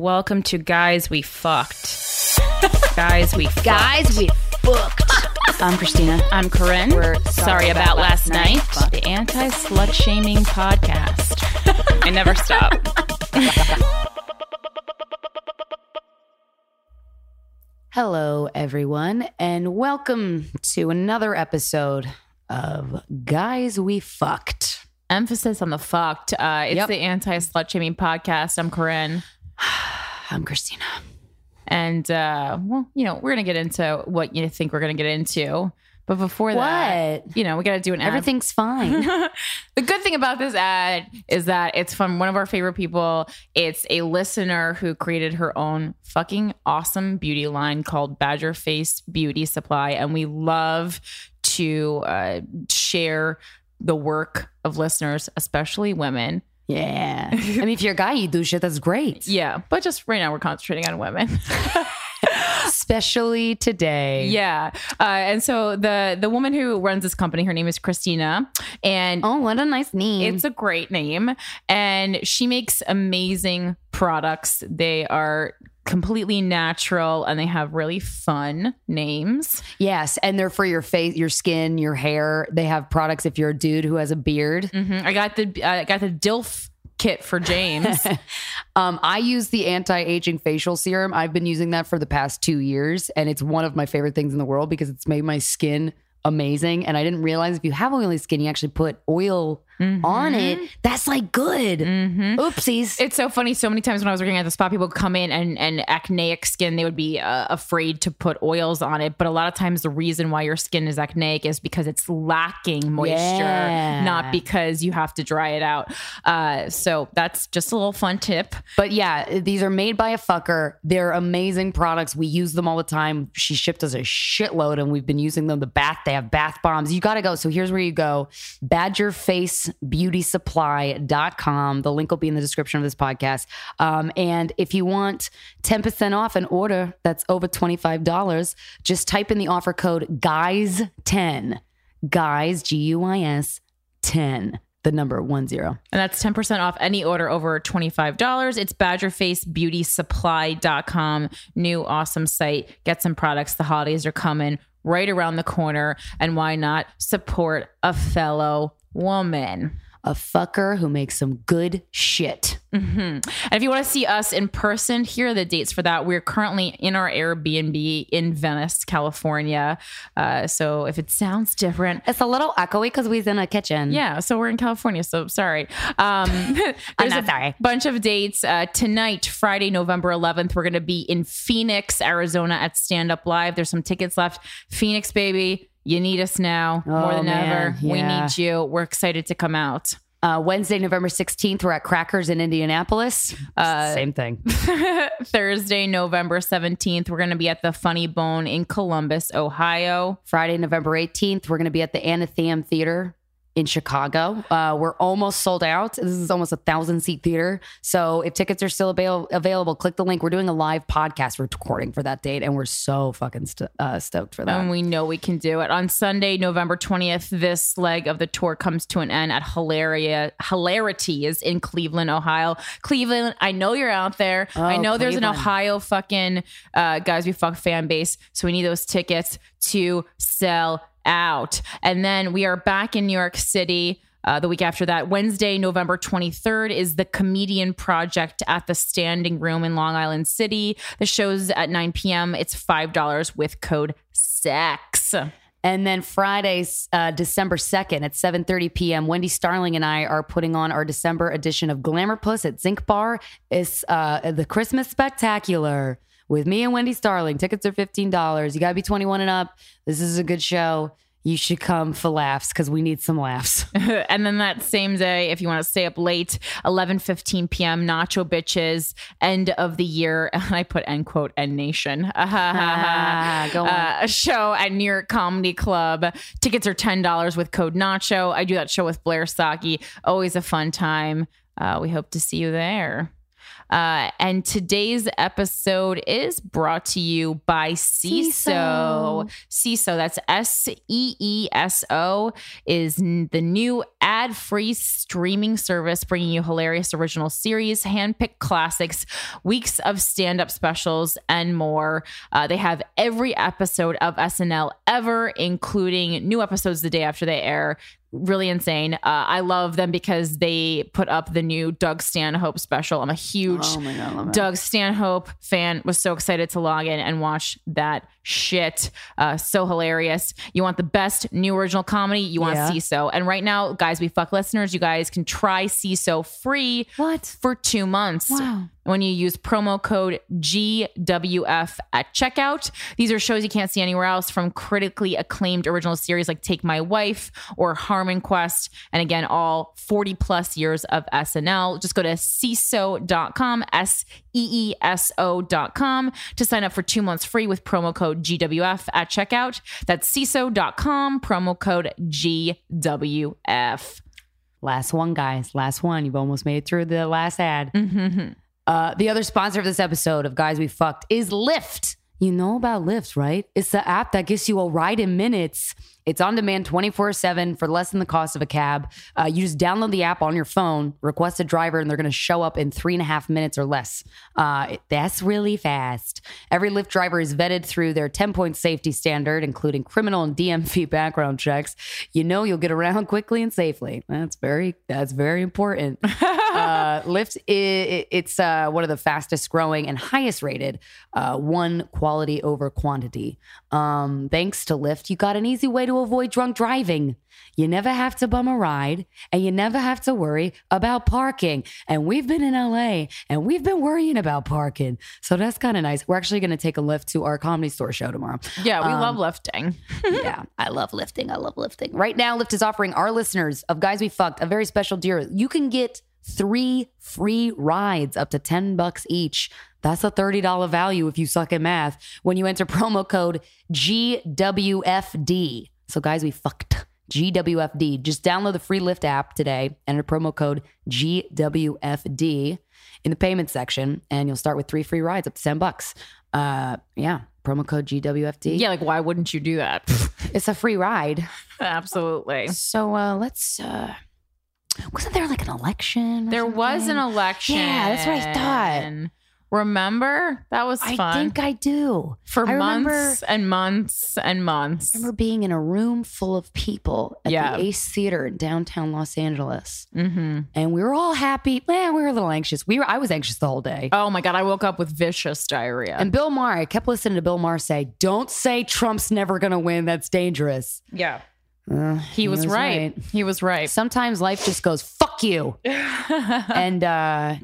Welcome to Guys We Fucked. Guys We Fucked. Guys, we Fucked. I'm Krystyna. I'm Corinne. We're sorry, about, last night. The anti slut shaming podcast. I never stop. Hello, everyone, and welcome to another episode of Guys We Fucked. Emphasis on the fucked. Uh, it's Yep. the anti slut shaming podcast. I'm Corinne. I'm Krystyna. And, uh, well, you know, we're going to get into what you think we're going to get into. But before that, you know, we got to do an ad. Everything's fine. the good thing about this ad is that it's from one of our favorite people. It's a listener who created her own fucking awesome beauty line called Badger Face Beauty Supply. And we love to uh, share the work of listeners, especially women. Yeah. I mean, if you're a guy, you do shit that's great. Yeah, but just right now we're concentrating on women. Especially today. yeah, uh, and so the the woman who runs this company, her name is Christina, and Oh, what a nice name. It's a great name. And she makes amazing products. They are completely natural and they have really fun names. yes. And they're for your face, your skin, your hair. They have products if you're a dude who has a beard. Mhm. I got the I got the DILF kit for James. Um, I use the anti-aging facial serum. I've been using that for the past two years, and it's one of my favorite things in the world because it's made my skin amazing. And I didn't realize if you have oily skin, you actually put oil on it. That's like good. Oopsies. it's so funny. So many times when I was working at the spa, people would come in and and acneic skin, they would be uh, afraid to put oils on it. But a lot of times, the reason why your skin is acneic is because it's lacking moisture, Yeah. not because you have to dry it out. Uh, so that's just a little fun tip. But yeah, these are made by a fucker. They're amazing products. We use them all the time. She shipped us a shitload and we've been using them. The bath, they have bath bombs. You got to go. So here's where you go badgerfacebeautysupply.com. The link will be in the description of this podcast. Um, and if you want 10% off an order that's over $25, just type in the offer code GUYS10. Guys, G U I S 10, the number one zero. And that's 10% off any order over $25. It's badgerfacebeautysupply.com. New awesome site. Get some products. The holidays are coming right around the corner. And why not support a fellow woman? A fucker who makes some good shit. And if you want to see us in person, here are the dates for that. We're currently in our Airbnb in Venice, California. Uh, so if it sounds different, It's a little echoey because we's in a kitchen. Yeah, so we're in California, so sorry. Um, there's not a sorry. bunch of dates. Uh, tonight, Friday, November 11th, we're going to be in Phoenix, Arizona at Stand Up Live. There's some tickets left. Phoenix, baby, you need us now more Oh, than man, ever. We need you. We're excited to come out. Uh, Wednesday, November 16th, we're at Crackers in Indianapolis. Same thing. Thursday, November 17th, we're going to be at the Funny Bone in Columbus, Ohio. Friday, November 18th, we're going to be at the Athenaeum Theater in Chicago. Uh, we're almost sold out. This is almost a thousand seat theater. So if tickets are still avail- available, click the link. We're doing a live podcast recording for that date, and we're so fucking st- uh, stoked for that. And we know we can do it. On Sunday, November 20th, this leg of the tour comes to an end at Hilaria Hilarities in Cleveland, Ohio. Cleveland, I know you're out there. I Oh, know there's an Ohio fucking uh, guys we fuck fan base. So we need those tickets to sell out. And then we are back in New York City. Uh, the week after that, Wednesday, November 23rd, is the Comedienne Project at the Standing Room in Long Island City. The show's at 9 p.m. It's $5 with code SEX. And then Friday, uh, December 2nd at 7.30 p.m., Wendi Starling and I are putting on our December edition of Glamourpuss at Zinc Bar. It's uh, the Christmas Spectacular with me and Wendi Starling. Tickets are $15. You got to be 21 and up. This is a good show. You should come for laughs because we need some laughs. and then that same day, if you want to stay up late, 11 15 p.m., Nacho Bitches, end of the year. And I put end quote, end nation. Ah, go on. Uh, a show at New York Comedy Club. Tickets are $10 with code Nacho. I do that show with Blair Socci. Always a fun time. Uh, we hope to see you there. Uh, and today's episode is brought to you by Seeso. Seeso, that's S E E S O, is the new ad free streaming service bringing you hilarious original series, handpicked classics, weeks of stand up specials, and more. Uh, they have every episode of SNL ever, including new episodes the day after they air really insane. Uh, I love them because they put up the new Doug Stanhope special. I'm a huge Oh God, I love it. Doug Stanhope fan. Was so excited to log in and watch that shit. Uh, so hilarious. You want the best new original comedy? You want Yeah. Seeso. And right now, guys, we fuck listeners. You guys can try Seeso free What? for two months Wow. When you use promo code GWF at checkout. These are shows you can't see anywhere else from critically acclaimed original series like Take My Wife or HarmonQuest. And again, all 40 plus years of SNL. Just go to Seeso.com, S E E S O.com to sign up for two months free with promo code GWF at checkout. That's Seeso.com, promo code GWF. Last one, guys. Last one. You've almost made it through the last ad. Mm-hmm. Uh, the other sponsor of this episode of Guys We Fucked is Lyft. You know about Lyft, right? It's the app that gets you a ride in minutes. It's on demand 24 7 for less than the cost of a cab. Uh, you just download the app on your phone, request a driver, and they're going to show up in three and a half minutes or less. Uh, that's really fast. Every Lyft driver is vetted through their 10 point safety standard, including criminal and DMV background checks. You know you'll get around quickly and safely. That's very, that's very important uh, Lyft, i- i- it's uh, one of the fastest growing and highest rated uh, one quality over quantity. Um, thanks to Lyft, you got an easy way to avoid drunk driving. You never have to bum a ride and you never have to worry about parking. And we've been in LA and we've been worrying about parking. So that's kind of nice. We're actually going to take a Lyft to our comedy store show tomorrow Yeah, we love um, lifting. yeah, I love lifting. I love lifting. Right now, Lyft is offering our listeners of Guys We Fucked a very special deal. You can get three free rides up to 10 bucks each. That's a $30 value if you suck at math when you enter promo code GWFD. So, guys, we fucked. GWFD. Just download the free Lyft app today, and enter promo code GWFD in the payment section, and you'll start with three free rides up to 10 bucks. Uh, yeah, promo code GWFD. Yeah, like why wouldn't you do that? It's a free ride. Absolutely. So uh let's uh wasn't there like an election? There was an election. Yeah, that's what I thought. Remember? That was fun. I think I do. For I months remember- and months and months. I remember being in a room full of people at Yeah. the Ace Theater in downtown Los Angeles. hmm And we were all happy. Man, we were a little anxious. We were I was anxious the whole day. Oh my God, I woke up with vicious diarrhea. And Bill Maher, I kept listening to Bill Maher say, Don't say Trump's never gonna win. That's dangerous. yeah. Uh, He was, right. He was right. Sometimes life just goes, fuck you. and uh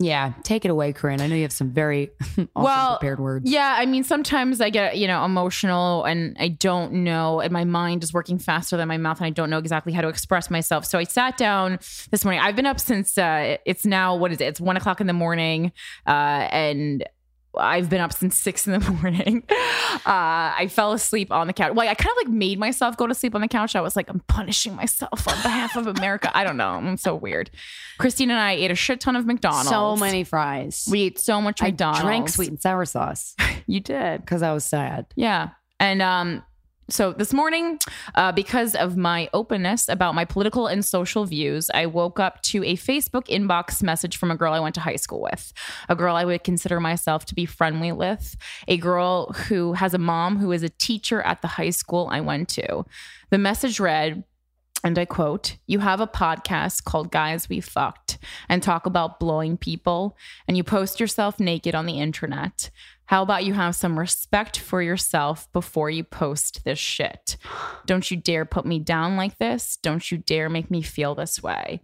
yeah, take it away, Corinne. I know you have some very awesome Well, prepared words. Yeah, I mean, sometimes I get, you know, emotional and I don't know, and my mind is working faster than my mouth, and I don't know exactly how to express myself. So I sat down this morning. I've been up since uh, it's now, what is it? It's one o'clock in the morning. Uh, and I've been up since six in the morning. Uh, I fell asleep on the couch. Well, I kind of like made myself go to sleep on the couch. I was like, I'm punishing myself on behalf of America. I don't know. I'm so weird. Christine and I ate a shit ton of McDonald's. So many fries. We ate so much McDonald's. I drank sweet and sour sauce You did. because I was sad. Yeah. And um so this morning, uh, because of my openness about my political and social views, I woke up to a Facebook inbox message from a girl I went to high school with, a girl I would consider myself to be friendly with, a girl who has a mom who is a teacher at the high school I went to. The message read, and I quote, You have a podcast called Guys We Fucked and talk about blowing people, and you post yourself naked on the internet. How about you have some respect for yourself before you post this shit? Don't you dare put me down like this. Don't you dare make me feel this way.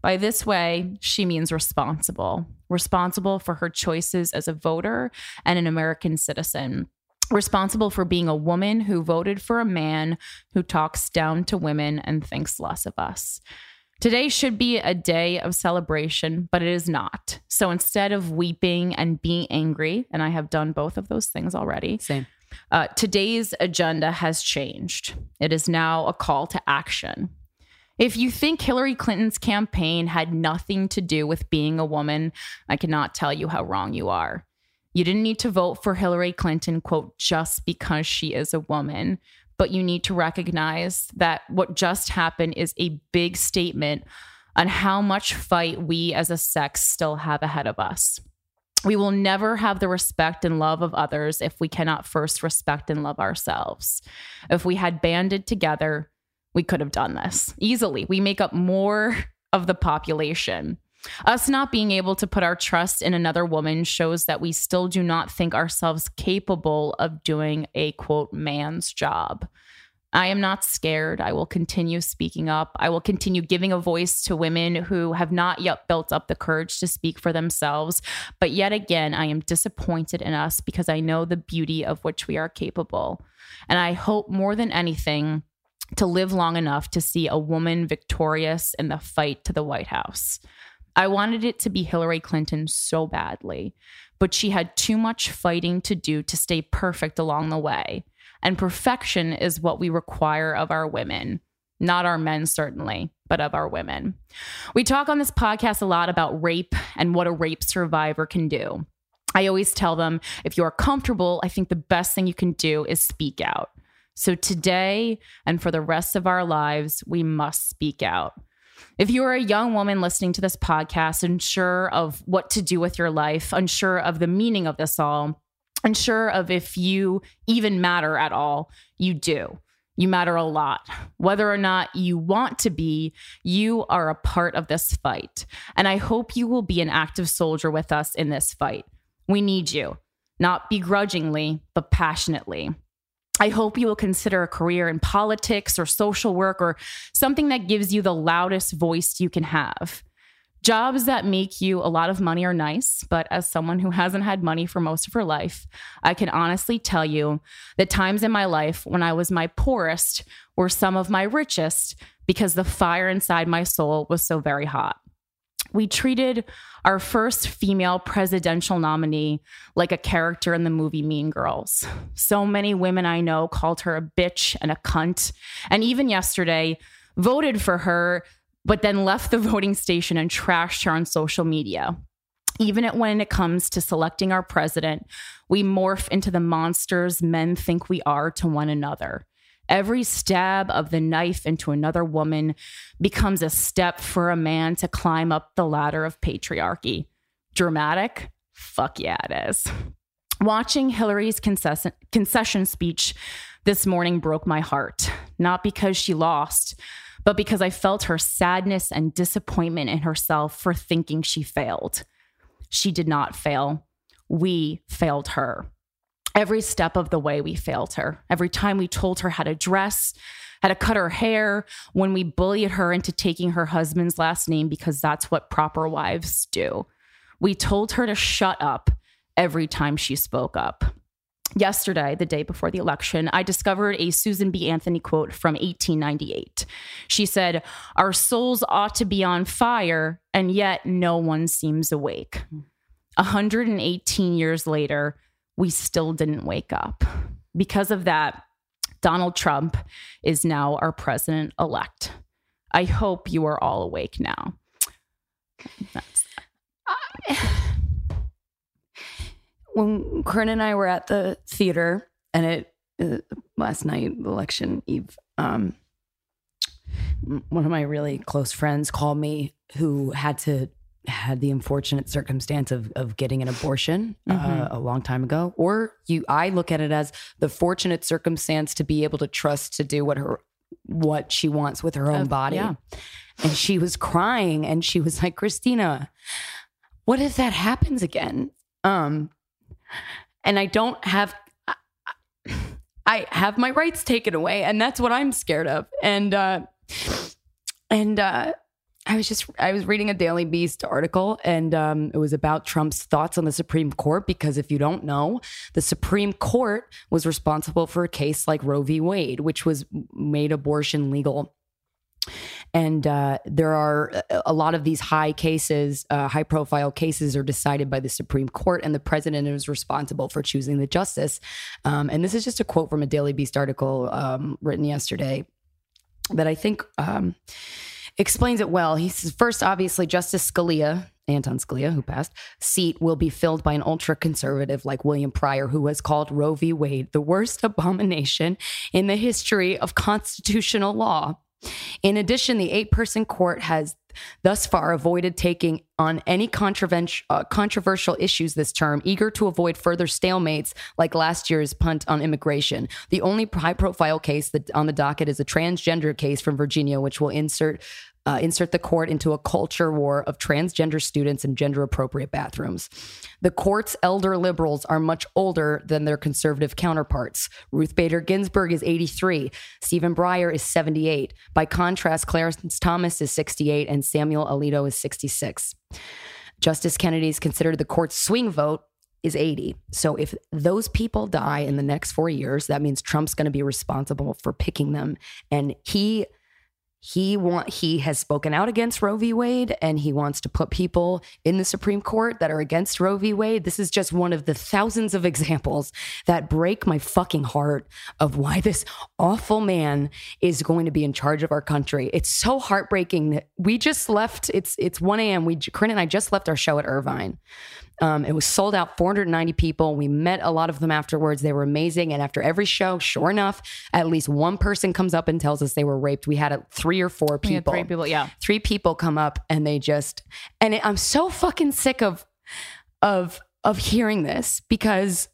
By this way, she means responsible, responsible for her choices as a voter and an American citizen responsible for being a woman who voted for a man who talks down to women and thinks less of us. Today should be a day of celebration, but it is not. So instead of weeping and being angry, and I have done both of those things already, Same. uh, today's agenda has changed. It is now a call to action. If you think Hillary Clinton's campaign had nothing to do with being a woman, I cannot tell you how wrong you are. You didn't need to vote for Hillary Clinton, quote, just because she is a woman. But you need to recognize that what just happened is a big statement on how much fight we as a sex still have ahead of us. We will never have the respect and love of others if we cannot first respect and love ourselves. If we had banded together, we could have done this easily. We make up more of the population. Us not being able to put our trust in another woman shows that we still do not think ourselves capable of doing a quote man's job. I am not scared. I will continue speaking up. I will continue giving a voice to women who have not yet built up the courage to speak for themselves. But yet again, I am disappointed in us because I know the beauty of which we are capable. And I hope more than anything to live long enough to see a woman victorious in the fight to the White House. I wanted it to be Hillary Clinton so badly, but she had too much fighting to do to stay perfect along the way. And perfection is what we require of our women, not our men, certainly, but of our women. We talk on this podcast a lot about rape and what a rape survivor can do. I always tell them if you are comfortable, I think the best thing you can do is speak out. So today and for the rest of our lives, we must speak out. If you are a young woman listening to this podcast, unsure of what to do with your life, unsure of the meaning of this all, unsure of if you even matter at all, you do. You matter a lot. Whether or not you want to be, you are a part of this fight. And I hope you will be an active soldier with us in this fight. We need you, not begrudgingly, but passionately. I hope you will consider a career in politics or social work or something that gives you the loudest voice you can have. Jobs that make you a lot of money are nice, but as someone who hasn't had money for most of her life, I can honestly tell you that times in my life when I was my poorest were some of my richest because the fire inside my soul was so very hot we treated our first female presidential nominee like a character in the movie Mean Girls. So many women I know called her a bitch and a cunt. And even yesterday, voted for her, but then left the voting station and trashed her on social media. Even when it comes to selecting our president, we morph into the monsters men think we are to one another. Every stab of the knife into another woman becomes a step for a man to climb up the ladder of patriarchy. Dramatic? Fuck yeah, it is. Watching Hillary's concession, concession speech this morning broke my heart, not because she lost, but because I felt her sadness and disappointment in herself for thinking she failed. She did not fail. We failed her. Every step of the way, we failed her. Every time we told her how to dress, how to cut her hair, when we bullied her into taking her husband's last name because that's what proper wives do. We told her to shut up every time she spoke up. Yesterday, the day before the election, I discovered a Susan B. Anthony quote from 1898. She said, Our souls ought to be on fire, and yet no one seems awake. 118 years later, we still didn't wake up. Because of that, Donald Trump is now our president elect. I hope you are all awake now. That's when Corinne and I were at the theater, and it uh, last night, election eve, um, one of my really close friends called me who had to had the unfortunate circumstance of of getting an abortion uh, mm-hmm. uh, a long time ago or you i look at it as the fortunate circumstance to be able to trust to do what her what she wants with her own uh, body yeah. and she was crying and she was like Krystyna what if that happens again um and i don't have I, I have my rights taken away and that's what i'm scared of and uh and uh I was just I was reading a Daily Beast article and um, it was about Trump's thoughts on the Supreme Court because if you don't know, the Supreme Court was responsible for a case like Roe v. Wade, which was made abortion legal. And uh, there are a lot of these high cases, uh, high profile cases, are decided by the Supreme Court, and the president is responsible for choosing the justice. Um, and this is just a quote from a Daily Beast article um, written yesterday that I think um, explains it well. He says, first, obviously, Justice Scalia, Anton Scalia, who passed, seat will be filled by an ultra conservative like William Pryor, who has called Roe v. Wade the worst abomination in the history of constitutional law. In addition, the eight person court has thus far avoided taking on any uh, controversial issues this term, eager to avoid further stalemates like last year's punt on immigration. The only high profile case that on the docket is a transgender case from Virginia, which will insert uh, insert the court into a culture war of transgender students and gender appropriate bathrooms. The court's elder liberals are much older than their conservative counterparts. Ruth Bader Ginsburg is 83, Stephen Breyer is 78. By contrast, Clarence Thomas is 68 and Samuel Alito is 66. Justice Kennedy is considered the court's swing vote is 80. So if those people die in the next four years, that means Trump's going to be responsible for picking them. And he he want he has spoken out against Roe v. Wade and he wants to put people in the Supreme Court that are against Roe v. Wade. This is just one of the thousands of examples that break my fucking heart of why this awful man is going to be in charge of our country. It's so heartbreaking that we just left. It's it's 1 a.m. We Corinne and I just left our show at Irvine. Um, it was sold out, 490 people. We met a lot of them afterwards. They were amazing. And after every show, sure enough, at least one person comes up and tells us they were raped. We had three or four people. three people, yeah. Three people come up and they just, and it, I'm so fucking sick of, of, of hearing this because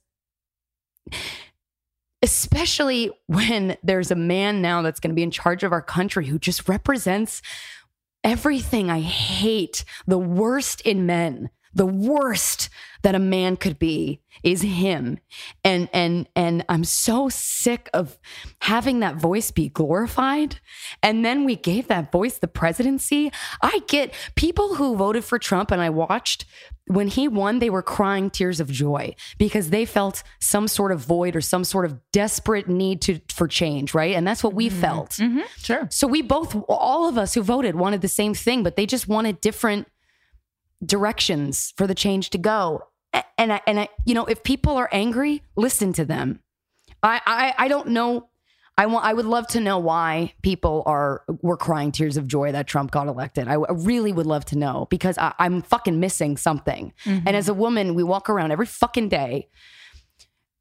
especially when there's a man now that's going to be in charge of our country who just represents everything I hate, the worst in men the worst that a man could be is him. And and and i'm so sick of having that voice be glorified. And then we gave that voice the presidency. I get people who voted for trump and i watched when he won they were crying tears of joy because they felt some sort of void or some sort of desperate need to for change right? And that's what we mm-hmm. felt. Mm-hmm. sure. So we both all of us who voted wanted the same thing but they just wanted different directions for the change to go. And I, and I, you know, if people are angry, listen to them. I, I, I don't know. I want. I would love to know why people are were crying tears of joy that Trump got elected. I, I really would love to know because I, am fucking missing something. Mm-hmm. And as a woman, we walk around every fucking day,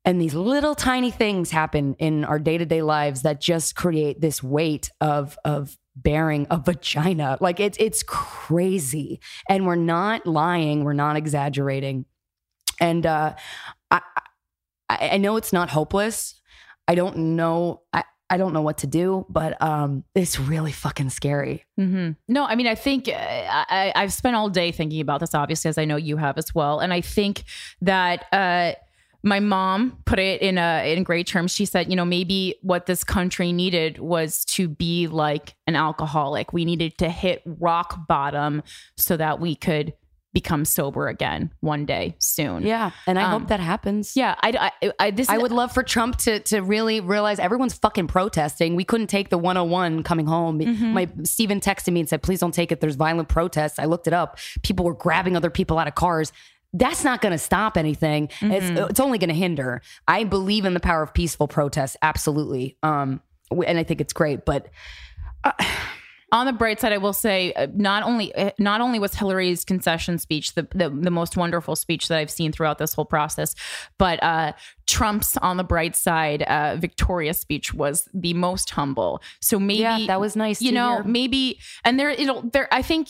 and these little tiny things happen in our day to day lives that just create this weight of of bearing a vagina. Like it's it's crazy. And we're not lying, we're not exaggerating. And uh I I, I know it's not hopeless. I don't know I I don't know what to do, but um, it's really fucking scary. Mm-hmm. No, I mean, I think uh, I, I've spent all day thinking about this, obviously, as I know you have as well. And I think that uh, my mom put it in a in great terms. She said, you know, maybe what this country needed was to be like an alcoholic. We needed to hit rock bottom so that we could become sober again one day soon. Yeah, and I um, hope that happens. Yeah, I, I, I this I would love for Trump to to really realize everyone's fucking protesting. We couldn't take the 101 coming home. Mm-hmm. My Steven texted me and said, "Please don't take it. There's violent protests." I looked it up. People were grabbing other people out of cars that's not going to stop anything. Mm-hmm. It's, it's only going to hinder. I believe in the power of peaceful protest, absolutely. Um, and I think it's great. But uh, on the bright side, I will say uh, not only uh, not only was Hillary's concession speech the, the, the most wonderful speech that I've seen throughout this whole process, but uh, Trump's on the bright side uh, Victoria speech was the most humble. So maybe yeah, that was nice. You know, hear. maybe and there you know there I think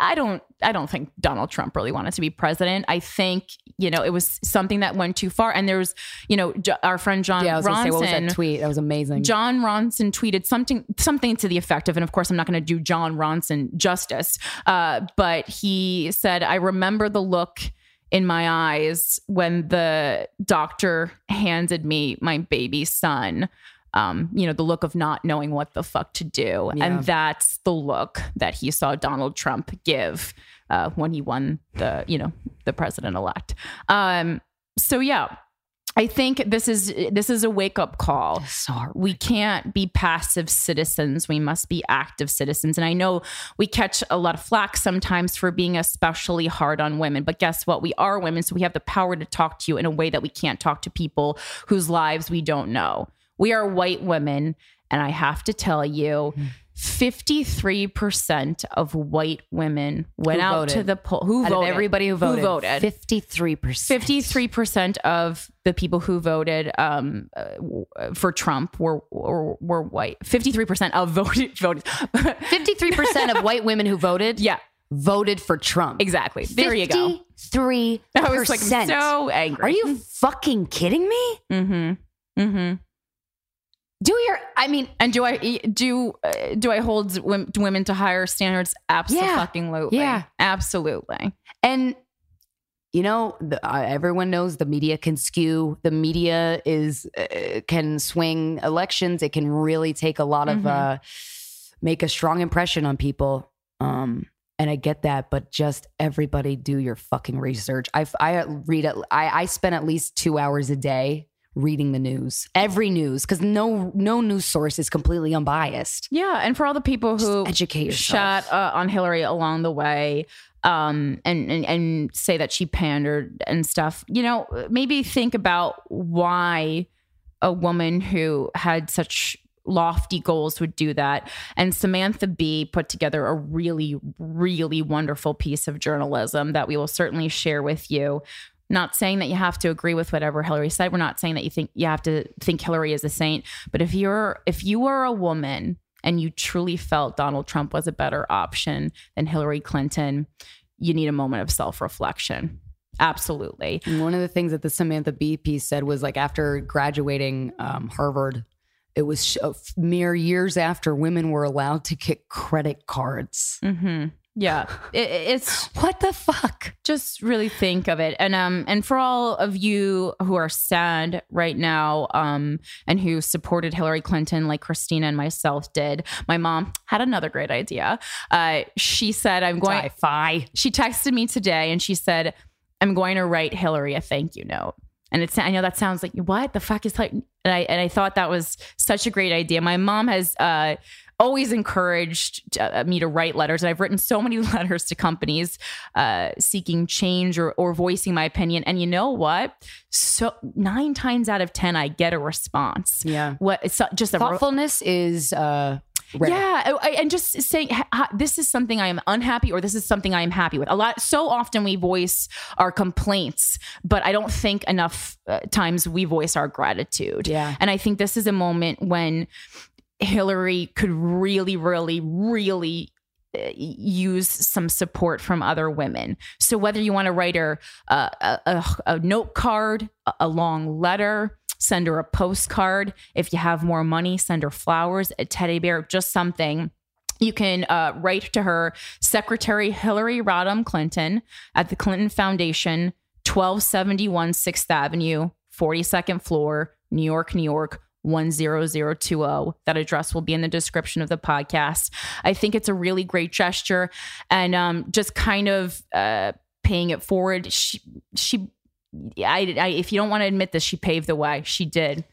I don't I don't think Donald Trump really wanted to be president. I think, you know, it was something that went too far. And there was, you know, our friend Jon yeah, Ronson. Say, what was that tweet? That was amazing. Jon Ronson tweeted something something to the effect of, and of course I'm not going to do Jon Ronson justice. Uh, but he said, I remember the look in my eyes when the doctor handed me my baby son um, you know, the look of not knowing what the fuck to do. Yeah. And that's the look that he saw Donald Trump give uh, when he won the, you know, the president elect. Um, so yeah. I think this is this is a wake up call. Sorry. We can't be passive citizens. We must be active citizens. And I know we catch a lot of flack sometimes for being especially hard on women, but guess what? We are women, so we have the power to talk to you in a way that we can't talk to people whose lives we don't know we are white women And I have to tell you, 53% of white women went Who out voted? to the poll. Who Out of voted? everybody who voted, Who voted? fifty-three percent. 53% of the people who voted um, uh, for Trump were, were were white. 53% of voted voted. Fifty-three percent of white women who voted, yeah, voted for Trump. exactly. There you go. Fifty-three I was like percent. so angry. Are you fucking kidding me? Mm-hmm. Mm-hmm. Do your? I mean, And do I do uh, do I hold women to higher standards? Absolutely. Yeah. Absolutely. and you know, the, uh, everyone knows the media can skew. The media is uh, can swing elections. It can really take a lot of Mhm. uh, make a strong impression on people. Um, and I get that, but just everybody do your fucking research. I I read it. I I spend at least two hours a day reading the news, every news, because no no news source is completely unbiased. Yeah, and for all the people Just who educate yourself. shot uh, on Hillary along the way um and, and and say that she pandered and stuff you know maybe think about why a woman who had such lofty goals would do that and Samantha Bee put together a really really wonderful piece of journalism that we will certainly share with you not saying that you have to agree with whatever Hillary said we're not saying that you think you have to think Hillary is a saint but if you're if you are a woman and you truly felt Donald Trump was a better option than Hillary Clinton, you need a moment of self reflection. Absolutely. And One of the things that the Samantha Bee piece said was like after graduating um, Harvard, it was uh, mere years after women were allowed to get credit cards. hmm Yeah, It- it's What the fuck? just really think of it, and um, and for all of you who are sad right now, um, and who supported Hillary Clinton like Krystyna and myself did, my mom had another great idea. Uh, she said, "I'm going." Fi. she texted me today and she said, I'm going to write Hillary a thank you note. And it's I know that sounds like what the fuck is like and I and I thought that was such a great idea. My mom has uh always encouraged uh, me to write letters. And I've written so many letters to companies uh, seeking change or, or voicing my opinion. And you know what? So nine times out of 10, I get a response. Yeah. What it's just a Thoughtfulness is uh, rare. yeah, I- and just saying this is something I am unhappy, or this is something I am happy with. A lot, so often we voice our complaints, but I don't think enough uh, times we voice our gratitude. Yeah. and I think this is a moment when Hillary could really, really, really uh, use some support from other women. So whether you want to write her uh, a, a, a note card, a, long letter, send her a postcard. If you have more money, send her flowers, a teddy bear, just something. You can uh, write to her Secretary Hillary Rodham Clinton at the Clinton Foundation, 1271 6th Avenue, 42nd floor, New York, New York. 10020. oh. That address will be in the description of the podcast. I think it's a really great gesture and um, just kind of uh, paying it forward. She, she, I, I, if you don't want to admit this, she paved the way. She did.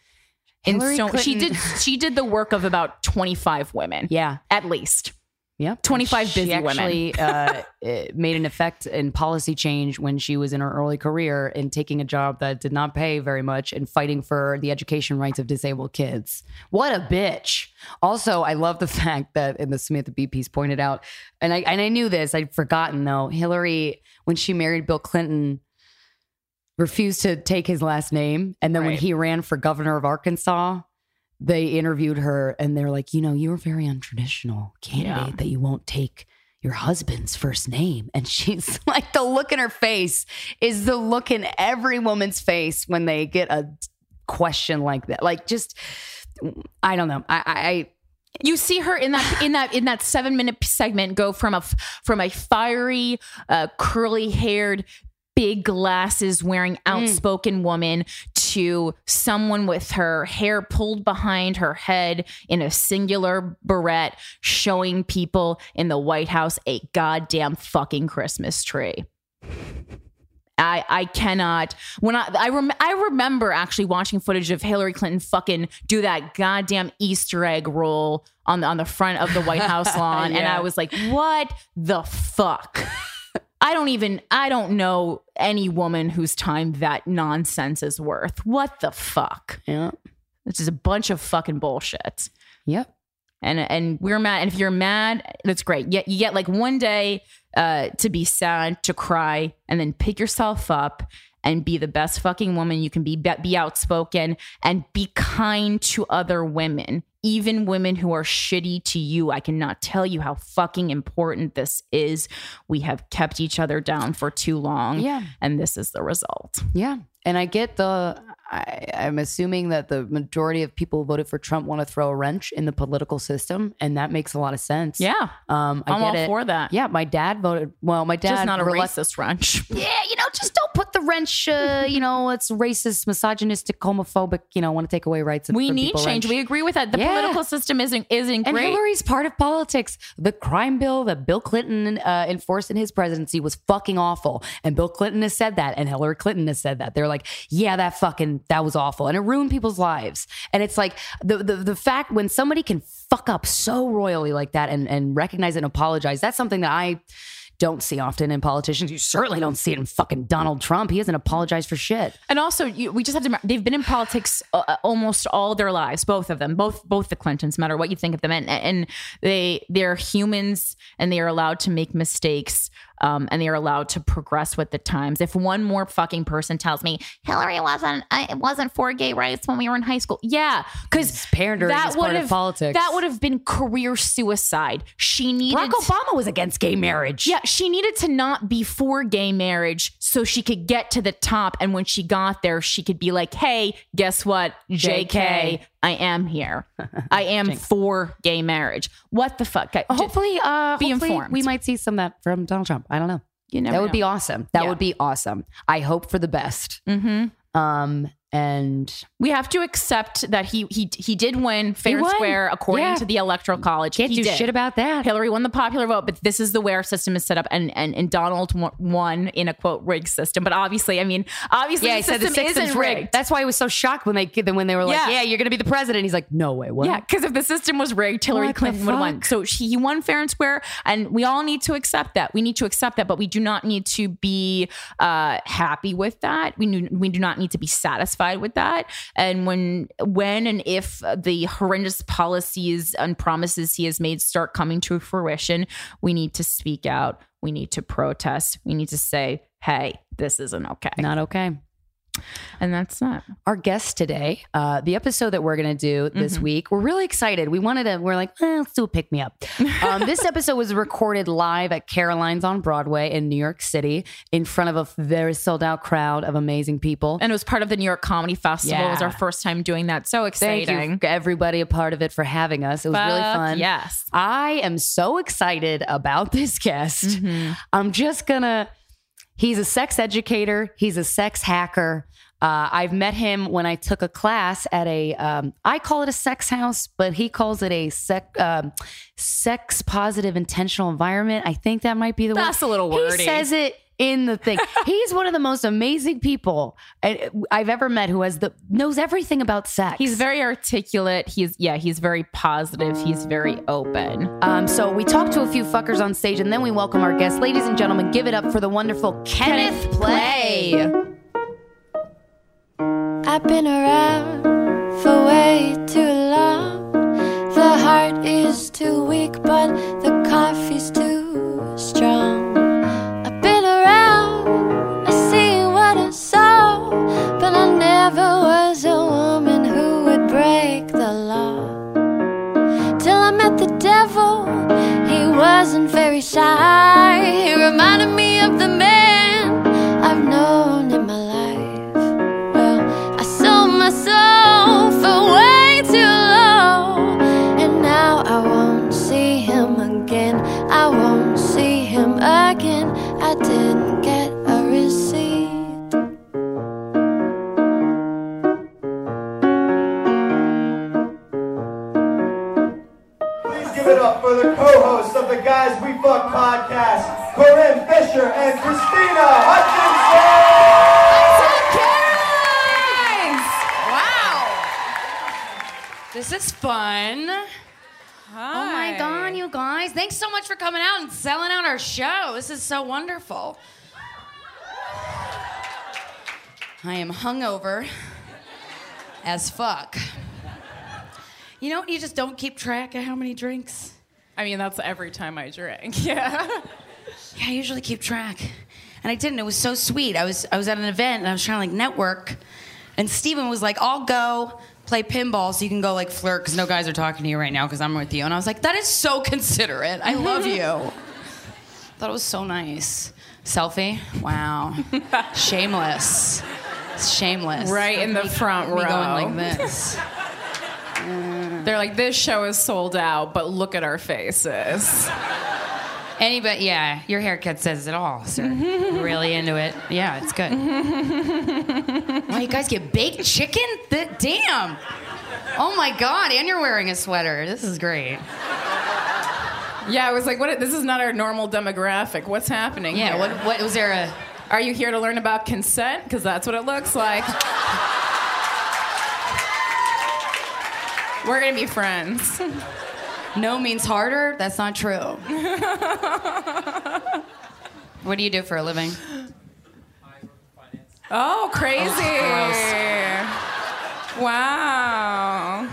And so, she did. She did the work of about 25 women, Yeah. at least. Yep. 25 she busy women. actually uh, eh, made an effect in policy change when she was in her early career in taking a job that did not pay very much and fighting for the education rights of disabled kids. What a bitch. Also, I love the fact that in the Samantha Bee piece pointed out, and I and I knew this, I'd forgotten though, Hillary, when she married Bill Clinton, refused to take his last name. And then when he ran for governor of Arkansas, they interviewed her and they're like, you know, you're a very untraditional candidate Yeah. that you won't take your husband's first name. And she's like, the look in her face is the look in every woman's face when they get a question like that. Like, just, I don't know. I, I, You see her in that in that in that seven minute segment go from a from a fiery, uh, curly haired, big glasses wearing mm. outspoken woman to someone with her hair pulled behind her head in a singular barrette, showing people in the White House a goddamn fucking Christmas tree. I I cannot. When I I, rem- I remember actually watching footage of Hillary Clinton fucking do that goddamn Easter egg roll on the on the front of the White House lawn and I was like what the fuck I don't even I don't know any woman whose time that nonsense is worth what the fuck yeah. this is a bunch of fucking bullshit Yep. and and we're mad. And if you're mad, that's great. Yet you get like one day uh, to be sad, to cry, and then pick yourself up and be the best fucking woman you can be. Be, be outspoken and be kind to other women, even women who are shitty to you. I cannot tell you how fucking important this is. We have kept each other down for too long. Yeah. And this is the result. Yeah. And I get the, I, I'm assuming that the majority of people who voted for Trump want to throw a wrench in the political system. And that makes a lot of sense. Yeah. Um, I I'm get all it. for that. Yeah. My dad voted, well, my dad. Just not a racist wrench. Yeah, you know, just don't put the wrench. Uh, you know, it's racist, misogynistic, homophobic. You know, want to take away rights. We need change. wrench. We agree with that. The Yeah. political system isn't isn't and great. Hillary's part of politics. The crime bill that Bill Clinton uh, enforced in his presidency was fucking awful. And Bill Clinton has said that, and Hillary Clinton has said that. They're like, yeah, that fucking that was awful, and it ruined people's lives. And it's like the the, the fact when somebody can fuck up so royally like that and and recognize it and apologize. That's something that I. Don't see often in politicians. You certainly don't see it in fucking Donald Trump. He hasn't apologized for shit. And also, you, we just have to. They've been in politics uh, almost all their lives, both of them, both both the Clintons, no matter what you think of them, and and they they're humans and they are allowed to make mistakes, um, and they are allowed to progress with the times. If one more fucking person tells me Hillary wasn't uh, it wasn't for gay rights when we were in high school, yeah, because pandering is part of politics. That would have been career suicide. She needed Barack Obama was against gay marriage. yeah, she needed to not be for gay marriage so she could get to the top. And when she got there, she could be like, hey, guess what? JK, JK. I am here. I am for gay marriage. What the fuck? I- Hopefully, uh, Be hopefully informed. we might see some of that from Donald Trump. I don't know. You never that would know. be awesome. That Yeah. would be awesome. I hope for the best. Mhm. Um, and We have to accept that he he he did win fair and square according Yeah. to the electoral college. can't he do did. shit about that. Hillary won the popular vote, but this is the way our system is set up, and and, and Donald won in a quote rigged system. But obviously, I mean, obviously, yeah, the he said the system isn't rigged. rigged. That's why I was so shocked when they when they were like, Yeah. "Yeah, you're going to be the president." He's like, "No way, what?" Yeah, because if the system was rigged, Hillary What Clinton would have won. So she, he won fair and square, and we all need to accept that. We need to accept that, but we do not need to be uh, happy with that. We do, we do not need to be satisfied with that. And when when and if the horrendous policies and promises he has made start coming to fruition, we need to speak out. We need to protest. We need to say, "Hey, this isn't okay." Not okay. And that's that. Our guest today, uh, the episode that we're going to do this week, we're really excited. We wanted to, we're like, eh, let's do a pick me up. Um, this episode was recorded live at Caroline's on Broadway in New York City in front of a very sold out crowd of amazing people. And it was part of the New York Comedy Festival. It was our first time doing that. So exciting. Thank you, everybody, a part of it for having us. It was really fun. Yes. I am so excited about this guest. Mm-hmm. I'm just gonna. He's a sex educator. He's a sex hacker. Uh, I've met him when I took a class at a. Um, I call it a sex house, but he calls it a sec, um, sex positive intentional environment. I think that might be the That's word. a little wordy. He says it in the thing. He's one of the most amazing people I- I've ever met who has the knows everything about sex. He's very articulate. He's yeah, he's very positive. He's very open. Um, so we talked to a few fuckers on stage, and then we welcome our guests, Ladies and gentlemen, give it up for the wonderful Kenneth, Kenneth Play. I've been around for way too long. The heart is too weak, but the coffee's too wasn't very shy. He reminded me of the man I've known Fuck podcast, Corinne Fisher and Krystyna Hutchinson. Wow. This is fun. Oh my god, you guys! Thanks so much for coming out and selling out our show. This is so wonderful. I am hungover as fuck. You know, you just don't keep track of how many drinks. I mean, that's every time I drink. Yeah. Yeah, I usually keep track. And I didn't. It was so sweet. I was I was at an event and I was trying to like network. And Steven was like, I'll go play pinball so you can go like flirt because no guys are talking to you right now because I'm with you. And I was like, that is so considerate. I love you. Thought it was so nice. Selfie? Wow. Shameless. Shameless. Right in the front Me row. going like this. They're like, this show is sold out, but look at our faces. Anybody, yeah, your haircut says it all, sir. really into it. Yeah, it's good. wow, you guys get baked chicken? Damn. Oh my God, and you're wearing a sweater. This is great. Yeah, I was like, what? This is not our normal demographic. What's happening? Yeah, here? what, what was there a. Are you here to learn about consent? Because that's what it looks like. We're gonna be friends. No means harder? That's not true. what do you do for a living? Oh, crazy! Oh, wow.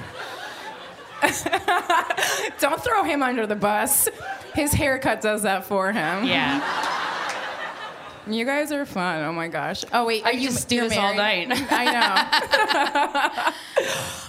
Don't throw him under the bus. His haircut does that for him. Yeah. You guys are fun. Oh my gosh. Oh wait, are you just do this all night. I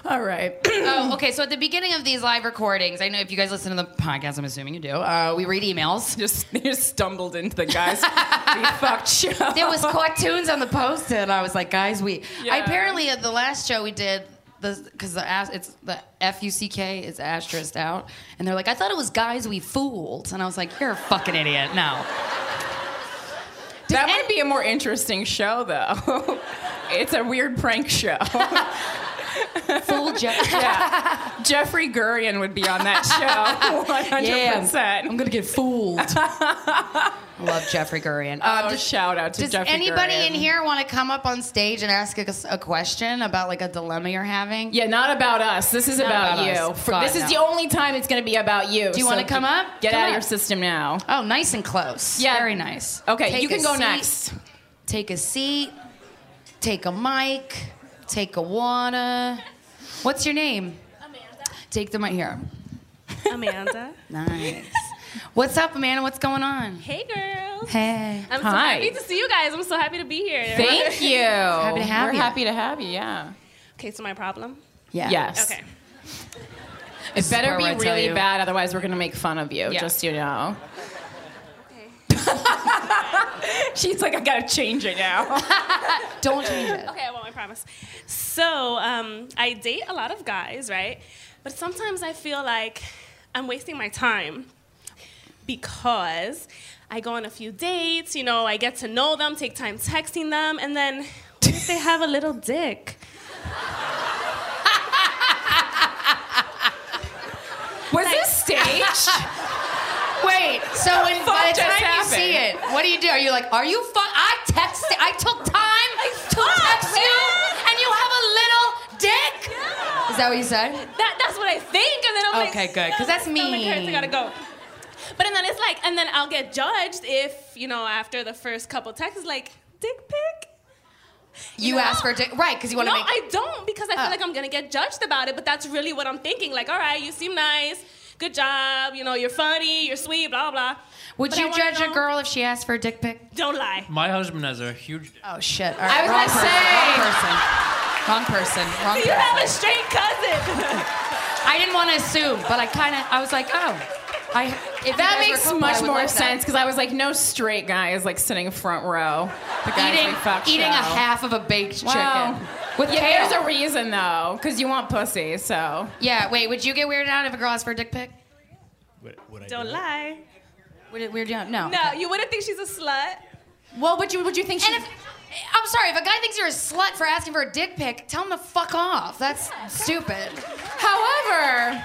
know. all right. oh, okay. So at the beginning of these live recordings, I know if you guys listen to the podcast, I'm assuming you do. Uh, we read emails. Just you just stumbled into the guys. we fucked show. There was cartoons on the post-it, and I was like, guys, we. I apparently at the last show we did the because the as- it's the F U C K is asterisked out, and they're like, I thought it was guys we fooled, and I was like, you're a fucking idiot. No. That might be a more interesting show, though. it's a weird prank show. Fool Jeff. yeah. Jeffrey Gurian would be on that show. 100%. I'm gonna get fooled. Love Jeffrey Gurian. Um, Oh, does- shout out to Does Jeffrey anybody Gurian. in here want to come up on stage and ask us a question about like a dilemma you're having? Yeah, not about us. This is about, about you. For- God, this is no. the only time it's going to be about you. Do you wanna come up? Get Come out of your system now. Oh, nice and close. Yeah. Very nice. Okay, Take you can go seat. next. Take a seat. Take a mic. Take a water. What's your name? Amanda. Take them right here. Amanda. Nice. What's up, Amanda? What's going on? hey, girls. Hey. I'm so Hi. happy to see you guys. I'm so happy to be here. Thank you. happy to have We're you. happy to have you, yeah. Okay, so my problem. Yeah. Yes. Okay. It better be really bad, otherwise we're going to make fun of you, Yeah. just so you know. Okay. She's like, I got to change it now. Don't change it. Okay, I won't. I promise. So, um, I date a lot of guys, right? But sometimes I feel like I'm wasting my time because I go on a few dates. You know, I get to know them, take time texting them, and then what if they have a little dick? Was this staged? So when, by the time you happened? see it, what do you do? Are you like, are you fun? I texted, I took time to text you, and you have a little dick? Is that what you said? That, that's what I think, and then I'm like, Okay, good, 'cause that's "Oh, stomach hurts, I gotta go. But and then it's like, and then I'll get judged if you know after the first couple texts, like dick pic. You know? asked for a dick, right? Because you want No, to make. No, I don't because I feel Oh. like I'm gonna get judged about it. But that's really what I'm thinking. Like, all right, you seem nice, good job. You know, you're funny, you're sweet, blah blah. Would But you wanna judge a girl if she asked for a dick pic? Don't lie. My husband has a huge dick. Oh shit! All I right, was wrong gonna person, say- Wrong person. Wrong person. Wrong You person. have a straight cousin. I didn't want to assume, but I kind of. I was like, oh, I. If That makes a couple, much more like sense because I was like, no straight guy is like sitting front row. The guys Eating, we fuck eating show. a half of a baked Wow. chicken with yeah, kale. there's a reason though, because you want pussy. So Yeah, wait, would you get weirded out if a girl asked for a dick pic? Would, would I Don't do lie. Would it weird you out? No. No, Okay. you wouldn't think she's a slut. well, would you would you think she? And if, I'm sorry, if a guy thinks you're a slut for asking for a dick pic, tell him to fuck off. That's stupid. however,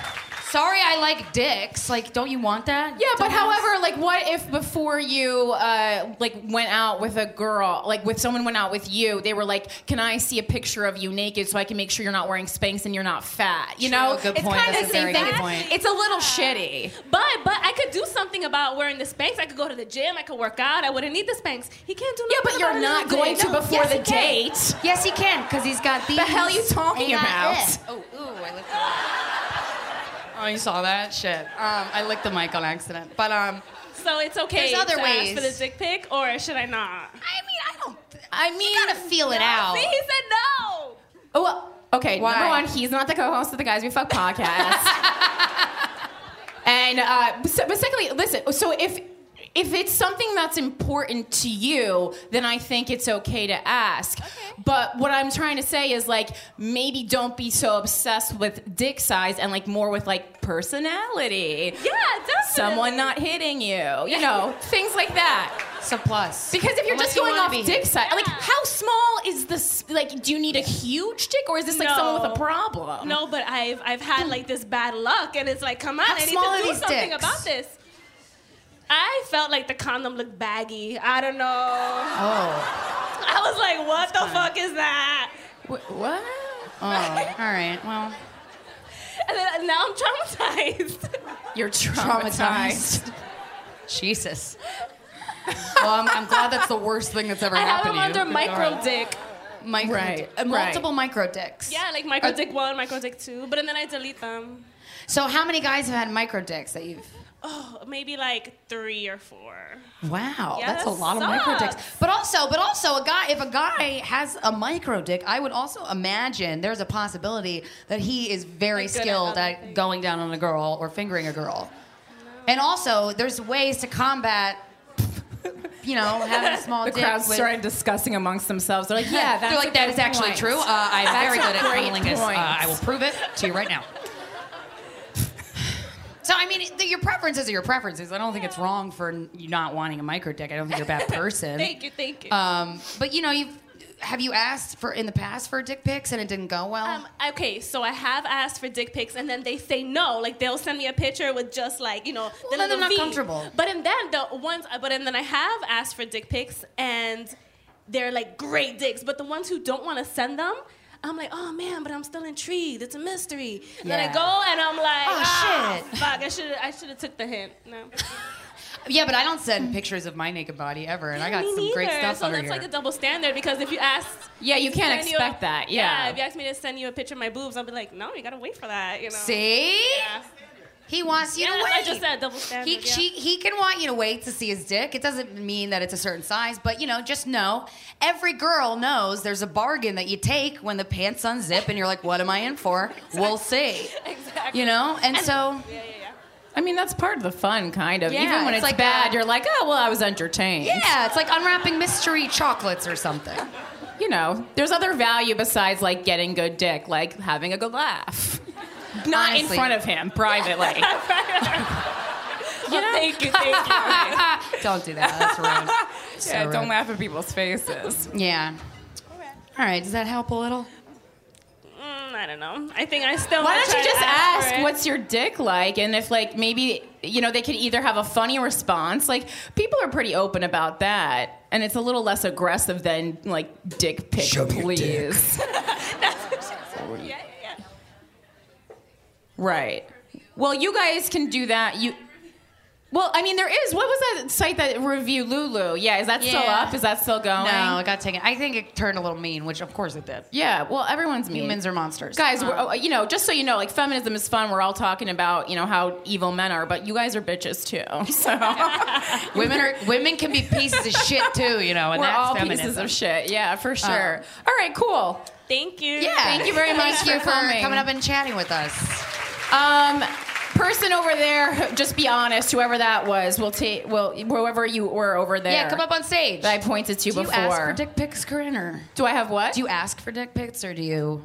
Sorry, I like dicks. Like, don't you want that? yeah, but Dumbass? however, like, what if before you uh like went out with a girl, like with someone went out with you, they were like, "Can I see a picture of you naked so I can make sure you're not wearing Spanx and you're not fat?" You True, know, good it's point. kind That's of a the same very thing. good It's- point. It's a little shitty. But but I could do something about wearing the Spanx. I could go to the gym. I could work out. I wouldn't need the Spanx. He can't do nothing. Yeah, nothing but you're about not it. going to No. before Yes, the he can. date. Yes, he can, because he's got these. The hell you talking about? it. Oh, ooh, I lifted it. Oh, you saw that? Shit. Um, I licked the mic on accident. But um, So it's okay There's other to ask for the ways. dick pic, or should I not? I mean, I don't. I mean, You gotta feel it out. See, he said no. Oh, well, okay. Why? Number one, he's not the co-host of the Guys We Fuck podcast. and uh, so, but secondly, listen. So if if it's something that's important to you, then I think it's okay to ask. But what I'm trying to say is like maybe don't be so obsessed with dick size and like more with like personality. Yeah, definitely. Someone not hitting you, you know, things like that. It's a plus. Because if you're Unless just you going wanna off be dick hit. size, like how small is this? Like, do you need a huge dick, or is this like someone with a No. problem? No, but I've I've had like this bad luck, and it's like, come on, How I need small to do these something dicks? about this. I felt like the condom looked baggy. I don't know. Oh. I was like, what the fuck is that? Wh- what? Oh. All right. Well. And then now I'm traumatized. You're traumatized. Traumatized. Jesus. Well, I'm, I'm glad that's the worst thing that's ever I happened them to you. I under micro All right. dick. Micro Right, uh, right. multiple micro dicks. Yeah, like micro Uh, dick one, micro dick two, but then I delete them. So how many guys have had micro dicks that you've? Oh, maybe like three or four. Wow, Yeah, that's a that lot of micro dicks. But also, but also, a guy if a guy has a micro dick, I would also imagine there's a possibility that he is very Like good at skilled at going down on a girl or fingering a girl. And also, there's ways to combat. You know, having a small The dick. crowd with- started discussing amongst themselves. They're like, "Yeah, that's They're like, a that good is actually point." true. Uh, I'm That's very good at great handling this. Uh. I will prove it to you right now. So I mean, the, your preferences are your preferences. I don't think it's wrong for you not wanting a micro dick. I don't think you're a bad person. Thank you, thank you. Um, but you know, you've have you asked for in the past for dick pics and it didn't go well? Um, okay, so I have asked for dick pics, and then they say no. Like they'll send me a picture with just like you know the then they're not V. comfortable. But and then the ones, but and then I have asked for dick pics, and they're like great dicks. But the ones who don't want to send them. I'm like, oh man, but I'm still intrigued. It's a mystery. And then I go and I'm like, Oh, ah, shit. fuck, I should I should have took the hint. No, yeah, but I don't send pictures of my naked body ever, and I got Me some great neither. stuff So under that's like a double standard because if you ask, Yeah, you can't expect that. Yeah. if you ask me to send you a picture of my boobs, I'll be like, no, you gotta wait for that. You know. See, Yeah. He wants you Yeah, to wait. I just said double standard. He, yeah. she, he can want you to wait to see his dick. It doesn't mean that it's a certain size, but you know, just know every girl knows there's a bargain that you take when the pants unzip and you're like, what am I in for? We'll see. exactly. You know? And so, Yeah, yeah, yeah. I mean, that's part of the fun, kind of. Yeah, Even when it's it's, like bad, a- you're like, oh, well, I was entertained. yeah, it's like unwrapping mystery chocolates or something. You know, there's other value besides like getting good dick, like having a good laugh. Not Honestly. in front of him, privately. You know? Thank you, thank you. Don't do that. That's rude. So yeah, don't rude. laugh at people's faces. Yeah. All right, does that help a little? Mm, I don't know. I think I still. Why don't you just for ask what's your dick like? And if like maybe you know they could either have a funny response, like people are pretty open about that, and it's a little less aggressive than like dick pic, please. Yeah, yeah, yeah. Right. Well, you guys can do that. You. Well, I mean, there is. What was that site that reviewed Lulu? Yeah, is that still Yeah. up? Is that still going? No, it got taken. I think it turned a little mean, which of course it did. Yeah. Well, everyone's mean. Humans are monsters. Guys, we're, oh, you know, just so you know, like feminism is fun. We're all talking about, you know, how evil men are, but you guys are bitches too. So women are women can be pieces of shit too, you know, and we're that's all feminism. pieces of shit. Yeah, for sure. all right, cool. Thank you. Yeah. Thank you very much Thank you for coming. coming up and chatting with us. Um, person over there, just be honest. Whoever that was, we'll take. Well, whoever you were over there. Yeah, come up on stage. That I pointed to do you before. ask for dick pics, Corinne, or do I have what? do you ask for dick pics, or do you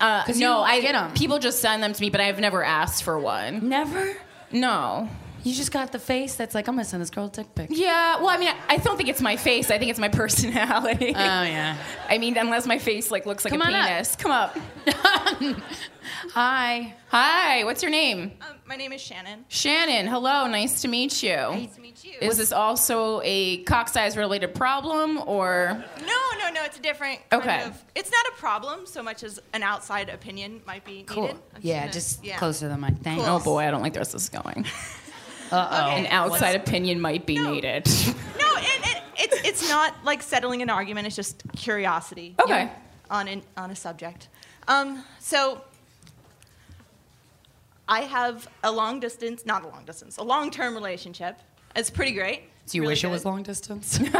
Uh, 'Cause no, you I them. People just send them to me, but I've never asked for one. never? No. You just got the face that's like, I'm gonna send this girl a dick pic. Yeah. Well, I mean, I, I don't think it's my face. I think it's my personality. Oh yeah. I mean, unless my face like looks like Come a on up. penis. Come up. Hi. Hi. What's your name? Um, my name is Shannon. Shannon. Hello. Nice to meet you. Nice to meet you. Is this also a cock size related problem or? no, no, no. It's a different. Kind Okay. Of, it's not a problem so much as an outside opinion might be Cool. needed. I'm Yeah, gonna- just yeah. closer to the mic. Thanks. Cool. Oh boy, I don't like where this is going. Uh An outside opinion might be No. needed. No, and, and it's it's not like settling an argument. It's just curiosity. Okay. On an, on a subject. Um, so I have a long distance, not a long distance, a long term relationship. It's pretty great. Do you Really wish it was long distance?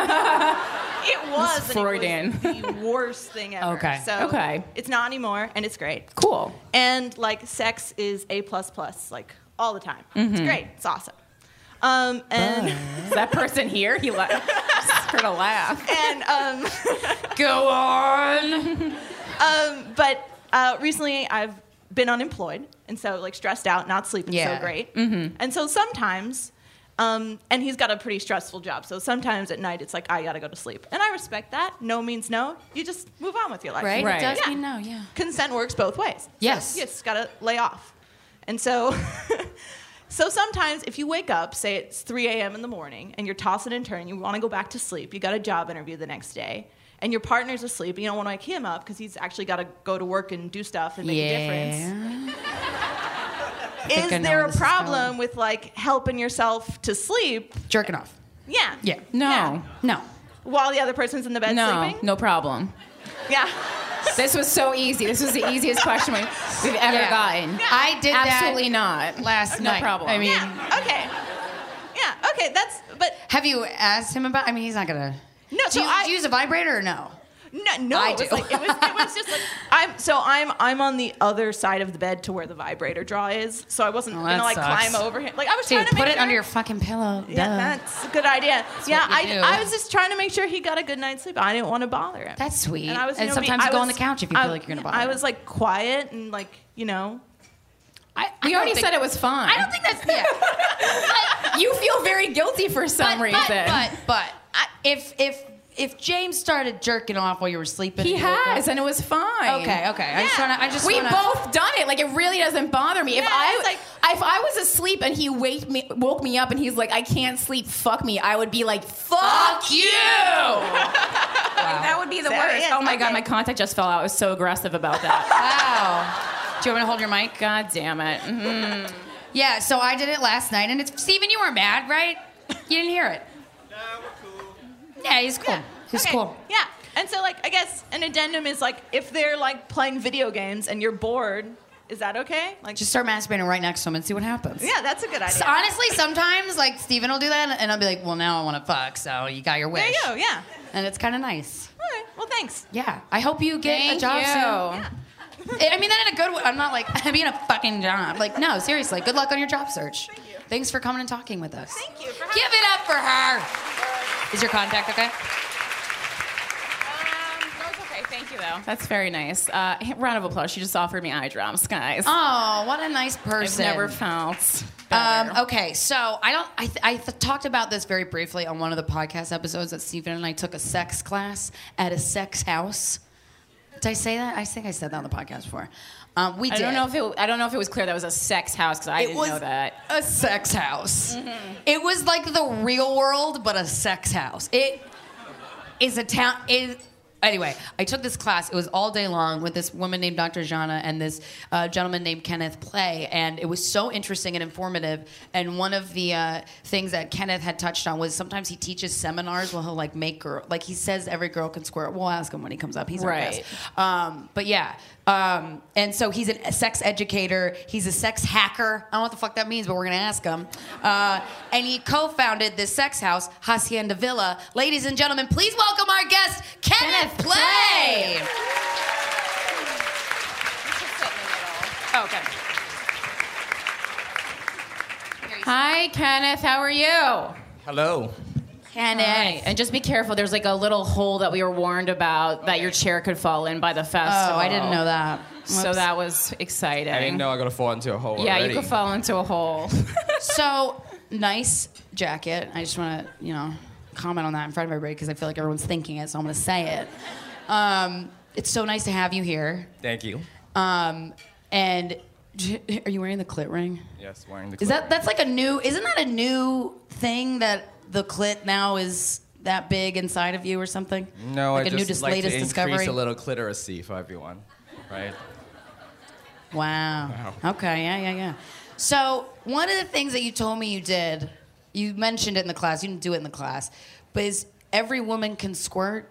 It was. and it Freudian. was the worst thing ever. Okay. So Okay. It's not anymore, and it's great. Cool. And like sex is a plus plus, like all the time. Mm-hmm. It's great. It's awesome. Um, and Is that person here? He laughed. Just heard a laugh. and um, Go on. um, but uh, recently I've been unemployed, and so like stressed out, not sleeping Yeah. so great. And so sometimes. Um, and he's got a pretty stressful job, so sometimes at night it's like I gotta go to sleep, and I respect that. No means no. You just move on with your life. Right? Right. It does Yeah. mean no, yeah. consent works both ways. So Yes. you just gotta lay off. And so, so sometimes if you wake up, say it's 3 a.m. in the morning, and you're tossing and turning, you want to go back to sleep. You got a job interview the next day, and your partner's asleep, and you don't want to wake him up because he's actually got to go to work and do stuff and make a difference. Is there a problem with like helping yourself to sleep? Jerking off. Yeah. Yeah. No. Yeah. No. While the other person's in the bed No, sleeping. no problem. Yeah. This was so easy. This was the easiest question we- we've ever Yeah. gotten. I did Absolutely that not. last no night. problem. I mean, Yeah. Okay. Yeah. Okay. That's. But have you asked him about? I mean, he's not gonna. No, Do so you, I- do you use a vibrator or no? No, no, I it was do. like it was. It was just like I'm. So I'm. I'm on the other side of the bed to where the vibrator draw is. So I wasn't Oh, gonna like sucks. climb over him. Like I was Dude, trying to put make it sure, under your fucking pillow. Yeah, Duh. that's a good idea. yeah, what you do. I, I was just trying to make sure he got a good night's sleep. I didn't want to bother him. That's sweet. And I was. And you know, sometimes I you go was- on the couch if you I- feel like you're gonna bother I was like quiet and like you know. I, we already said it was fine. I don't think that's yeah. you feel very guilty for some but, reason. But but, but I, if if if James started jerking off while you were sleeping, he has, up- and it was fine. Okay, okay. I just wanna. I just We've wanna, both done it. Like it really doesn't bother me. if Yeah, I it's like- if I was asleep and he waked me woke me up and he's like, I can't sleep, fuck me, I would be like, fuck you. Like, that would be the So, worst. yeah, oh my god, okay. my contact just fell out. I was so aggressive about that. Wow. Do you want me to hold your mic? god damn it. Mhm. Yeah. So I did it last night, and it's Steven, you weren't mad, right? You didn't hear it. Nah, we're cool. Yeah, he's cool. He's Okay, cool. Yeah. And so like I guess an addendum is like if they're like playing video games and you're bored, is that okay? Like Just start masturbating right next to him and see what happens. yeah, that's a good idea. So honestly, sometimes like Steven will do that, and I'll be like, "Well, now I want to fuck." So you got your wish. there you go. Yeah. And it's kind of nice. All right. Well, thanks. Yeah. I hope you get Thank a job you. soon. I mean that in a good way. I'm not like I mean a fucking job. Like no, seriously. Good luck on your job search. Thank you. Thanks for coming and talking with us. Thank you for having Give it up for her. Is your contact okay? Um, it's okay. Thank you, though. That's very nice. Uh, round of applause. She just offered me eye drops, guys. Oh, what a nice person. I've never felt Um, okay, so I don't. I, th- I th- talked about this very briefly on one of the podcast episodes that Stephen and I took a sex class at a sex house. Did I say that? I think I said that on the podcast before. Um, we I did. don't know if it. I don't know if it was clear that was a sex house because I it didn't was know that. a sex house. It was like the real world, but a sex house. It is a town. Is anyway. I took this class. It was all day long with this woman named Dr. Jana and this uh, gentleman named Kenneth Play, and it was so interesting and informative. And one of the uh, things that Kenneth had touched on was sometimes he teaches seminars where he'll like make girl like he says every girl can squirt. We'll ask him when he comes up. He's our Right. guest. Um, but yeah. Um, and so he's a sex educator. He's a sex hacker. I don't know what the fuck that means, but we're gonna ask him. Uh, and he co-founded this sex house, Hacienda Villa. Ladies and gentlemen, please welcome our guest, Kenneth, Kenneth Play. Oh, okay. Hi, Kenneth. How are you? Hello. Kenneth. Hi. And just be careful. There's like a little hole that we were warned about that your chair could fall in by the Oh. I didn't know that. So that was exciting. I didn't know I got to fall into a hole Yeah, already. you could fall into a hole. So nice jacket. I just want to, you know, comment on that in front of everybody because I feel like everyone's thinking it, so I'm going to say it. Um, it's so nice to have you here. Thank you. Um, and are you wearing the clit ring? Yes, wearing the. Is clip. that that's like a new? Isn't that a new thing that the clit now is that big inside of you or something? No, like I a new just dis- like latest to discovery. increase a little cliteracy for everyone, right? Wow. Wow. Okay. Yeah. Yeah. Yeah. So one of the things that you told me you did, you mentioned it in the class. You didn't do it in the class, but is every woman can squirt?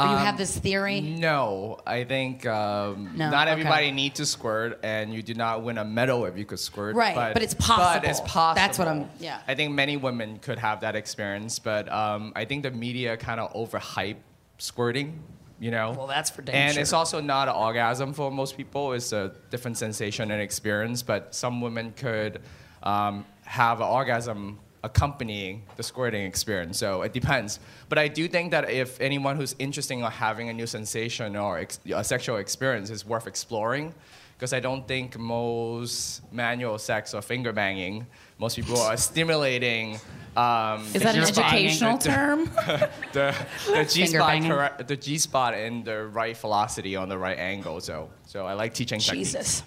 Or you have this theory? No, I think um, No, not okay. everybody needs to squirt, and you do not win a medal if you could squirt. Right, but it's possible. But it's possible. That's what I'm- yeah. I think many women could have that experience, but um, I think the media kind of overhype squirting. You know. Well, that's for damn And sure. it's also not an orgasm for most people. It's a different sensation and experience. But some women could um, have an orgasm accompanying the squirting experience. So it depends. But I do think that if anyone who's interested in having a new sensation or ex- a sexual experience is worth exploring, because I don't think most manual sex or finger banging, most people are stimulating. Um, Is that an Finger banging. educational term? the, the G spot, banging. the G spot in the right velocity on the right angle. So so I like teaching techniques.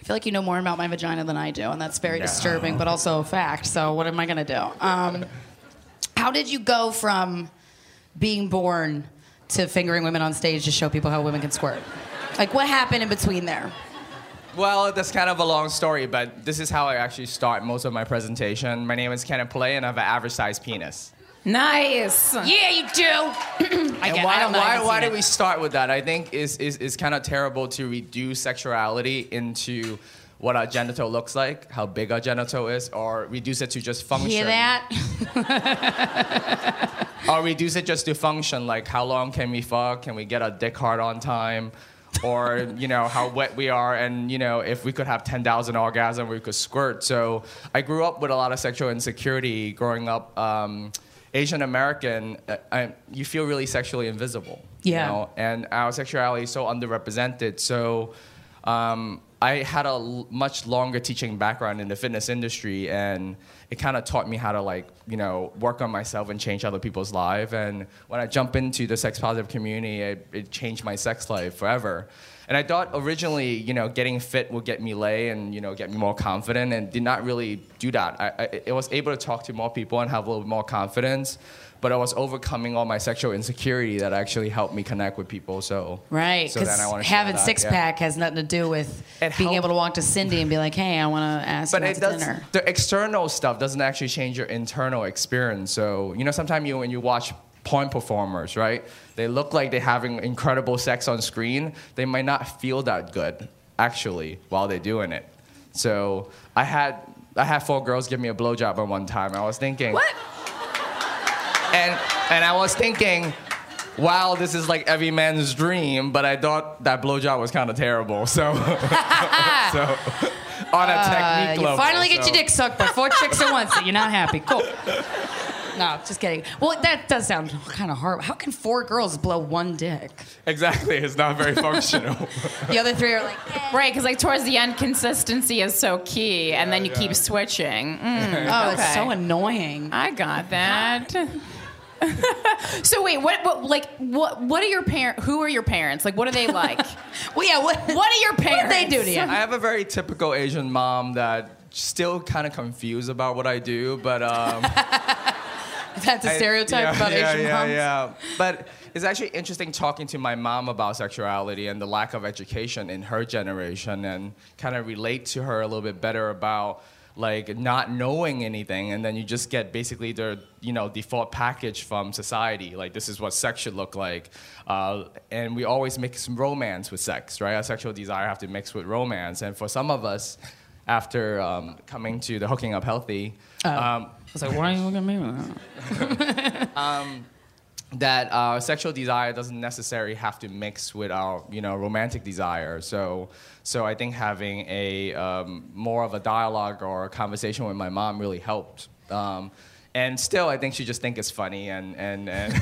I feel like you know more about my vagina than I do, and that's very No. disturbing, but also a fact. So what am I gonna do? Um, how did you go from being born to fingering women on stage to show people how women can squirt? Like what happened in between there? Well, that's kind of a long story, but this is how I actually start most of my presentation. My name is Kenneth Play, and I have an average sized penis. Nice. Yeah, you do. I And get. why I don't know. I why, why seen did it. we start with that? I think is is, is kind of terrible to reduce sexuality into what our genital looks like, how big our genital is, or reduce it to just function. Hear that? Or reduce it just to function, like how long can we fuck? Can we get a dick hard on time? Or, you know, how wet we are, and, you know, if we could have 10,000 orgasms, we could squirt. So I grew up with a lot of sexual insecurity growing up. Um, Asian American, uh, I, you feel really sexually invisible. you Yeah. know? And our sexuality is so underrepresented. So um, I had a l- much longer teaching background in the fitness industry, and it kind of taught me how to like you know work on myself and change other people's lives. And when I jump into the sex positive community, it, it changed my sex life forever. And I thought originally, you know, getting fit would get me lay and you know get me more confident, and did not really do that. I, I, I was able to talk to more people and have a little bit more confidence. But I was overcoming all my sexual insecurity that actually helped me connect with people. So Right, So then I wanna having six pack has nothing to do with It being helped- able to walk to Cindy and be like, "Hey, I want to ask but you it to does dinner." the external stuff doesn't actually change your internal experience so you know sometimes you when you watch porn performers right they look like they're having incredible sex on screen they might not feel that good actually while they're doing it so i had i had four girls give me a blowjob at one time i was thinking What? and and i was thinking Wow, this is like every man's dream, but I thought that blowjob was kind of terrible. So, so on a Uh, technique you level. finally get so- your dick sucked by four chicks at once, and you're not happy. Cool. No, just kidding. Well, that does sound kind of hard. How can four girls blow one dick? Exactly, it's not very functional. The other three are like, Right, because like towards the end, consistency is so key, and then you keep switching. Mm, "Oh, it's so annoying." I got that. so wait, what, what? Like, what? What are your parents? Who are your parents? Like, what are they like? Well, yeah. What, what are your parents? What do they do to you? I have a very typical Asian mom that still kind of confused about what I do, but um, That's a I- stereotype yeah, about yeah, Asian yeah, moms. Yeah, But it's actually interesting talking to my mom about sexuality and the lack of education in her generation, and kind of relate to her a little bit better about like not knowing anything, and then you just get basically the you know default package from society. Like this is what sex should look like, uh, and we always mix romance with sex, right? Our sexual desire have to mix with romance, and for some of us. After um, coming to the hooking up healthy, um, I was like, "Why are you looking at me?" like that? that our sexual desire doesn't necessarily have to mix with our you know romantic desire so so i think having a um, more of a dialogue or a conversation with my mom really helped um, and still i think she just think it's funny and and, and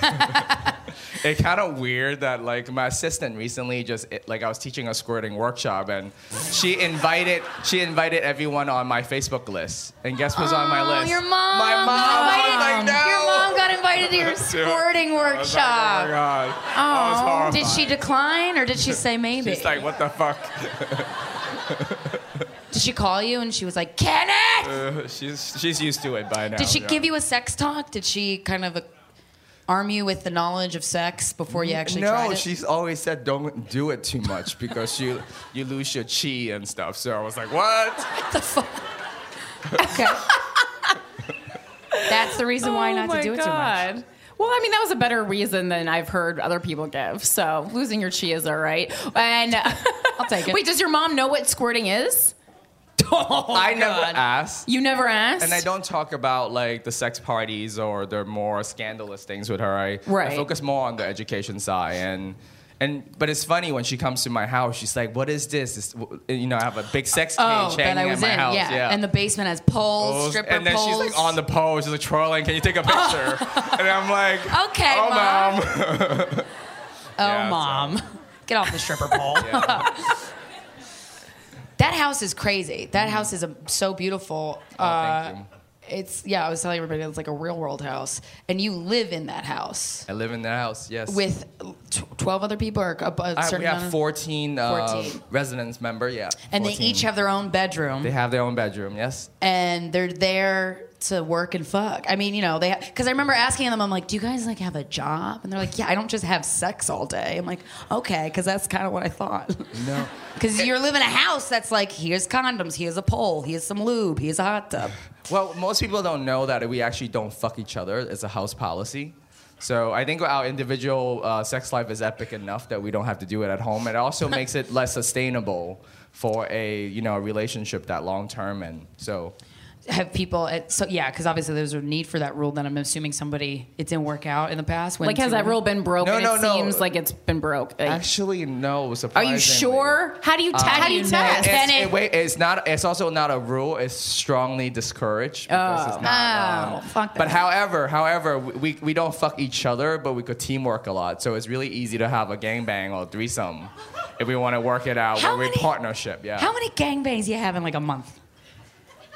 it's kind of weird that like my assistant recently just it, like i was teaching a squirting workshop and she invited she invited everyone on my facebook list and guess who's on my Oh, list your mom. my mom I was invited- like, no. Your mom got invited to your squirting was like, workshop. oh my god. Horrified. Did she decline or did she say maybe? She's like, what the fuck? did she call you and she was like, Kenneth? Uh, she's she's used to it by now. Did she yeah. give you a sex talk? Did she kind of uh, arm you with the knowledge of sex before you actually tried No, it? she's always said don't do it too much because you you lose your chi and stuff. So I was like, what? What the fuck? okay. That's the reason why Oh not to do it too much. Well, I mean, that was a better reason than I've heard other people give. So losing your chi is all right. And I'll take it. Wait, does your mom know what squirting is? I never asked. You never asked. And I don't talk about like the sex parties or the more scandalous things with her. I, Right. I focus more on the education side and. And but it's funny when she comes to my house, she's like, "What is this?" This- you know, I have a big sex cage Oh, hanging I at was my in. house. yeah. and the basement has poles, Poles, stripper and then poles. she's like on the pole, she's like twirling. Can you take a picture? and I'm like, Okay, oh, Mom." mom. Oh, Yeah, so- mom, get off the stripper pole. That house is crazy. That house is um, so beautiful. Oh, thank Uh, you. It's yeah. I was telling everybody it's like a real world house, and you live in that house I live in that house. Yes. with tw- twelve other people or a, a I, certain we amount have of- 14, uh, 14. residents member. Yeah. and they each have their own bedroom. They have their own bedroom. Yes. and they're there to work and fuck. I mean, you know, they because I remember asking them, I'm like, do you guys like have a job? And they're like, yeah, I don't just have sex all day. I'm like, okay, because that's kind of what I thought. No. Because you live in a house that's like, here's condoms, here's a pole, here's some lube, here's a hot tub. Well, most people don't know that we actually don't fuck each other. It's a house policy. So I think our individual uh, sex life is epic enough that we don't have to do it at home. It also makes it less sustainable for a you know a relationship that long term. And so Have people, at, so yeah, because obviously there's a need for that rule. Then I'm assuming somebody it didn't work out in the past. When like, has that rule been broken? No, no, it no. seems like it's been broke. Like, actually, no. are you sure? How do you, um, te- how do you you test? It's, it- it- wait, it's not. It's also not a rule. It's strongly discouraged because it's oh. not. Oh, um, fuck that. But however, however, we, we don't fuck each other, but we could teamwork a lot. So it's really easy to have a gangbang or threesome if we want to work it out. How where we many- partnership. Yeah. How many gangbangs you have in like a month?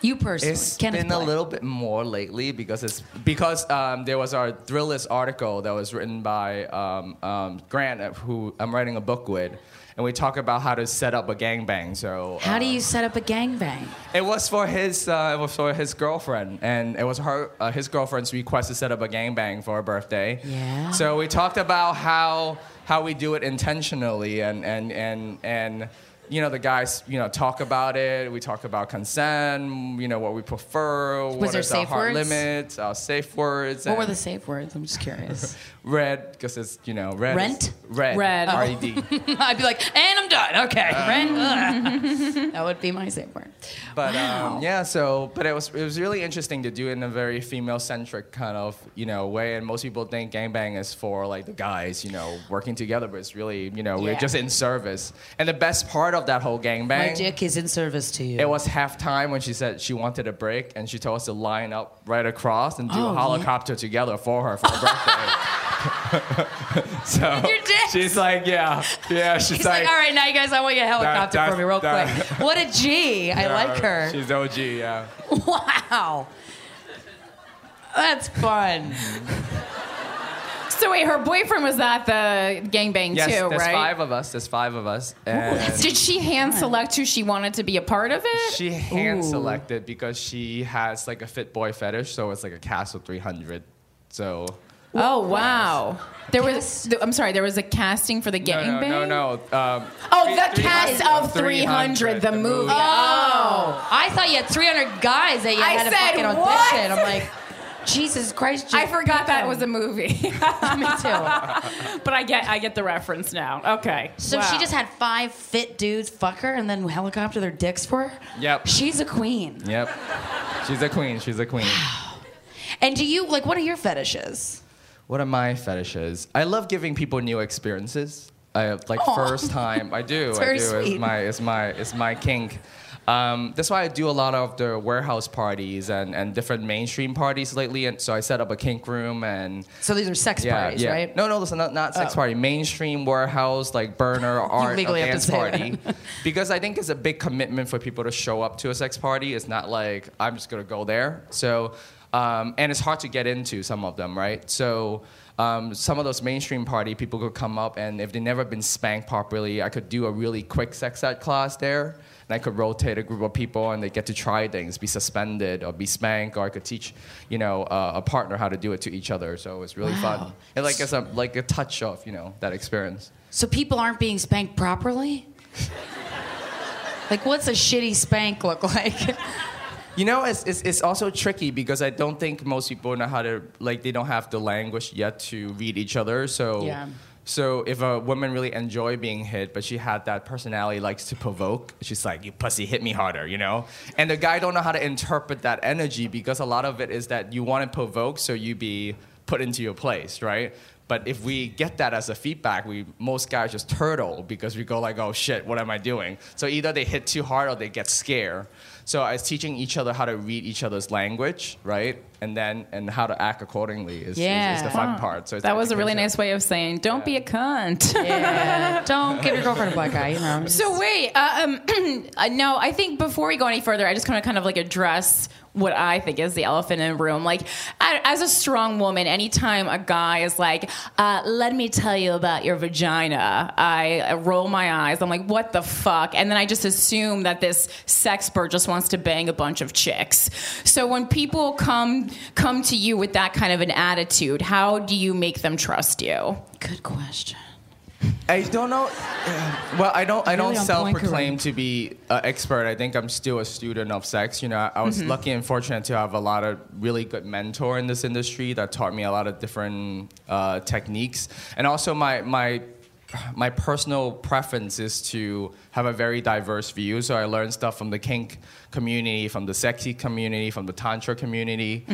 You personally, It's Kenneth been a little bit more lately because it's because um, there was our Thrillist article that was written by um, um, Grant, uh, who I'm writing a book with, and we talk about how to set up a gangbang. So How do you set up a gangbang? It was for his. Uh, it was for his girlfriend, and it was her. Uh, his girlfriend's request to set up a gangbang for her birthday. Yeah. So we talked about how how we do it intentionally, and and and and. You know the guys. You know talk about it. We talk about consent. You know what we prefer. what there is our safe hard words? limits? Our safe words. What were the safe words? I'm just curious. red? Because it's you know red. is- Rent? Red. Red. R E D. I'd be like, and I'm done. Okay, rent. ugh. that would be my safe word. But um, yeah, so but it was it was really interesting to do it in a very female centric kind of you know way, and most people think gangbang is for like the guys, you know, working together, but it's really you know we're Yeah. just in service. And the best part of that whole My gangbang, dick is in service to you. it was halftime when she said she wanted a break, and she told us to line up right across and do Oh, a yeah. helicopter together for her for her birthday. so Your she's like, yeah, yeah. She's He's like, all right, now you guys, I want you a helicopter that- for me real that- quick. What a G. I yeah, like her. She's OG, yeah. Wow. That's fun. So wait, her boyfriend was at the gangbang Yes, too, there's right? five of us. There's five of us. And Did she hand select who she wanted to be a part of it? she hand selected because she has like a fit boy fetish, so it's like a Castle 300. So oh wow! There was. th- I'm sorry. There was a casting for the no, gangbang. no, no, no. Um, Oh, three- the 300, cast of 300, the movie. Oh, I thought you had 300 guys that you I had to said, fucking audition. what? I'm like, Jesus Christ. I just forgot that pick was a movie, Me too. but I get I get the reference now. Okay. So Wow. she just had five fit dudes fuck her and then helicopter their dicks for her? Yep. She's a queen. Yep. She's a queen. She's a queen. And do you, like, what are your fetishes? What are my fetishes? I love giving people new experiences. I like Aw. first time. I do. I do. sweet. It's my it's my it's my kink. Um, that's why I do a lot of the warehouse parties and, and different mainstream parties lately. And so I set up a kink room and So these are sex yeah, parties, yeah. right? No, no, listen, not, not sex Oh. party. Mainstream warehouse, like burner art, a legally have dance party. because I think it's a big commitment for people to show up to a sex party. It's not like I'm just gonna go there. So, um, and it's hard to get into some of them, right? So. Um, some of those mainstream party people could come up and if they've never been spanked properly, I could do a really quick sex ed class there, and I could rotate a group of people and they get to try things, be suspended or be spanked, or I could teach, you know, uh, a partner how to do it to each other. So it's really fun. Wow. And like it's a like a touch of you know that experience. So people aren't being spanked properly? like, what's a shitty spank look like? You know, it's, it's, it's also tricky because I don't think most people know how to, like, they don't have the language yet to read each other. So, Yeah. so if a woman really enjoy being hit, but she had that personality likes to provoke, she's like, you pussy, hit me harder, you know? And the guy don't know how to interpret that energy because a lot of it is that you want to provoke so you be put into your place, right? But if we get that as a feedback, we most guys just turtle because we go like, "Oh shit, what am I doing?" So either they hit too hard or they get scared. So I was teaching each other how to read each other's language, right? And then and how to act accordingly is, is- is, the fun part. So it's That was a really nice way of saying, "Don't be a cunt." Yeah. Don't give your girlfriend a black eye, you know. So wait, uh, um, uh, no, I think before we go any further, I just want to kind of like address what I think is the elephant in the room. Like, I, as a strong woman, anytime a guy is like, uh, "Let me tell you about your vagina," I uh, roll my eyes. I'm like, "What the fuck?" And then I just assume that this sexpert just wants to bang a bunch of chicks. So when people come come to you with that kind of an attitude, how do you make them trust you? Good question. I don't know. Well, I don't. I don't Really self-proclaim to be an expert. I think I'm still a student of sex. You know, I, I was lucky and fortunate to have a lot of really good mentor in this industry that taught me a lot of different uh, techniques, and also my my my personal preference is to have a very diverse view. So I learned stuff from the kink community, from the sexy community, from the tantra community,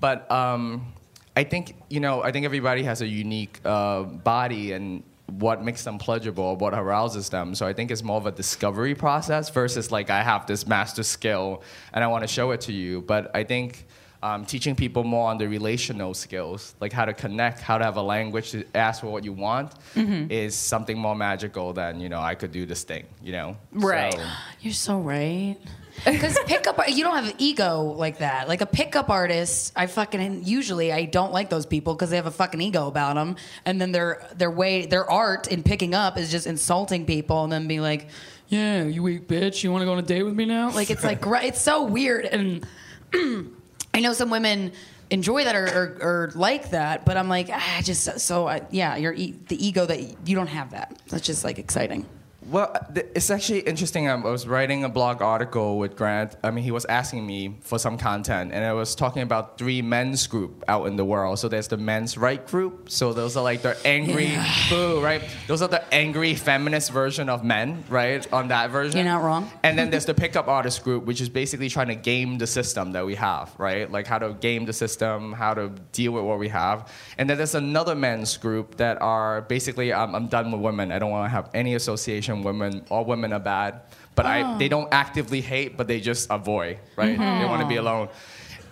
but. Um, I think you know. I think everybody has a unique uh, body and what makes them pleasurable, what arouses them. So I think it's more of a discovery process versus like I have this master skill and I want to show it to you. But I think um, teaching people more on the relational skills, like how to connect, how to have a language to ask for what you want, is something more magical than you know I could do this thing. You know, Right. So- You're so right. Because pickup, you don't have an ego like that. Like a pickup artist, I fucking usually I don't like those people because they have a fucking ego about them, and then their their way their art in picking up is just insulting people, and then be like, "Yeah, you weak bitch, you want to go on a date with me now?" Like it's like it's so weird, and I know some women enjoy that or, or, or like that, but I'm like, ah, just so I, yeah, you're e- the ego that you don't have that. That's just like exciting. Well, th- it's actually interesting. Um, I was writing a blog article with Grant. I mean, he was asking me for some content, and I was talking about three men's group out in the world. So there's the men's right group. So those are like the angry, boo, right? Those are the angry feminist version of men, right? On that version. You're not wrong. And then there's the pickup artist group, which is basically trying to game the system that we have, right? Like how to game the system, how to deal with what we have. And then there's another men's group that are basically, um, I'm done with women. I don't want to have any association women. All women are bad. But I, they don't actively hate, but they just avoid, right? They want to be alone.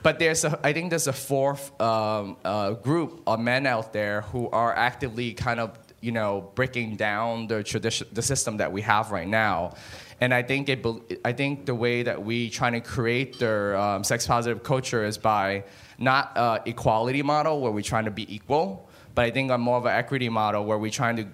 But there's a, I think there's a fourth um, uh, group of men out there who are actively kind of, you know, breaking down the tradition, the system that we have right now. And I think it, I think the way that we trying to create their um, sex positive culture is by not uh, equality model where we're trying to be equal, but I think a more of an equity model where we're trying to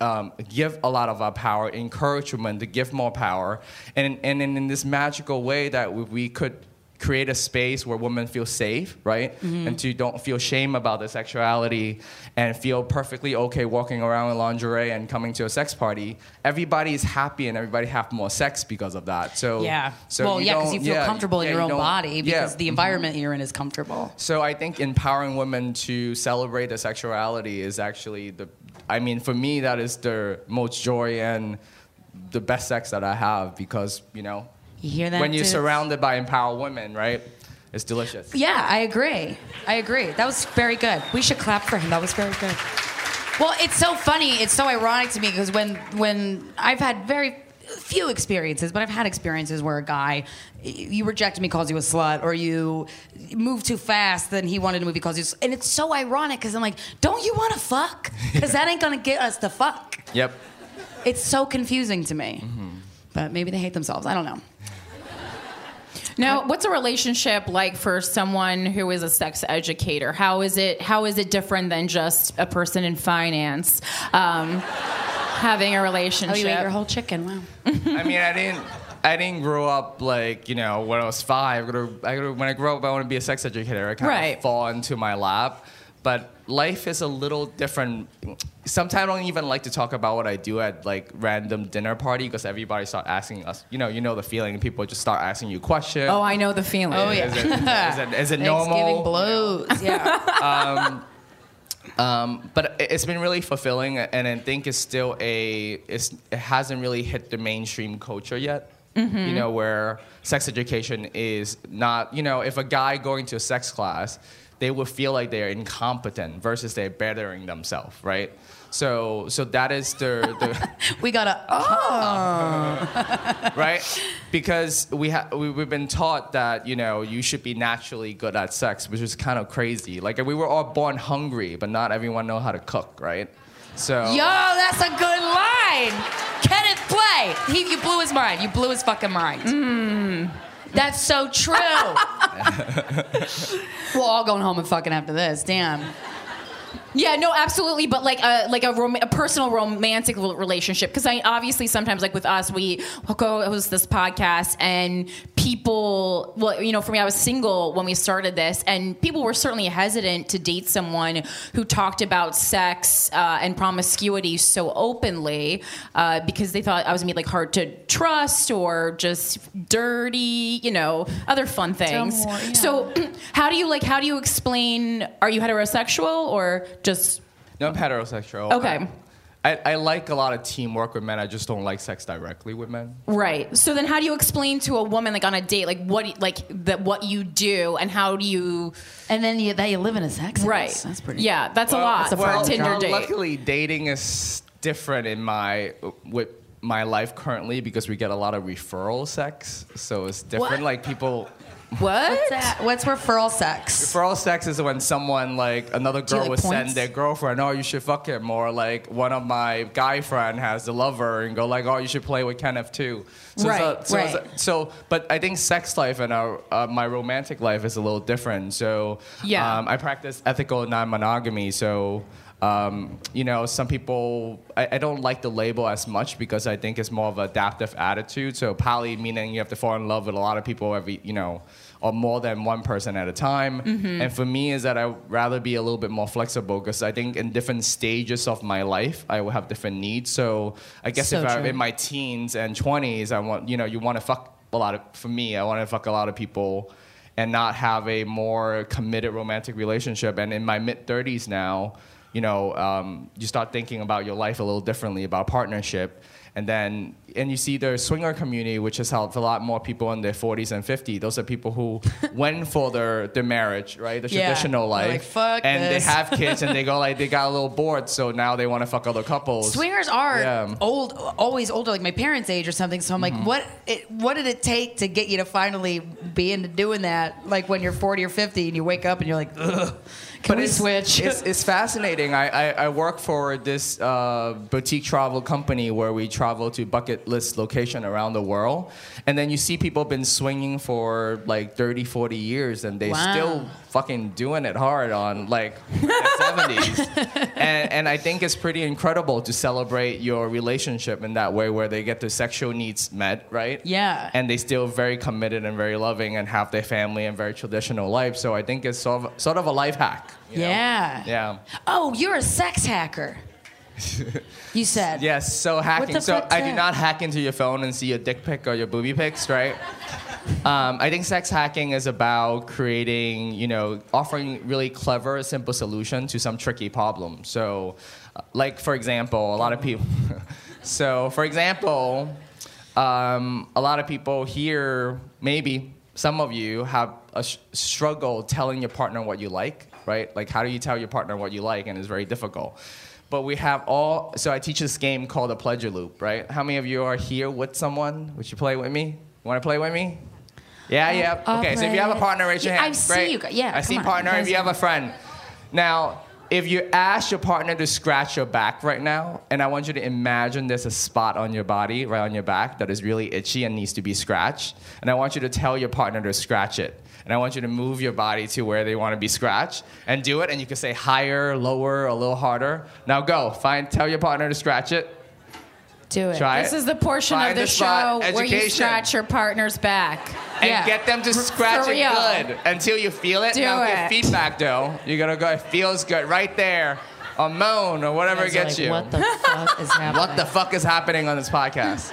um, give a lot of our power, encourage women to give more power, and and in, in this magical way that we, we could create a space where women feel safe, right, and to don't feel shame about their sexuality and feel perfectly okay walking around in lingerie and coming to a sex party. Everybody is happy and everybody have more sex because of that. So Yeah. so well, yeah, because you feel yeah, comfortable in yeah, your you own body yeah. because the environment you're in is comfortable. So I think empowering women to celebrate their sexuality is actually the. I mean, for me, that is the most joy and the best sex that I have because you know You hear that? when you're surrounded by empowered women, right? It's delicious. Yeah, I agree. I agree. That was very good. We should clap for him. That was very good. Well, it's so funny. It's so ironic to me because when when I've had very few experiences, but I've had experiences where a guy you rejected me calls you a slut, or you move too fast, then he wanted to move because you. And it's so ironic because I'm like, don't you want to fuck? Because that ain't gonna get us to fuck. Yep. It's so confusing to me. Mm-hmm. But maybe they hate themselves. I don't know. Now, what's a relationship like for someone who is a sex educator? How is it? How is it different than just a person in finance um, having a relationship? Oh, relationship? you ate your whole chicken. Wow. I mean, I didn't. I didn't grow up like you know when I was five. I gotta, I gotta, when I grow up, I want to be a sex educator. I kind Right. of fall into my lap. But life is a little different. Sometimes I don't even like to talk about what I do at like random dinner party because everybody start asking us. You know, you know the feeling. People just start asking you questions. Oh, I know the feeling. Oh, yeah. Is it, is it, is it Thanksgiving normal? blues. Yeah. Um, but it- it's been really fulfilling, and I think it's still a it's, it hasn't really hit the mainstream culture yet. You know, where sex education is not. You know, if a guy going to a sex class, they would feel like they're incompetent versus they're bettering themselves, right? So, so that is the, the we gotta oh. right? Because we ha- we, we've been taught that you know you should be naturally good at sex, which is kind of crazy. Like we were all born hungry, but not everyone know how to cook, right? So Yo, that's a good line. Kenneth Play. He, you blew his mind. You blew his fucking mind. Mm. That's so true. We're all going home and fucking after this. Damn. Yeah, no, absolutely. But like a like a, rom- a personal romantic relationship, because I obviously sometimes like with us, we host this podcast, and people, well, you know, for me, I was single when we started this, and people were certainly hesitant to date someone who talked about sex uh, and promiscuity so openly, uh, because they thought I was gonna be like hard to trust or just dirty, you know, other fun things. more, yeah. So, how do you like? How do you explain? Are you heterosexual or just no, I'm heterosexual. Okay. I, I, I like a lot of teamwork with men. I just don't like sex directly with men. right? So then, how do you explain to a woman like on a date like what like that what you do and how do you And then you, that you live in a sex house. right? That's pretty. Yeah, that's a lot That's a for a Tinder job. date. Luckily, dating is different in my with my life currently because we get a lot of referral sex. So it's different. What? Like people. What? What's that? What's referral sex? Referral sex is when someone like another girl like would send their girlfriend, "Oh, you should fuck him," or like one of my guy friend has a lover and go like, "Oh, you should play with Kenneth too." So Right, it's a- so, it's a- right. so, but I think sex life and our, uh, my romantic life is a little different. So Yeah. um, I practice ethical non-monogamy. So. Um, you know, some people, I, I don't like the label as much because I think it's more of an adaptive attitude. So, poly meaning you have to fall in love with a lot of people every, you know, or more than one person at a time. And for me, is that I'd rather be a little bit more flexible because I think in different stages of my life, I will have different needs. So, I guess So if I'm in my teens and 20s, I want, you know, you want to fuck a lot of, for me, I want to fuck a lot of people and not have a more committed romantic relationship. And in my mid 30s now, you know, um, you start thinking about your life a little differently about partnership. And then, and you see the swinger community, which has helped a lot more people in their 40s and 50s. Those are people who went for their, their marriage, right? The Yeah. traditional life. like, "Fuck and this." they have kids and they go like, they got a little bored, so now they want to fuck other couples. Swingers are Yeah. old, always older, like my parents' age or something. So I'm like, what? It, what did it take to get you to finally be into doing that? Like when you're 40 or 50 and you wake up and you're like, Ugh, can we it's, switch? It's, it's fascinating. I, I, I work for this uh, boutique travel company where we travel to bucket list location around the world. And then you see people been swinging for like 30, 40 years and they Wow. still fucking doing it hard on like their 70s. and, and I think it's pretty incredible to celebrate your relationship in that way where they get their sexual needs met, right? Yeah. And they still very committed and very loving and have their family and very traditional life. So I think it's sort of, sort of a life hack. You know? yeah. Yeah. Oh, you're a sex hacker. you said. Yes. So hacking. So I do not hack into your phone and see your dick pic or your booby pics, right? Um, I think sex hacking is about creating, you know, offering really clever, simple solution to some tricky problem. So, uh, like for example, a lot of people. so, for example, um, a lot of people here, maybe some of you have a sh- struggle telling your partner what you like, right? Like, how do you tell your partner what you like? And it's very difficult. But we have all, so I teach this game called a pleasure loop, right? How many of you are here with someone? Would you play with me? Want to play with me? Yeah, uh, yeah. I'll okay, so if you have a partner, raise your Yeah, hand. I see Great. you guys. Yeah, I see on. partner. If you have a friend. Now, if you ask your partner to scratch your back right now, and I want you to imagine there's a spot on your body, right on your back, that is really itchy and needs to be scratched, and I want you to tell your partner to scratch it. And I want you to move your body to where they want to be scratched and do it. And you can say higher, lower, a little harder. Now go. Find. Tell your partner to scratch it. Do it. Try This it. is the portion Find of the, spot. show where you scratch your partner's back. and Yeah. get them to scratch for it good until you feel it. Do now it. get feedback though. You gotta go. It feels good right there. A moan or whatever Guys gets like, you. What the fuck is happening? What the fuck is happening on this podcast?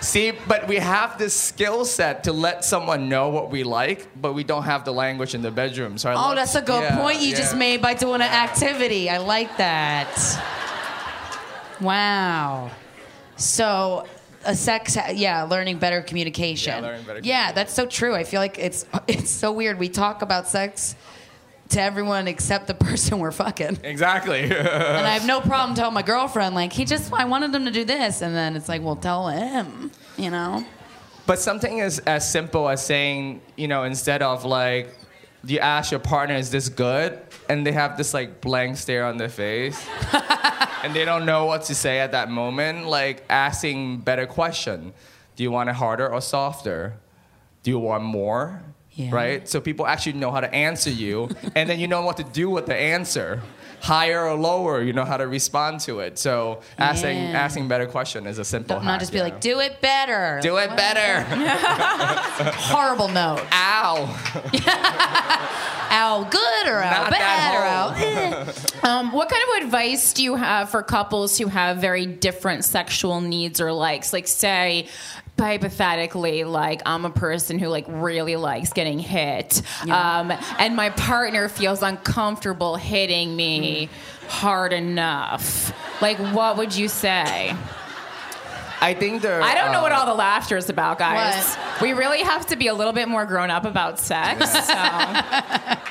See, but we have this skill set to let someone know what we like, but we don't have the language in the bedroom. So I Oh, love- that's a good Yeah, point you just made by doing an activity. I like that. Wow. So, a sex, yeah, learning better communication. Yeah, learning better Yeah, that's so true. I feel like it's it's so weird. We talk about sex to everyone except the person we're fucking. Exactly. And I have no problem telling my girlfriend, like, he just, I wanted him to do this. And then it's like, well, tell him, you know? But something as as simple as saying, you know, instead of like, you ask your partner, "Is this good?" and they have this like blank stare on their face, and they don't know what to say at that moment. Like asking better question: Do you want it harder or softer? Do you want more? Yeah. Right. So people actually know how to answer you, and then you know what to do with the answer. Higher or lower, you know how to respond to it. So asking Yeah. asking better question is a simple. Don't not hack, just be you like, know? do it better. do it better. Horrible note. Ow. Ow, good or ow, Not bad that or ow. Um, what kind of advice do you have for couples who have very different sexual needs or likes? Like, say, hypothetically, like I'm a person who like really likes getting hit, um, and my partner feels uncomfortable hitting me hard enough. Like, what would you say? I think there. I don't know what uh, all the laughter is about, guys. We really have to be a little bit more grown up about sex. So.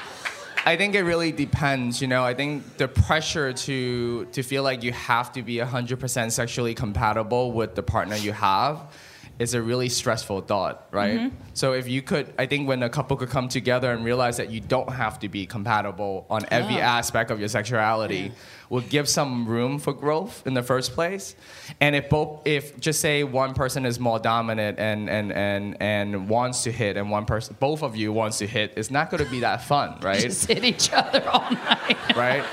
I think it really depends. You know, I think the pressure to to feel like you have to be hundred percent sexually compatible with the partner you have is a really stressful thought, right? Mm-hmm. So if you could, I think when a couple could come together and realize that you don't have to be compatible on every aspect of your sexuality, will give some room for growth in the first place. And if both, if just say one person is more dominant and and and and wants to hit, and one person, both of you wants to hit, it's not going to be that fun, right? Just hit each other all night. right?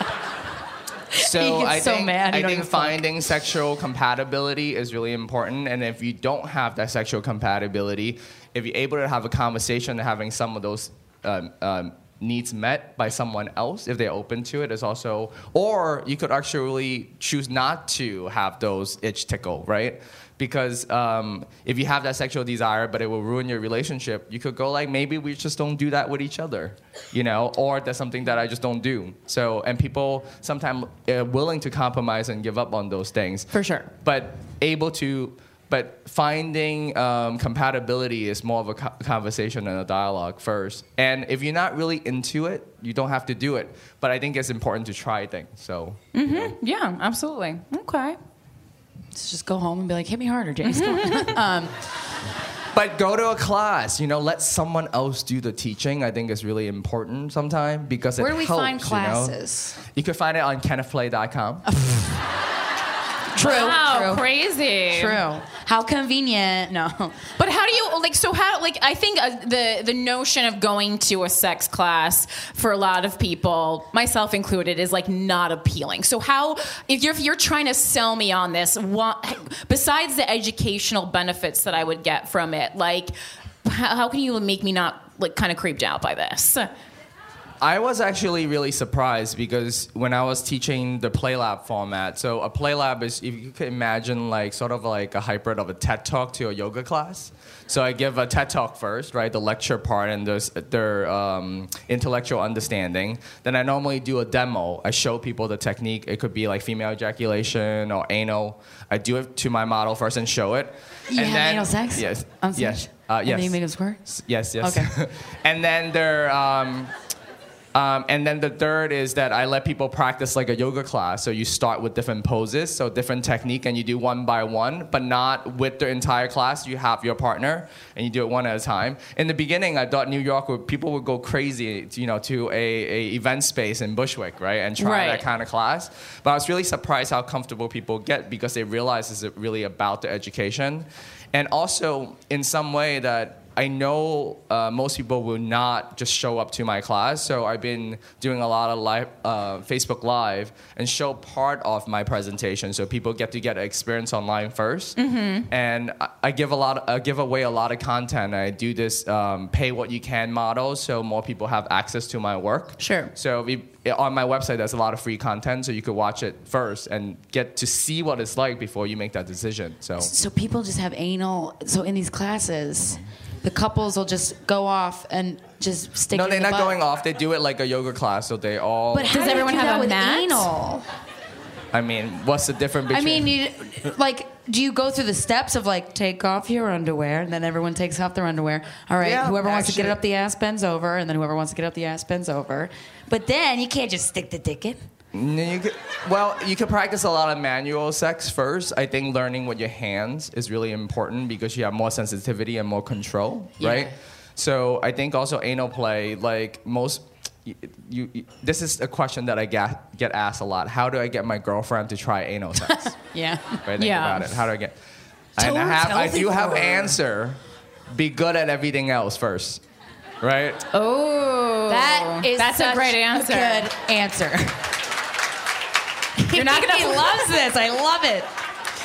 So I so think, I think fuck. finding sexual compatibility is really important. And if you don't have that sexual compatibility, if you're able to have a conversation and having some of those um, um, needs met by someone else, if they're open to it, is also, or you could actually choose not to have those itch tickle, right? Because um, if you have that sexual desire, but it will ruin your relationship, you could go like, maybe we just don't do that with each other, you know, or that's something that I just don't do. So, and people sometimes uh, willing to compromise and give up on those things. For sure. But able to, but finding um, compatibility is more of a co- conversation and a dialogue first. And if you're not really into it, you don't have to do it. But I think it's important to try things. So. yeah, absolutely. Okay. Let's just go home and be like, hit me harder, James. Um, But go to a class, you know, let someone else do the teaching. I think is really important sometimes because where do we helps, find you know? classes? You, can find it on kennethplay.com. True. Wow, True. crazy. True. How convenient. No. But how do you like? So how like I think uh, the the notion of going to a sex class for a lot of people, myself included, is like not appealing. So how if you're if you're trying to sell me on this, what besides the educational benefits that I would get from it, like how, how can you make me not like kind of creeped out by this? I was actually really surprised because when I was teaching the PlayLab format, so a PlayLab is, if you could imagine, like sort of like a hybrid of a TED Talk to a yoga class. So I give a TED Talk first, right, the lecture part and there's their um, intellectual understanding. Then I normally do a demo. I show people the technique. It could be like female ejaculation or anal. I do it to my model first and show it. You and have then, anal sex? Yes. On stage? Yes. Uh, And yes. then you make them squirt? Yes, yes. Okay. and then there, um, um, and then the third is that I let people practice like a yoga class. So you start with different poses, so different technique, and you do one by one, but not with the entire class. You have your partner, and you do it one at a time. In the beginning, I thought New York would people would go crazy, you know, to a, a event space in Bushwick, right, and try Right. that kind of class. But I was really surprised how comfortable people get because they realize it's really about the education, and also in some way that I know uh, most people will not just show up to my class, so I've been doing a lot of live uh, Facebook Live and show part of my presentation, so people get to get experience online 1st Mm-hmm. And I, I give a lot, I give away a lot of content. I do this um, pay what you can model, so more people have access to my work. Sure. So we, on my website, there's a lot of free content, so you could watch it first and get to see what it's like before you make that decision. So. So people just have anal. So in these classes, the couples will just go off and just stick. No, they're the not butt. going off. They do it like a yoga class, so they all. But how Does do you everyone do have that a with mat? anal? I mean, what's the difference between? I mean, you, like, do you go through the steps of like take off your underwear, and then everyone takes off their underwear? All right, Yeah, whoever wants to get it up the ass bends over, and then whoever wants to get up the ass bends over. But then you can't just stick the dick in. No, you could, well, you could practice a lot of manual sex first. I think learning with your hands is really important because you have more sensitivity and more control, right? So I think also anal play, like most. You, you, you- this is a question that I get, get asked a lot. How do I get my girlfriend to try anal sex? Yeah. right? Think Yeah. about it. How do I get? Tell and I have, I do have for answer. Be good at everything else first, right? Oh, That is that's a great answer. good answer. You're not gonna he loves this. I love it.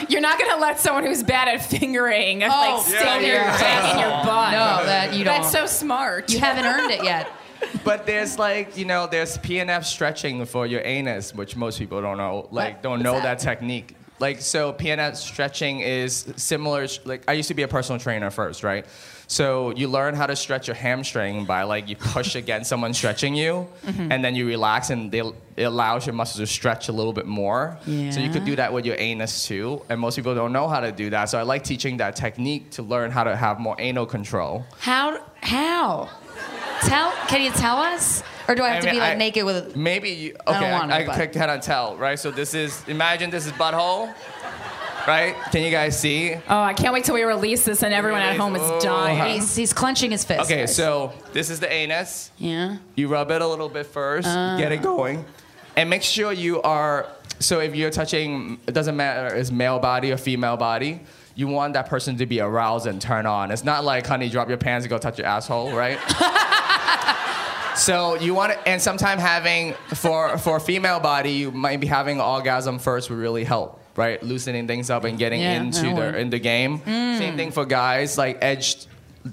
You're not gonna let someone who's bad at fingering Oh, like stick yeah, their yeah. dick in your butt. No, that you don't. That's so smart. you haven't earned it yet. But there's like, you know, there's PNF stretching for your anus, which most people don't know, like What? don't know that? that? technique. Like so PNF stretching is similar like I used to be a personal trainer first, right? So you learn how to stretch your hamstring by like you push against someone stretching you Mm-hmm. and then you relax and they, it allows your muscles to stretch a little bit more. So you could do that with your anus too. And most people don't know how to do that. So I like teaching that technique to learn how to have more anal control. How? How? Tell? Can you tell us? Or do I have I to be like I- naked with? Maybe you, I don't okay. want I, but- I kind of tell, right? So this is imagine this is butthole, right? Can you guys see? oh, I can't wait till we release this and everyone at home is Oh. dying. He's, he's clenching his fist. Okay, so this is the anus. yeah. You rub it a little bit first, Uh. get it going, and make sure you are. So if you're touching, it doesn't matter is male body or female body. You want that person to be aroused and turn on. It's not like, honey, drop your pants and go touch your asshole, right? So you want to, and sometimes having for for a female body, you might be having orgasm first would really help, right? Loosening things up and getting Yeah, into that the would. in the game. Same thing for guys, like edge,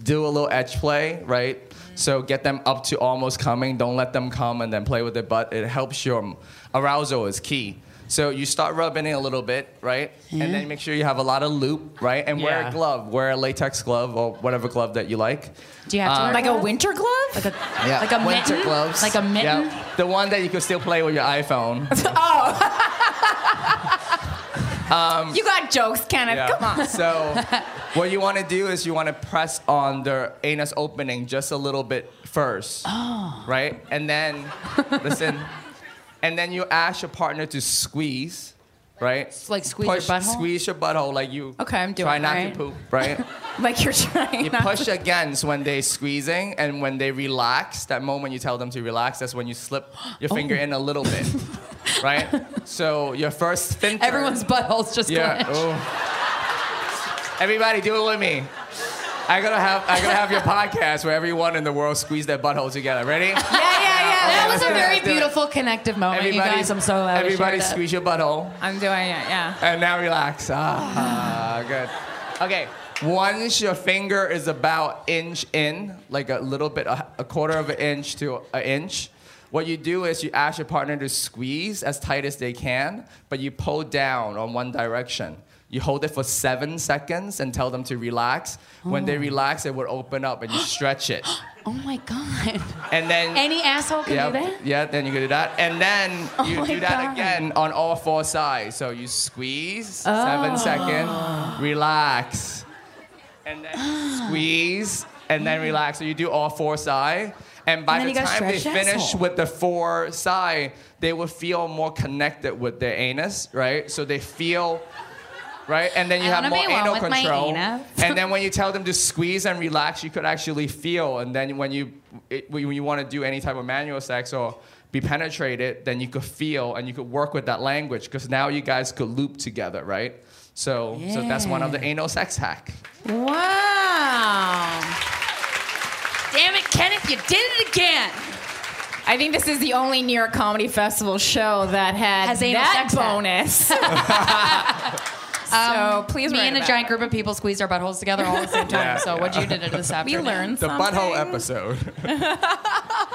do a little edge play, right? So get them up to almost coming. Don't let them come and then play with it. But it helps your arousal is key. So you start rubbing it a little bit, right? And then make sure you have a lot of loop, right? And wear a glove. Wear a latex glove or whatever glove that you like. Do you have to Um, wear like a winter glove? like a Yeah, like a winter mitten? gloves. Like a mitten? Yeah, the one that you can still play with your iPhone. Um, you got jokes, Kenneth. Yeah. Come on. So, what you want to do is you want to press on the anus opening just a little bit first, Oh. right? And then, listen, and then you ask your partner to squeeze, right? like squeeze your butthole? Squeeze your butthole like you. Okay, I'm doing Try not right? to poop, right? Like you're trying. You push to- against when they're squeezing, and when they relax, that moment you tell them to relax, that's when you slip your oh. finger Oh. in a little bit, right? So your first sphincter. Everyone's buttholes just Yeah. clenched. oh. Everybody, do it with me. I gotta have I gotta have your podcast where everyone in the world squeeze their butthole together. Ready? Yeah, yeah, yeah. That was a very let's do it. beautiful connective moment, you guys. I'm so glad Everybody shared that. squeeze your butthole. I'm doing it. Yeah. And now relax. Ah, good. Okay. Once your finger is about inch in, like a little bit, a, a quarter of an inch to an inch, what you do is you ask your partner to squeeze as tight as they can, but you pull down on one direction. You hold it for seven seconds and tell them to relax. When they oh. relax, it will open up and you stretch it. Oh my god. And then Any asshole can yeah, do that? Yeah, then you can do that. And then oh you Oh my do that God. again on all four sides. So you squeeze, Oh. seconds, relax. And then squeeze, and then relax. So you do all four sides. And by And the time they finish asshole. with the four side, they will feel more connected with their anus, right? So they feel right? And then you I have more anal control. and then when you tell them to squeeze and relax, you could actually feel. And then when you it, when you want to do any type of manual sex or be penetrated, then you could feel and you could work with that language because now you guys could loop together, right? So so that's one of the anal sex hack. Wow. Damn it, Kenneth, you did it again. I think this is the only New York Comedy Festival show that had Has that bonus. Um, so please Me write and a giant it. group of people squeezed our buttholes together all at the same time. Yeah, so what you did to this We afternoon? learned The something. butthole episode.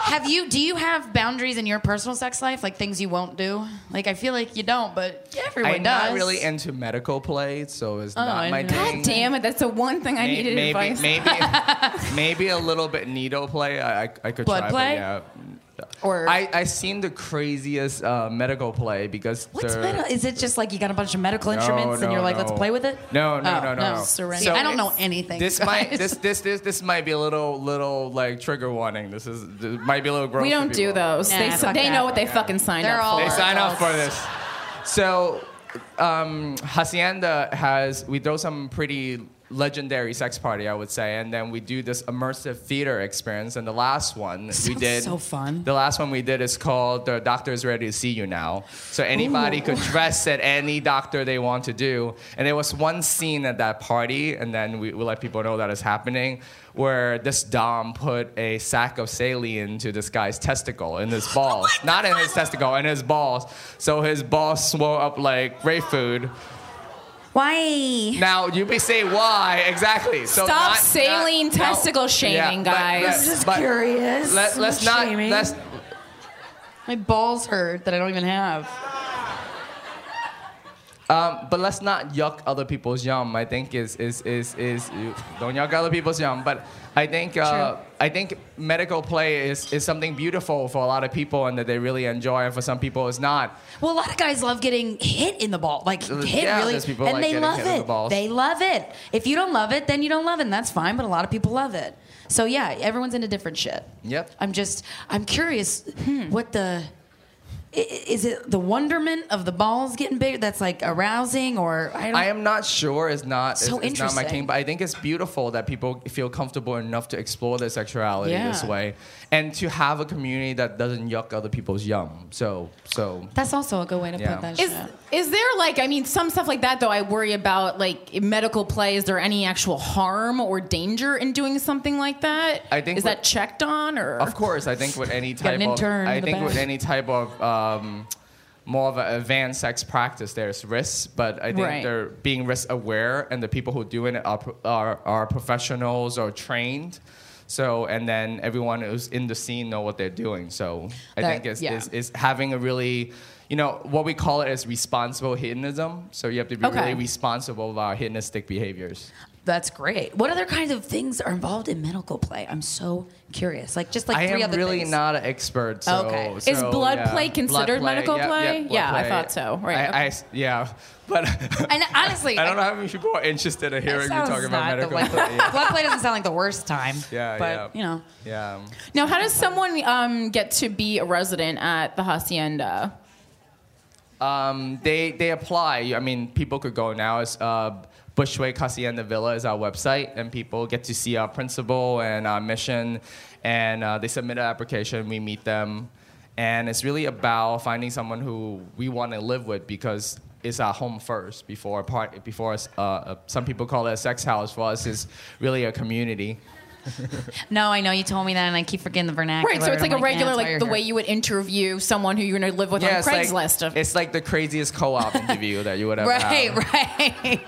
Have you? Do you have boundaries in your personal sex life, like things you won't do? Like I feel like you don't, but everyone I'm does. not really into medical play, so it's Oh, not I my know. thing. God damn it! That's the one thing I May- needed maybe, advice. maybe, maybe a little bit needle play. I, I, I could Blood try, but play? yeah. Or- I I seen the craziest uh, medical play because What's the- medical? Is it just like you got a bunch of medical No, instruments and you're like, let's no. play with it? No, no, Oh, no, no, no. Syringe. So I don't know anything. This guys. might this this this this might be a little little like trigger warning. This is this might be a little gross. we for don't do people. those. Nah, they fuck they that. know what they fucking signed They're up all- for. They sign up for this. So, um, Hacienda has we throw some pretty legendary sex party, I would say, and then we do this immersive theater experience. And the last one we did, so fun. The last one we did is called "The Doctor is Ready to See You Now." So anybody could dress at any doctor they want to do. And there was one scene at that party, and then we, we let people know that is happening, where this dom put a sack of saline to this guy's testicle in his balls, not in his testicle, in his balls. So his balls swell up like great food. Why? Now you may say why exactly? So Stop not- saline not- no, testicle shaming, but- guys. but- I'm just but curious. Let, let's not not. shaming. Let's, My balls hurt that I don't even have. Um, but let's not yuck other people's yum. I think is is is is don't yuck other people's yum. But I think uh, I think medical play is, is something beautiful for a lot of people and that they really enjoy, and for some people it's not. Well, a lot of guys love getting hit in the ball, like hit yeah, really, and like they love in the it. They love it. If you don't love it, then you don't love it, and that's fine. But a lot of people love it. So yeah, everyone's into different shit. Yep. I'm just, I'm curious, what the. I- Is it the wonderment of the balls getting bigger that's like arousing, or I don't? I am not sure. It's not. So it's, it's not my interesting. thing, but I think it's beautiful that people feel comfortable enough to explore their sexuality this way, and to have a community that doesn't yuck other people's yum. So, so That's also a good way to Yeah. put that Is shit. Is there like I mean some stuff like that though I worry about like medical play is there any actual harm or danger in doing something like that? I think is what- that checked on or Of course, I think with any type of, I think with any type of um, more of an advanced sex practice, there's risks, but I think Right. they're being risk aware, and the people who are doing it are, are are professionals or trained. So, and then everyone who's in the scene know what they're doing. So, I That- think it's, yeah. it's, it's having a really, you know, what we call it is responsible hedonism. So you have to be Okay. really responsible about hedonistic behaviors. That's great. What other kinds of things are involved in medical play? I'm so curious. Like just like I three other really things. I am really not an expert. So, Okay. Is blood yeah. play considered Blood medical Yep, play? yep, blood Yeah, I thought so. Right, I, okay. I yeah, but And honestly, I don't know how many people are interested in hearing you talking about medical way- play. Yeah. blood play doesn't sound like the worst time. Yeah, but yeah. you know, yeah. Now, how does someone um, get to be a resident at the hacienda? Um, they they apply. I mean, people could go now. It's uh, Bushwick Hacienda Villa is our website, and people get to see our principal and our mission. And uh, they submit an application. We meet them, and it's really about finding someone who we want to live with because it's our home first before part before us, uh, uh, some people call it a sex house. For us, is really a community. no, I know you told me that, and I keep forgetting the vernacular. Right, so it's like I'm a regular, yeah, like the here. way you would interview someone who you're going to live with on it's like, Craigslist. it's like the craziest co-op interview that you would ever Right, have. right.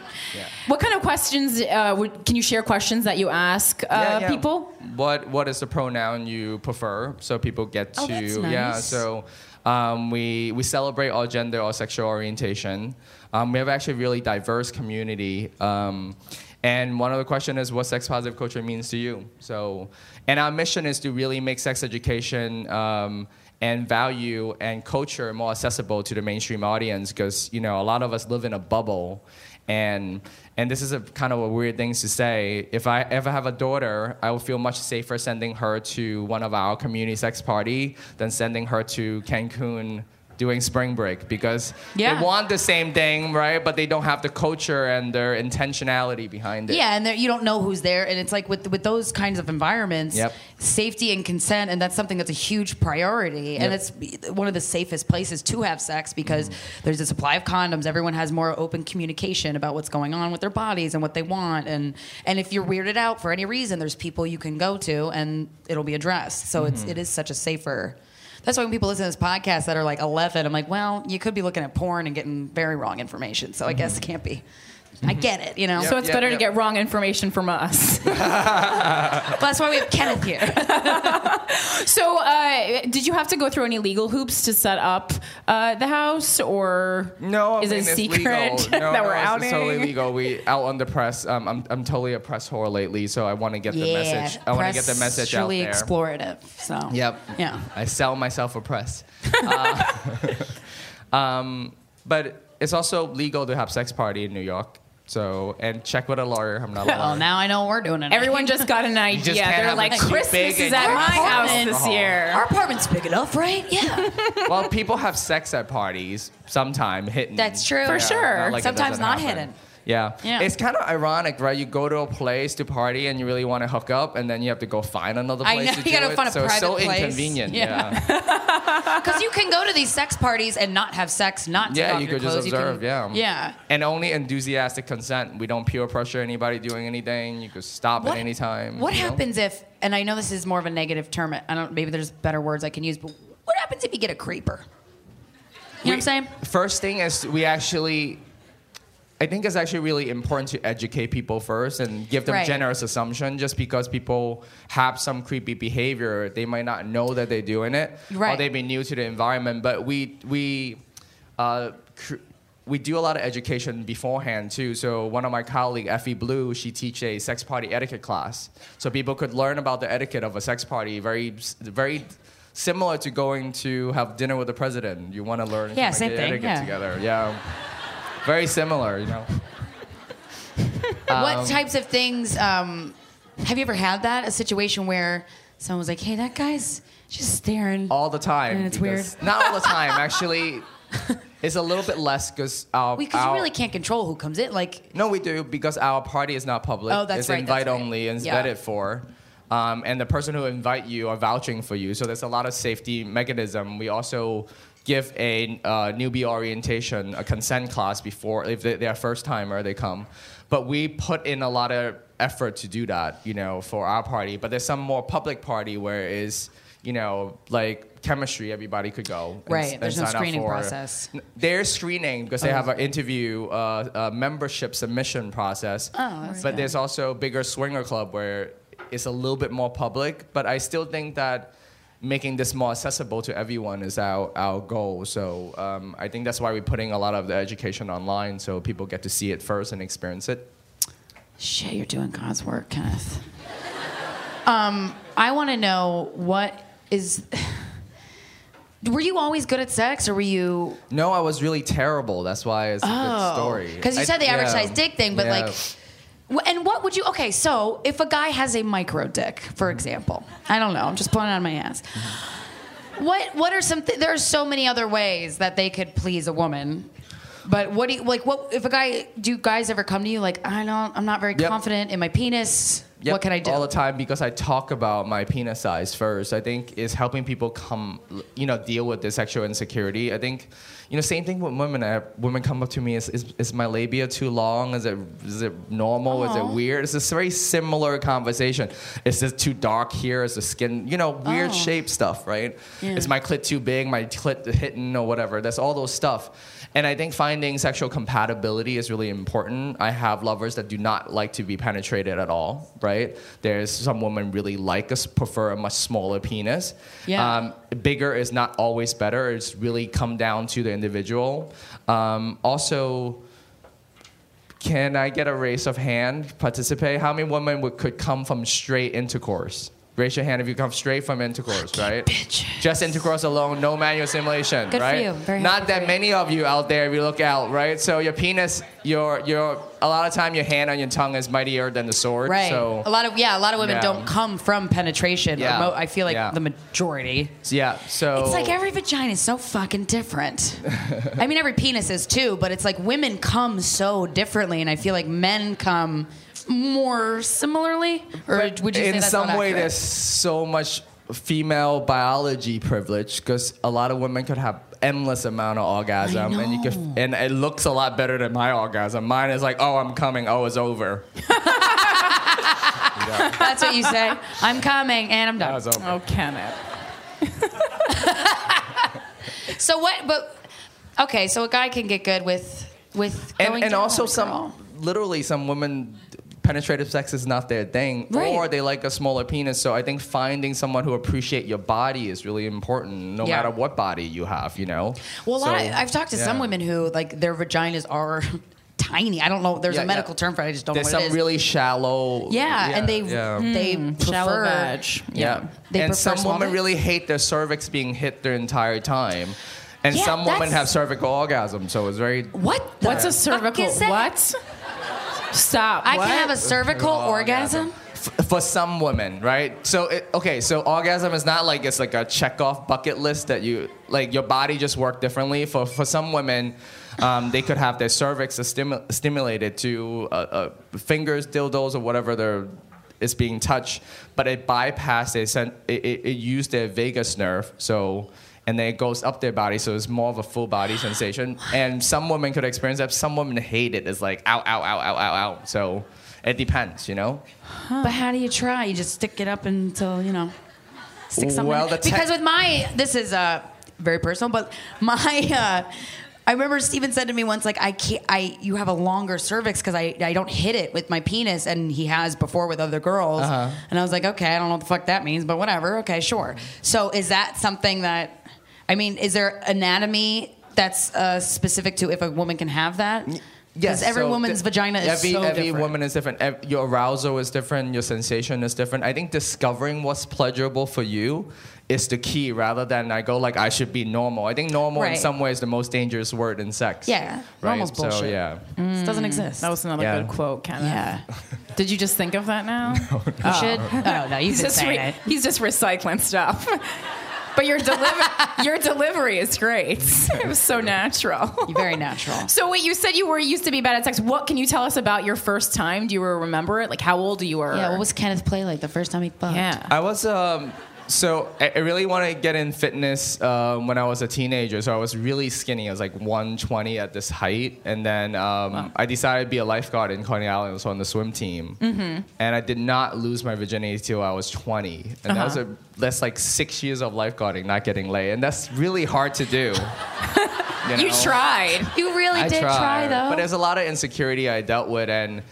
what kind of questions uh, would, can you share? Questions that you ask uh, Yeah, yeah. people? What What is the pronoun you prefer? So people get to Oh, that's yeah. So um, we we celebrate all gender, all sexual orientation. Um, we have actually a really diverse community. Um, and one other question is what sex positive culture means to you. So, and our mission is to really make sex education. Um, and value and culture more accessible to the mainstream audience because you know a lot of us live in a bubble and and this is a kind of a weird thing to say if i ever have a daughter i will feel much safer sending her to one of our community sex party than sending her to cancun doing spring break because Yeah. they want the same thing, right? But they don't have the culture and their intentionality behind it. Yeah, and you don't know who's there, and it's like with with those kinds of environments, Yep. safety and consent, and that's something that's a huge priority, and Yep. it's one of the safest places to have sex because Mm-hmm. there's a supply of condoms. Everyone has more open communication about what's going on with their bodies and what they want, and and if you're weirded out for any reason, there's people you can go to, and it'll be addressed. So Mm-hmm. it's it is such a safer. That's why when people listen to this podcast that are like 11, I'm like, well, you could be looking at porn and getting very wrong information. So I guess it mm-hmm. can't be. I get it, you know. So it's Yep, better yep. to get wrong information from us. But that's why we have Kenneth here. so, uh, did you have to go through any legal hoops to set up uh, the house, or No, I is mean, it it's secret legal. No, that no, we're it's, outing? it's totally legal. We out on the press. Um, I'm, I'm totally a press whore lately, so I want to get the message. I want to get the message out Really there. explorative. So. Yep. Yeah. I sell myself a press. Uh, um, but it's also legal to have sex party in New York. So and check with a lawyer. I'm not a lawyer. Well, now I know what we're doing. Tonight. Everyone just got an idea. just They're like, Christmas is at my house Uh-huh. this year. Our apartment's big enough, right? Yeah. well, people have sex at parties sometime hidden. That's true. For sure. like Sometimes doesn't not happen. hidden. Yeah. Yeah. It's kind of ironic, right? You go to a place to party and you really want to hook up, and then you have to go find another place. I know, to you do gotta it. find a so it's so private place. inconvenient. Yeah. Yeah. Because you can go to these sex parties and not have sex, not Yeah, you could just clothes. observe. can, yeah. Yeah. And only enthusiastic consent. We don't peer pressure anybody doing anything. You could stop at any time. What you know? happens if? And I know this is more of a negative term. I don't. Maybe there's better words I can use. But what happens if you get a creeper? You know what I'm saying? First thing is we actually. I think it's actually really important to educate people first and give them Right. generous assumption. Just because people have some creepy behavior, they might not know that they're doing it, or Right. they be new to the environment. But we we uh, cr- we do a lot of education beforehand too. So one of my colleague, Effie Blue, she teach a sex party etiquette class, so people could learn about the etiquette of a sex party. Very very. Similar to going to have dinner with the president, you want to learn Yeah, same thing, etiquette yeah. together. Yeah, very similar, you know. what types of things? Um, have you ever had that? A situation where someone was like, "Hey, that guy's just staring." All the time. And it's weird. Not all the time, actually. It's a little bit less because our, Because you our- really can't control who comes in. Like, No, we do because our party is not public. Oh, that's it's right, invite right. only and it's Yeah. vetted for. Um, and the person who invite you are vouching for you. So there's a lot of safety mechanism. We also give a uh, newbie orientation, a consent class before if they, they're first timer they come. But we put in a lot of effort to do that, you know, for our party. But there's some more public party where is, you know, like chemistry, everybody could go. and- Right, and there's no sign up screening for- process. They're screening because they have an interview, uh, a membership submission process. Oh, that's but good. there's also bigger swinger club where it's a little bit more public. But I still think that making this more accessible to everyone is our, our goal. So um, I think that's why we're putting a lot of the education online so people get to see it first and experience it. shit, you're doing God's work, Kenneth. um, I want to know what is. Were you always good at sex, or were you? No, I was really terrible. That's why it's a good story. Because Oh, you said the average yeah. size dick thing, but Yeah. like, and what would you? Okay, so if a guy has a micro dick, for mm-hmm. example, I don't know, I'm just pulling it out of my ass. Mm-hmm. What What are some? Th- there are so many other ways that they could please a woman. But what do you like? What if a guy? Do guys ever come to you like, I don't, I'm not very Yep. confident in my penis. Yep, what can I do? all the time because I talk about my penis size first. I think is helping people come, you know, deal with their sexual insecurity. I think, you know, same thing with women. I, women come up to me, is, is, is my labia too long? Is it is it normal? Is it uh-huh. weird? It's a very similar conversation. Is it too dark here? Is the skin, you know, weird Oh. shape stuff, right? Yeah. Is my clit too big? My clit hitting or whatever? That's all those stuff. And I think finding sexual compatibility is really important. I have lovers that do not like to be penetrated at all, right? There's some women really like us, prefer a much smaller penis. Yeah. Um, bigger is not always better. It's really come down to the individual. Um, also, can I get a raise of hand? Participate. How many women would, could come from straight intercourse? Raise your hand if you come straight from intercourse, right? Just intercourse alone, no manual stimulation, Good for right? you. Very Not that for many of you out there, if you look out, right? So your penis, your your a lot of time your hand on your tongue is mightier than the sword. Right. So a lot of yeah, a lot of women Yeah. don't come from penetration. Yeah. mo- I feel like Yeah. the majority. yeah, so It's like every vagina is so fucking different. I mean, every penis is too, but it's like women come so differently, and I feel like men come more similarly. Or would you say in that's some not way there's so much female biology privilege because a lot of women could have endless amount of orgasm and you could and it looks a lot better than my orgasm mine is like oh i'm coming oh it's over That's what you say. I'm coming and I'm done. was over Oh, Kenneth. So what? But okay, so a guy can get good with with going and, and also some girl. literally some women penetrative sex is not their thing Right. or they like a smaller penis so i think finding someone who appreciate your body is really important no Yeah. matter what body you have you know Well, a lot So, of, I've talked to some women who like their vaginas are tiny. I don't know. There's Yeah, a yeah. medical term for it. I just don't there's know what some it is. really shallow yeah, and they yeah. they hmm, Shallow prefer vag. Yeah. They and prefer some small women really hate their cervix being hit their entire time. And Yeah, some women have cervical orgasm, so it's very What? The What's a fuck cervical? is that? What? Stop. I what? can have a cervical orgasm. f- for some women, right? So it, okay, so orgasm is not like it's like a check off bucket list that you like your body just work differently. For for some women, um, they could have their cervix stimu- stimulated to uh, uh, fingers, dildos, or whatever they're is being touched, but it bypassed it, sent, it, it, it used their vagus nerve, so and then it goes up their body, so it's more of a full body sensation. And some women could experience that. Some women hate it. It's like ow, ow, ow, ow, ow, ow. So it depends, you know. But how do you try? You just stick it up until you know. Stick something. Well, te- because with my this is uh very personal, but my uh, I remember Steven said to me once like I can't I you have a longer cervix because I I don't hit it with my penis and he has before with other girls Uh-huh. and I was like okay I don't know what the fuck that means but whatever okay sure so is that something that I mean is there anatomy that's uh, specific to if a woman can have that? Yes, every so woman's the- vagina is every, so every different. woman is different. Ev- Your arousal is different. Your sensation is different. I think discovering what's pleasurable for you is the key, rather than I go like I should be normal. I think normal in some ways the most dangerous word in sex. Yeah, right? normal's So bullshit. yeah, This doesn't exist. That was another Yeah. good quote, Kenneth. yeah. Did you just think of that now? You should. Oh no, you've just, saying re- it. he's just recycling stuff. But your deliver your delivery is great. It was so natural. You're very natural. So wait, you said you were used to be bad at sex. What can you tell us about your first time? Do you remember it? Like how old you were? Yeah, what was Kenneth play like the first time he fucked? Yeah. I was um. So I I really want to get in fitness um, when I was a teenager. So I was really skinny. I was like 120 at this height, and then um, I decided to be a lifeguard in Coney Island. I was on the swim team, Mm-hmm. and I did not lose my virginity till I was 20. And that was Uh-huh. a that's like six years of lifeguarding, not getting laid, and that's really hard to do. you, You tried. You really I did tried, try though. But there's a lot of insecurity I dealt with, and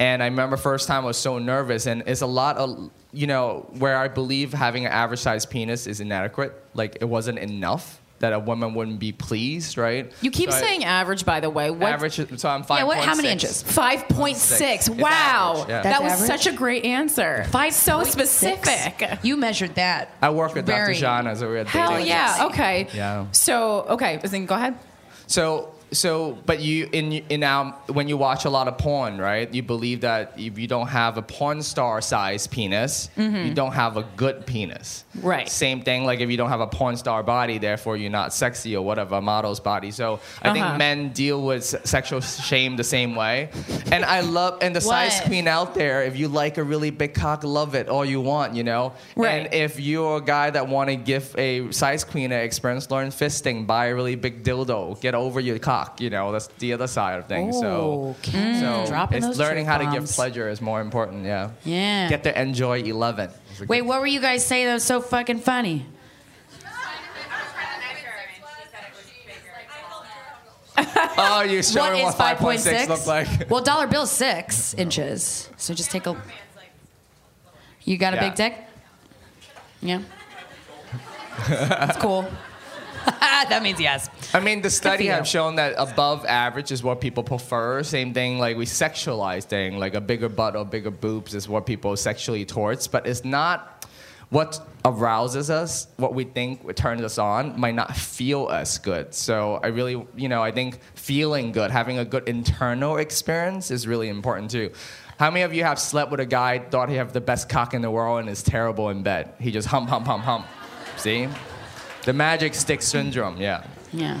and I remember first time I was so nervous, and it's a lot of you know where I believe having an average sized penis is inadequate. Like it wasn't enough that a woman wouldn't be pleased, right? You keep So I- saying average, by the way. What? average. So I'm five. Yeah, what- how many inches? Five point six. It's Wow, yeah. that was average? such a great answer. Five so point specific. six? You measured that. I work with Very- Dr. Jana, so we're Hell yeah. Okay. Yeah. So okay, then go ahead. So so but you in in um when you watch a lot of porn, right? You believe that if you don't have a porn star size penis, you don't have a good penis. Mm-hmm. Right. Same thing like if you don't have a porn star body, therefore you're not sexy or whatever, a model's body. So I Uh-huh. think men deal with sexual shame the same way. And I love and the size queen out there, if you like a really big cock, love it all you want, you know? Right. And if you're a guy that want to give a size queen an experience, learn fisting, buy a really big dildo, get over your cock. You know, that's the other side of things. so, oh, Okay. so mm. Dropping it's learning how to give pleasure is more important. Yeah. Yeah. Get to enjoy eleven. Wait, what were you guys saying that was so fucking funny? Oh, you're showing what what, is five point 5.6 six? look like. Well, dollar bill six inches. So just take a. You got a Yeah. big dick? Yeah. That's cool. that means yes. I mean, the study have shown that above average is what people prefer. Same thing, like we sexualize thing, like a bigger butt or bigger boobs is what people sexually towards, but it's not. what arouses us, what we think turns us on, might not feel as good. So I really, you know, I think feeling good, having a good internal experience is really important too. How many of you have slept with a guy, thought he had the best cock in the world, and is terrible in bed? He just hump, hump, hump, hump. See? The magic stick syndrome, yeah. Yeah.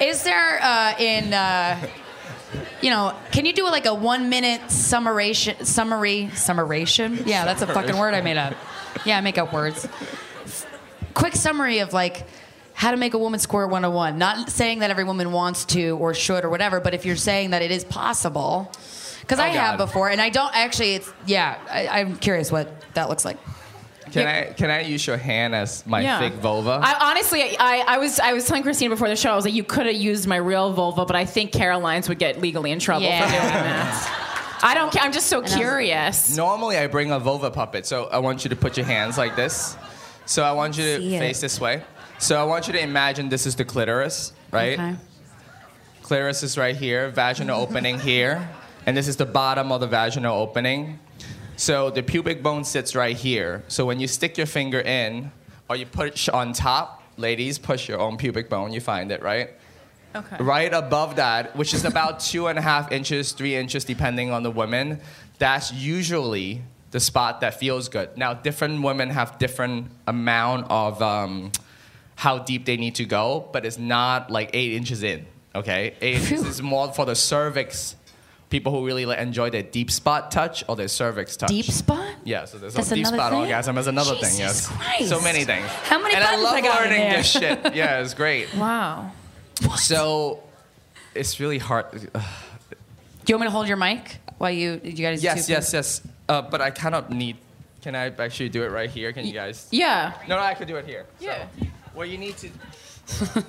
Is there uh, in uh, you know? Can you do like a one minute summation? Summary? Summaration? Yeah, that's a fucking word I made up. Yeah, I make up words. Quick summary of like how to make a woman squirt 101. Not saying that every woman wants to or should or whatever, but if you're saying that it is possible, because I Oh, have before, and I don't actually. It's yeah. I, I'm curious what that looks like. Can I can I use your hand as my Yeah. fake vulva? I honestly, I, I was I was telling Krystyna before the show, I was like, you could have used my real vulva, but I think Caroline's would get legally in trouble Yeah. for doing that. I don't. ca- I'm just so curious. Normally, I bring a vulva puppet, so I want you to put your hands like this. So I want you to See it. face this way. So I want you to imagine this is the clitoris, right? Okay. Clitoris is right here, vaginal opening here, and this is the bottom of the vaginal opening. So the pubic bone sits right here. So when you stick your finger in, or you push on top, ladies, push your own pubic bone, you find it, right? Okay. Right above that, which is about two and a half inches, three inches, depending on the woman, that's usually the spot that feels good. Now, different women have different amount of um, how deep they need to go, but it's not like eight inches in. Okay, eight inches is more for the cervix. People who really like, enjoy their deep spot touch or their cervix touch. Deep spot? Yeah, so there's That's a deep spot thing? orgasm is another thing. Jesus Yes, Christ. so many things. How many and I love I learning this shit. Yeah, it's great. Wow. So it's really hard. Do you want me to hold your mic while you you guys? Yes, yes, yes. Uh, but I cannot need. Can I actually do it right here? Can you guys? Yeah. No, no, I could do it here. So, Yeah. well, you need to.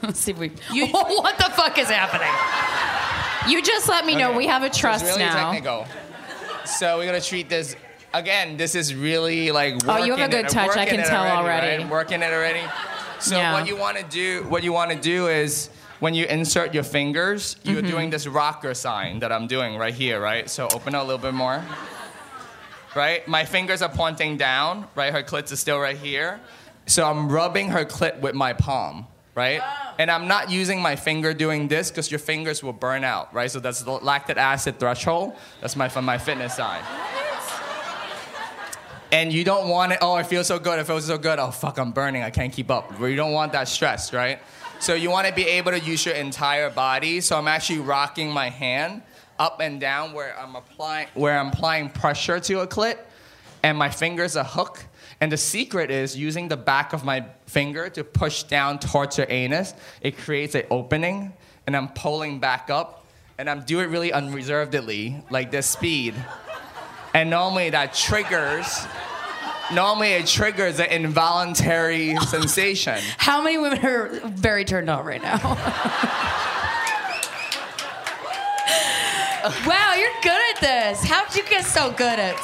Let's see if we. what the fuck is happening? You just let me know we have a trust really now. technical. So we're gonna treat this. Again, this is really like. Oh, you have a good it- touch, I can tell already. right? Working it already. So Yeah. what you want to do, what you want to do is when you insert your fingers, you're Mm-hmm. doing this rocker sign that I'm doing right here, right? So open a little bit more. Right? My fingers are pointing down, right? Her clit is still right here. So I'm rubbing her clit with my palm, right? And I'm not using my finger doing this because your fingers will burn out, right? So that's the lactic acid threshold. That's my from my fitness side. And you don't want it, oh, it feels so good, it feels so good. Oh, fuck, I'm burning, I can't keep up. You don't want that stress, right? So you want to be able to use your entire body. So I'm actually rocking my hand up and down where I'm applying where I'm applying pressure to a clit, and my finger's a hook. And the secret is using the back of my finger to push down towards your anus. It creates an opening, and I'm pulling back up, and I'm doing it really unreservedly, like this speed. And normally that triggers. Normally it triggers an involuntary sensation. How many women are very turned on right now? wow, you're good at this. How'd you get so good at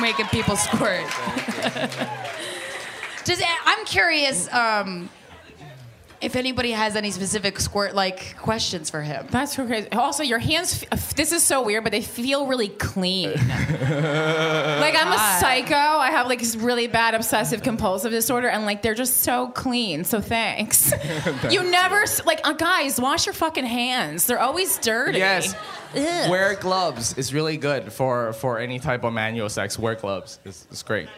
making people squirt? Just, I'm curious um, if anybody has any specific squirt like questions for him. That's so crazy. Also, your hands. f- This is so weird, but they feel really clean. like I'm a psycho. I have like really bad obsessive compulsive disorder, and like they're just so clean. So thanks. you never like uh, guys. Wash your fucking hands. They're always dirty. Yes. Ugh. Wear gloves is really good for, for any type of manual sex. Wear gloves. It's, it's great.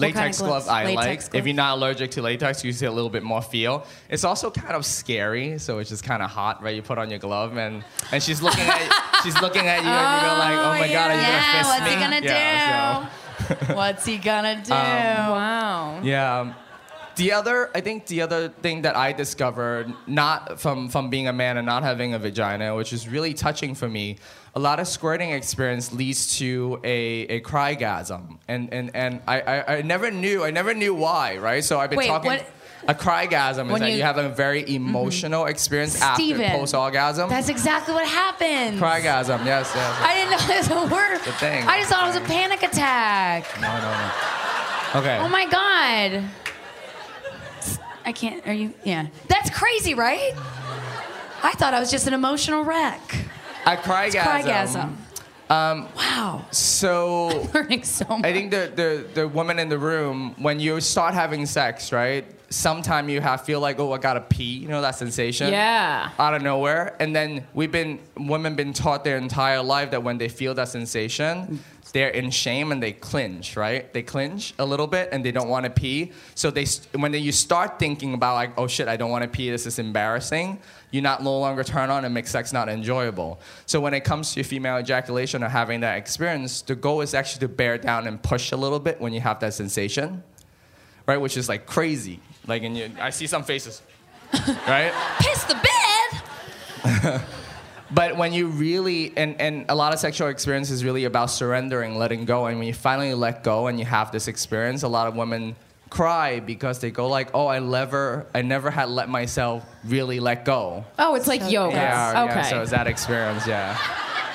Kind of Latex gloves? I Latex like. gloves? If you're not allergic to latex, you see a little bit more feel. It's also kind of scary, so it's just kind of hot, right? You put on your glove and and she's looking at she's looking at you and you go like, oh my god, are you yeah, gonna fist what's me? he gonna Yeah, so- What's he gonna do? Wow. Yeah. um, The other, I think the other thing that I discovered, not from, from being a man and not having a vagina, which is really touching for me, a lot of squirting experience leads to a, a crygasm. And, and, and I, I, I never knew, I never knew why, right? So I've been Wait, talking. what- A crygasm is that you- you, have a very emotional experience after Steven, post orgasm. That's exactly what happened. Crygasm, yes, yes. I didn't know was a word. The thing. I just thought it was a panic attack. No, no, no. Okay. Oh my god. I can't. Are you? Yeah. That's crazy, right? I thought I was just an emotional wreck. A crygasm, crygasm. Um, wow. So Learning so much. I think the, the the woman in the room, when you start having sex, right? Sometime you have feel like, oh, I gotta pee. You know that sensation? Yeah. Out of nowhere, and then we've been women been taught their entire life that when they feel that sensation, they're in shame and they clinch, right? They clinch a little bit and they don't want to pee. So they when they, you start thinking about like, oh shit, I don't want to pee. This is embarrassing. You not no longer turn on and make sex not enjoyable. So when it comes to female ejaculation or having that experience, the goal is actually to bear down and push a little bit when you have that sensation, right? Which is like crazy. Like, and you, I see some faces, right? Piss the bed. But when you really, and, and a lot of sexual experience is really about surrendering, letting go. And when you finally let go and you have this experience, a lot of women cry because they go like, oh, I never, I never had let myself really let go. Oh, it's like yoga. Yeah, okay. yeah. So it's that experience, yeah.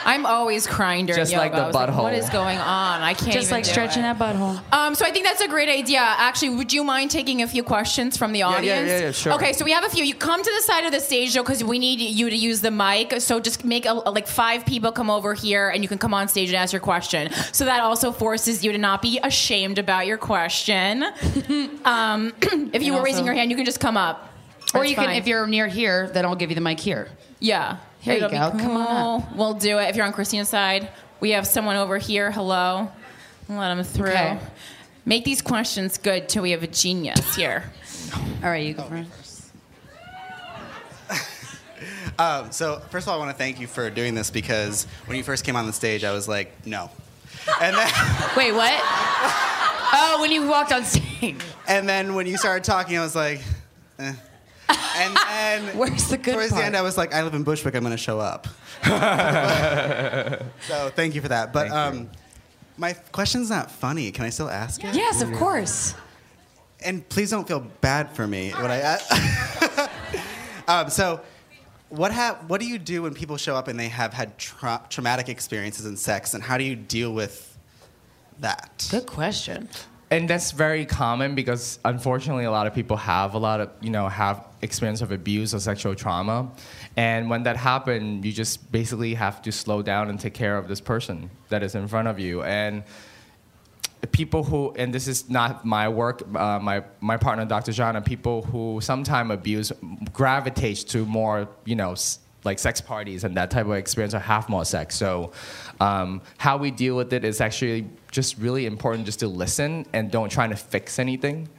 I'm always crying during Just yoga. like the I was butthole. what is going on? I can't Just even like do stretching it. that butthole. Um, so I think that's a great idea. Actually, would you mind taking a few questions from the yeah, audience? yeah, yeah, sure. Okay, so we have a few. You come to the side of the stage though, because we need you to use the mic. So just make a, like five people come over here, and you can come on stage and ask your question. So that also forces you to not be ashamed about your question. um, if you were raising also- your hand, you can just come up. Or That's you can, fine. if you're near here, then I'll give you the mic here. Yeah. Here you It'll be go. Come on cool. We'll do it. If you're on Krystyna's side, we have someone over here. Hello. Let them through. Okay. Make these questions good till we have a genius here. All right, you go first. Um, so first of all, I want to thank you for doing this because when you first came on the stage, I was like, no. And then, Wait, what? Oh, when you walked on stage. and then when you started talking, I was like, eh. And then Where's the good towards part? the end, I was like, I live in Bushwick. I'm going to show up. so thank you for that. But um, my question's not funny. Can I still ask it? Yes, of course. and please don't feel bad for me when I ask. um, so, what ha- what do you do when people show up and they have had tra- traumatic experiences in sex, and how do you deal with that? Good question. And that's very common because unfortunately a lot of people have a lot of you know have experience of abuse or sexual trauma. And when that happens you just basically have to slow down and take care of this person that is in front of you. And people who and this is not my work uh, my my partner dr Zhana people who sometimes abuse gravitates to more you know like sex parties and that type of experience or have more sex. So um, how we deal with it is actually just really important just to listen and don't try to fix anything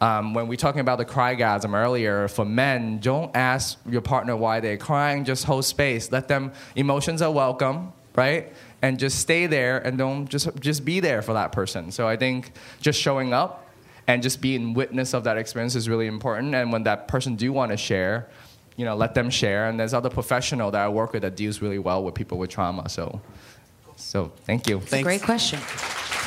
um, when we're talking about the crygasm earlier, for men, don't ask your partner why they're crying. Just hold space. Let them. Emotions are welcome, right? And just stay there and don't just just be there for that person. So I think just showing up and just being witness of that experience is really important. And when that person do want to share, you know, let them share. And there's other professional that I work with that deals really well with people with trauma. So, so thank you. Thanks. Great question.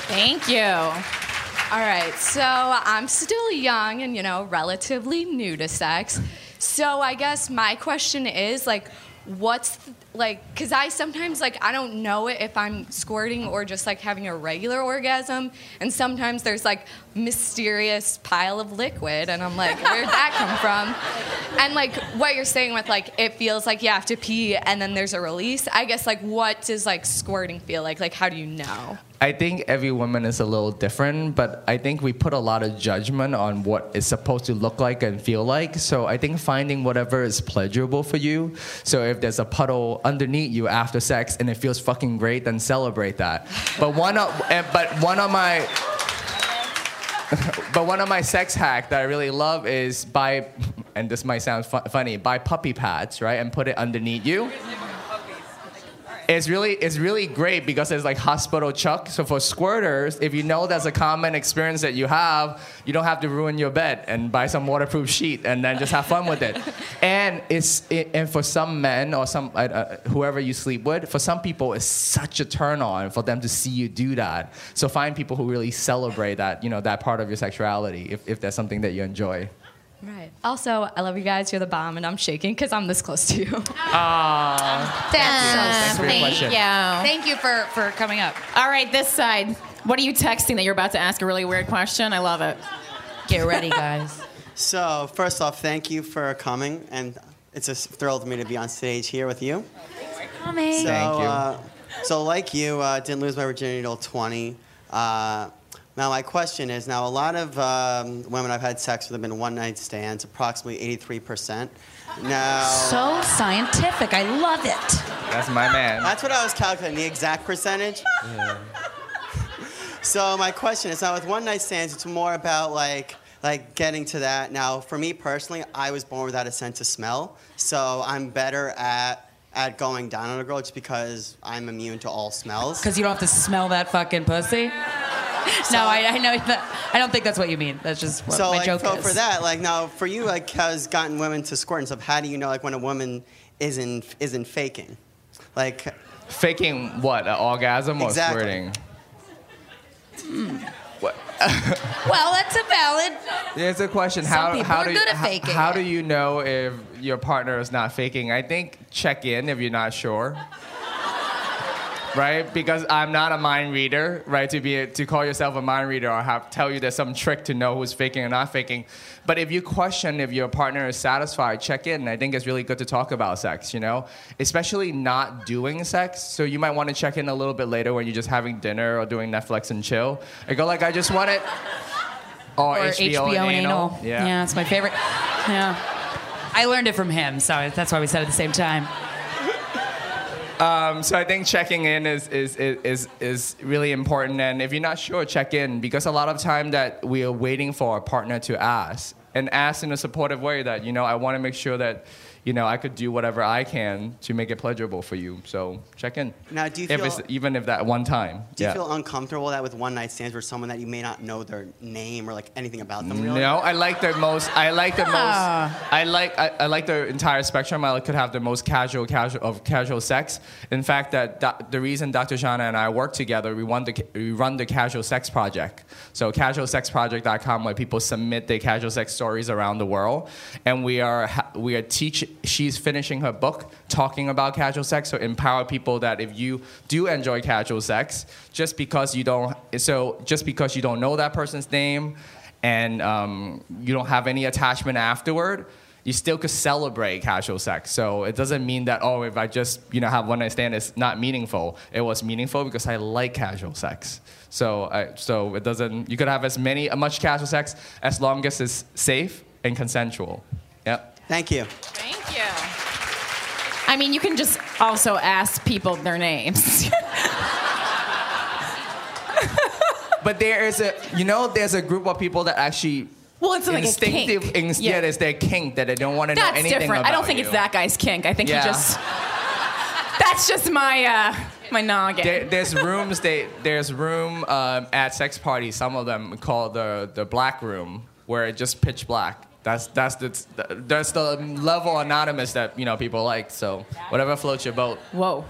Thank you. All right, so I'm still young and, you know, relatively new to sex. So I guess my question is like, what's like, because I sometimes, like, I don't know it if I'm squirting or just like having a regular orgasm. And sometimes there's like mysterious pile of liquid, and I'm like, where'd that come from? And like what you're saying with like, it feels like you have to pee and then there's a release. I guess, like, what does like squirting feel like? Like, how do you know? I think every woman is a little different, but I think we put a lot of judgment on what it's supposed to look like and feel like. So I think finding whatever is pleasurable for you. So if there's a puddle underneath you after sex and it feels fucking great, then celebrate that. But one of, eh, but one of my, but one of my sex hack that I really love is buy, and this might sound fu- funny, buy puppy pads, right, and put it underneath you. It's really it's really great because it's like hospital chuck. So for squirters, if you know that's a common experience that you have, you don't have to ruin your bed and buy some waterproof sheet and then just have fun with it. And it's it, and for some men or some uh, uh, whoever you sleep with, for some people it's such a turn on for them to see you do that. So find people who really celebrate that you know that part of your sexuality if if that's something that you enjoy. Right. Also, I love you guys. You're the bomb, and I'm shaking because I'm this close to you. Ah, That's so Thanks for your sweet. question. Yeah. Thank you for, for coming up. All right, this side. What are you texting that you're about to ask a really weird question? I love it. Get ready, guys. So, first off, thank you for coming, and it's a thrill to me to be on stage here with you. Thanks for coming. So, Thank you. Uh, So, like you, uh, didn't lose my virginity till 20. Uh, now, my question is now, a lot of um, women I've had sex with have been one night stands, approximately 83%. Now, So scientific. I love it. That's my man. that's what I was calculating, the exact percentage. So, my question is now, with one night stands, it's more about like, like getting to that. Now, for me personally, I was born without a sense of smell, so I'm better at at going down on a girl just because I'm immune to all smells. Because you don't have to smell that fucking pussy. no, I, I know that. I don't think that's what you mean. That's just what so my like, joke so is. for that, like now for you, like has gotten women to squirt and stuff. How do you know like when a woman isn't isn't faking? Like Faking what? An orgasm or Exactly. squirting? Hmm. What? well, that's a valid. There's a question. How people how are do good at how- faking how it. do you know if your partner is not faking? I think check in if you're not sure. Right? Because I'm not a mind reader, right? To be to call yourself a mind reader or have tell you there's some trick to know who's faking or not faking. But if you question if your partner is satisfied, check in. I think it's really good to talk about sex, you know? Especially not doing sex. So you might want to check in a little bit later when you're just having dinner or doing Netflix and chill. I go like I just want it or, oh, Or HBO, and anal. Yeah. yeah, it's my favorite. Yeah. I learned it from him, so that's why we said it at the same time. Um, so I think checking in is, is, is, is, really important. And if you're not sure, check in because a lot of time that we are waiting for a partner to ask and ask in a supportive way that, you know, I want to make sure that, you know, I could do whatever I can to make it pleasurable for you. So check in. Now, do you if feel- it's, even if that one time. do you yeah. feel uncomfortable that with one night stands with someone that you may not know their name or like anything about them? Really? No, I like the most. I like the Ah. most. I like. I, I like the entire spectrum. I could have the most casual, casual of casual sex. In fact, that, doc- the reason Dr. Zhana and I work together, we run the we run the Casual Sex Project. So casualsexproject.com, where people submit their casual sex stories around the world, and we are ha- we are teach. She's finishing her book talking about casual sex, so empower people that if you do enjoy casual sex, just because you don't, so just because you don't know that person's name and um, you don't have any attachment afterward, you still could celebrate casual sex. So it doesn't mean that oh, if I just you know have one night stand, it's not meaningful. It was meaningful because I like casual sex. So I, so it doesn't. You could have as many, as much casual sex as long as it's safe and consensual. Yep. Thank you. Thank you. I mean, you can just also ask people their names. But there is a, you know, there's a group of people that actually. Well, it's like a instinctive. kink. inst- Yeah. yeah, it's their kink that they don't want to know That's anything different. about I don't think you. it's that guy's kink. I think Yeah. he just. That's just my uh, my noggin. There, there's rooms. They, there's room um, at sex parties. Some of them called the the black room, where it's just pitch black. That's that's the that's the level anonymous that you know people like. So whatever floats your boat. Whoa.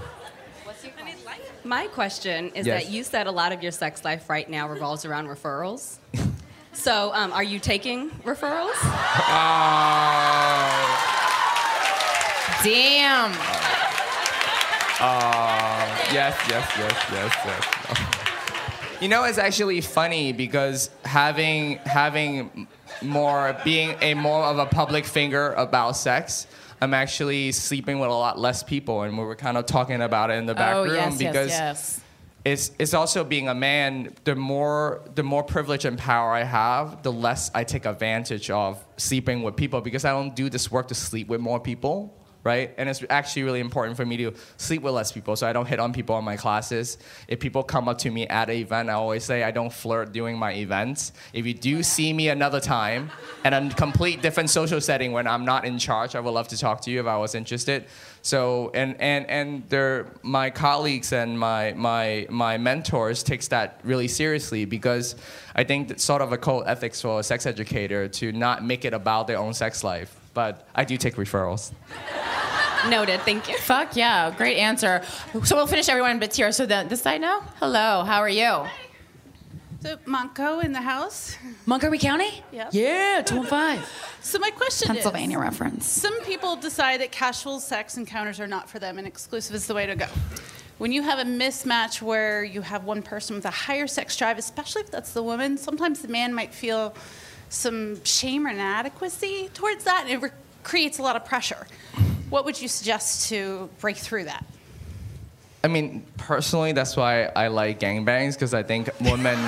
My question is Yes. that you said a lot of your sex life right now revolves around referrals. so, um, are you taking referrals? Damn. Uh, yes, yes, yes, yes, yes. You know, it's actually funny because having having more being a more of a public figure about sex, I'm actually sleeping with a lot less people, and we were kind of talking about it in the back oh room yes, because yes, yes. it's it's also being a man. The more the more privilege and power I have, the less I take advantage of sleeping with people because I don't do this work to sleep with more people, right? And it's actually really important for me to sleep with less people, so I don't hit on people in my classes. If people come up to me at an event, I always say I don't flirt during my events. If you do see me another time in a complete different social setting when I'm not in charge, I would love to talk to you if I was interested. So and and and they're my colleagues and my my my mentors takes that really seriously because I think that's sort of a code ethics for a sex educator to not make it about their own sex life. But I do take referrals. Noted. Thank you. Fuck yeah, great answer. So we'll finish everyone but here. So then this side now. Hello, how are you? So Montco in the house. Montgomery County? Yeah. Yeah, 215. So my question Pennsylvania is, reference. Some people decide that casual sex encounters are not for them and exclusive is the way to go. When you have a mismatch where you have one person with a higher sex drive, especially if that's the woman, sometimes the man might feel some shame or inadequacy towards that, and it re- creates a lot of pressure. What would you suggest to break through that? I mean, personally, that's why I like gangbangs because I think women.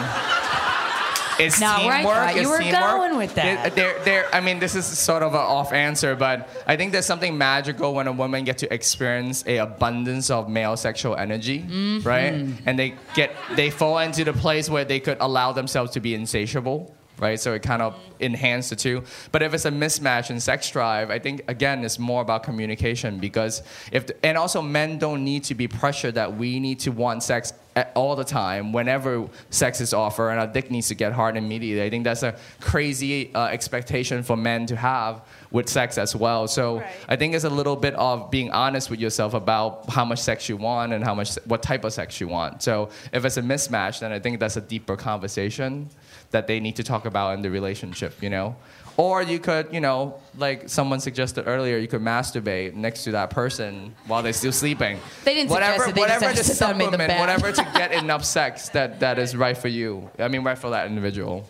It's where teamwork. thought you it's were teamwork. going with that. There, there. I mean, this is sort of an off answer, but I think there's something magical when a woman get to experience a abundance of male sexual energy, Mm-hmm. right? And they get they fall into the place where they could allow themselves to be insatiable, right? So it kind of enhances the two. But if it's a mismatch in sex drive, I think again it's more about communication because if the, and also men don't need to be pressured that we need to want sex all the time whenever sex is offered and our dick needs to get hard immediately. I think that's a crazy uh, expectation for men to have with sex as well. So I think it's a little bit of being honest with yourself about how much sex you want and how much what type of sex you want. So if it's a mismatch, then I think that's a deeper conversation that they need to talk about in the relationship, you know? Or you could, you know, like someone suggested earlier, you could masturbate next to that person while they're still sleeping. They didn't whatever, suggest it, they just whatever said the sit down and made them supplement, whatever to get enough sex that, that is right for you. I mean, right for that individual.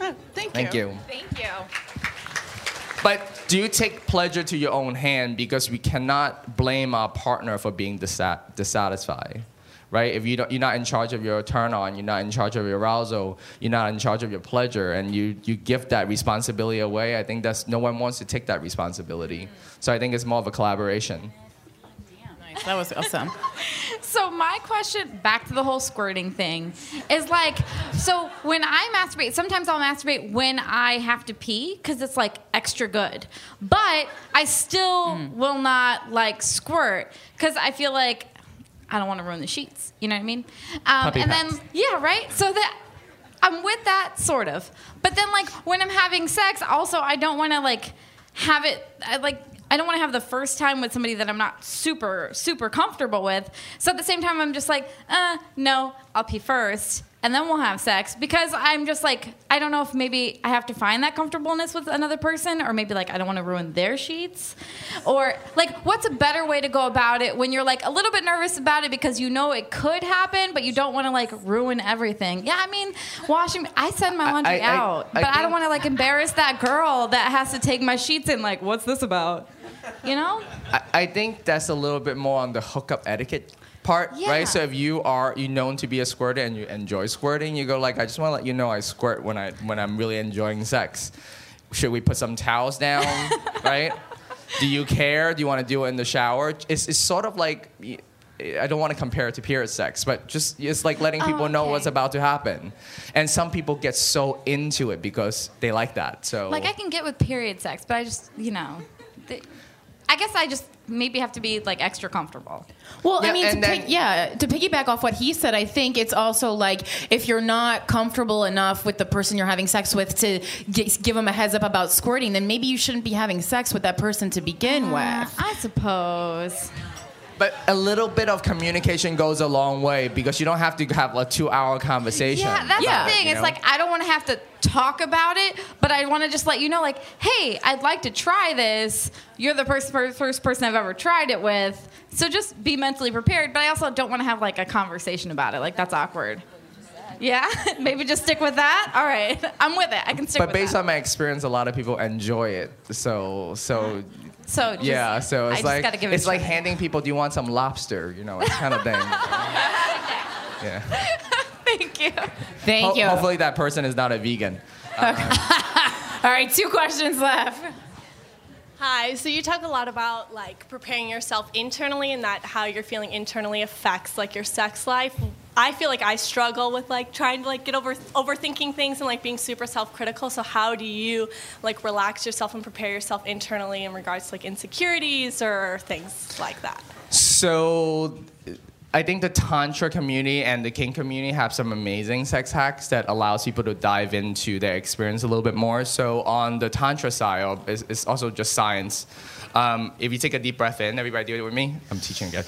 Oh, thank, Thank you. Thank you. But do you take pleasure to your own hand because we cannot blame our partner for being dissat- dissatisfied, right? If you don't, you're not in charge of your turn on, you're not in charge of your arousal, you're not in charge of your pleasure, and you, you give that responsibility away, I think that's no one wants to take that responsibility. So I think it's more of a collaboration. Nice. That was awesome. So my question, back to the whole squirting thing, is like, so when I masturbate, sometimes I'll masturbate when I have to pee because it's like extra good, but I still mm. will not like squirt because I feel like I don't want to ruin the sheets. You know what I mean? Um, and pads. then yeah, right. So that. I'm with that sort of, but then like when I'm having sex, also I don't want to like have it I, like I don't want to have the first time with somebody that I'm not super super comfortable with. So at the same time, I'm just like, uh, no, I'll pee first, and then we'll have sex because I'm just like, I don't know if maybe I have to find that comfortableness with another person, or maybe like I don't want to ruin their sheets, or like what's a better way to go about it when you're like a little bit nervous about it because you know it could happen, but you don't want to like ruin everything. Yeah, I mean, washing. I send my laundry I- I- out, I but I don't want to like embarrass that girl that has to take my sheets in. Like, what's this about? You know? I, I think that's a little bit more on the hookup etiquette part, Yeah. right? So if you are you known to be a squirter and you enjoy squirting, you go like, I just want to let you know I squirt when I when I'm really enjoying sex. Should we put some towels down, right? Do you care? Do you want to do it in the shower? It's, it's sort of like. I don't want to compare it to period sex, but just it's like letting Oh, people know what's about to happen. And some people get so into it because they like that. So Like I can get with period sex, but I just, you know, I guess I just maybe have to be like extra comfortable. Well, Yeah, I mean, to then- pick, yeah, to piggyback off what he said, I think it's also like if you're not comfortable enough with the person you're having sex with to gi- give them a heads up about squirting, then maybe you shouldn't be having sex with that person to begin uh, with. I suppose. But a little bit of communication goes a long way because you don't have to have a two-hour conversation. Yeah, that's about the thing. you It's know? like I don't want to have to talk about it, but I want to just let you know, like, hey, I'd like to try this. You're the first first person I've ever tried it with, so just be mentally prepared. But I also don't want to have like a conversation about it. Like that's awkward. Yeah, maybe just stick with that. All right, I'm with it. I can stick but with based that. on my experience, a lot of people enjoy it. So, so. So just- yeah, so it's just like gotta give it it's like try. handing people, "Do you want some lobster?" You know, it's kind of thing. yeah. Thank you. Thank Ho- you. Hopefully, that person is not a vegan. Okay. All right, two questions left. Hi. So you talk a lot about like preparing yourself internally and that how you're feeling internally affects like your sex life. I feel like I struggle with like trying to like get over overthinking things and like being super self-critical. So how do you like relax yourself and prepare yourself internally in regards to like insecurities or things like that? So, I think the tantra community and the kink community have some amazing sex hacks that allows people to dive into their experience a little bit more. So on the tantra side, it's, it's also just science. Um, if you take a deep breath in, everybody do it with me. I'm teaching again.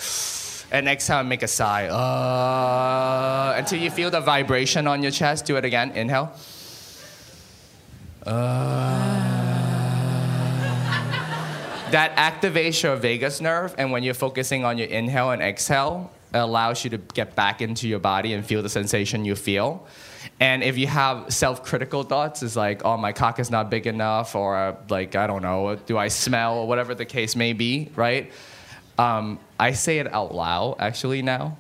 And exhale, make a sigh. Uh, until you feel the vibration on your chest. Do it again. Inhale. Uh, that activates your vagus nerve, and when you're focusing on your inhale and exhale, allows you to get back into your body and feel the sensation you feel. And if you have self-critical thoughts, it's like, oh, my cock is not big enough, or like, I don't know, do I smell, or whatever the case may be, right? um, I say it out loud actually now.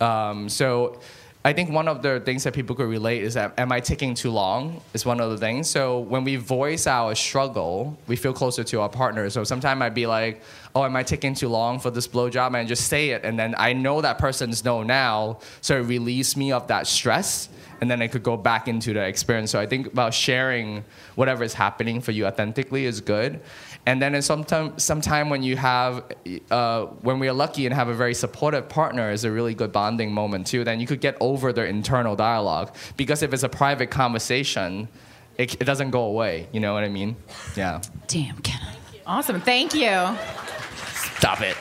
Um, so I think one of the things that people could relate is that am I taking too long is one of the things. So when we voice our struggle, we feel closer to our partner. So sometimes I'd be like, oh, am I taking too long for this blowjob? And just say it. And then I know that person's no now. So it relieves me of that stress. And then I could go back into the experience. So I think about sharing whatever is happening for you authentically is good. And then it's sometime, sometime when you have, uh, when we are lucky and have a very supportive partner, is a really good bonding moment too. Then you could get over their internal dialogue because if it's a private conversation, it, it doesn't go away. You know what I mean? Yeah. Damn, Kenna. Awesome. Thank you. Stop it.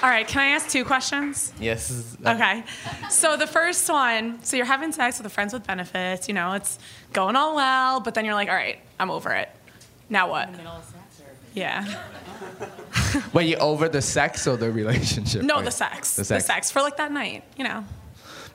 All right, can I ask two questions? Yes. Okay. So the first one, so you're having sex with a friends with benefits, you know, it's going all well, but then you're like, all right, I'm over it. Now what? Yeah. Wait, you over the sex or the relationship? No, Wait. the sex. The sex. for like that night, you know.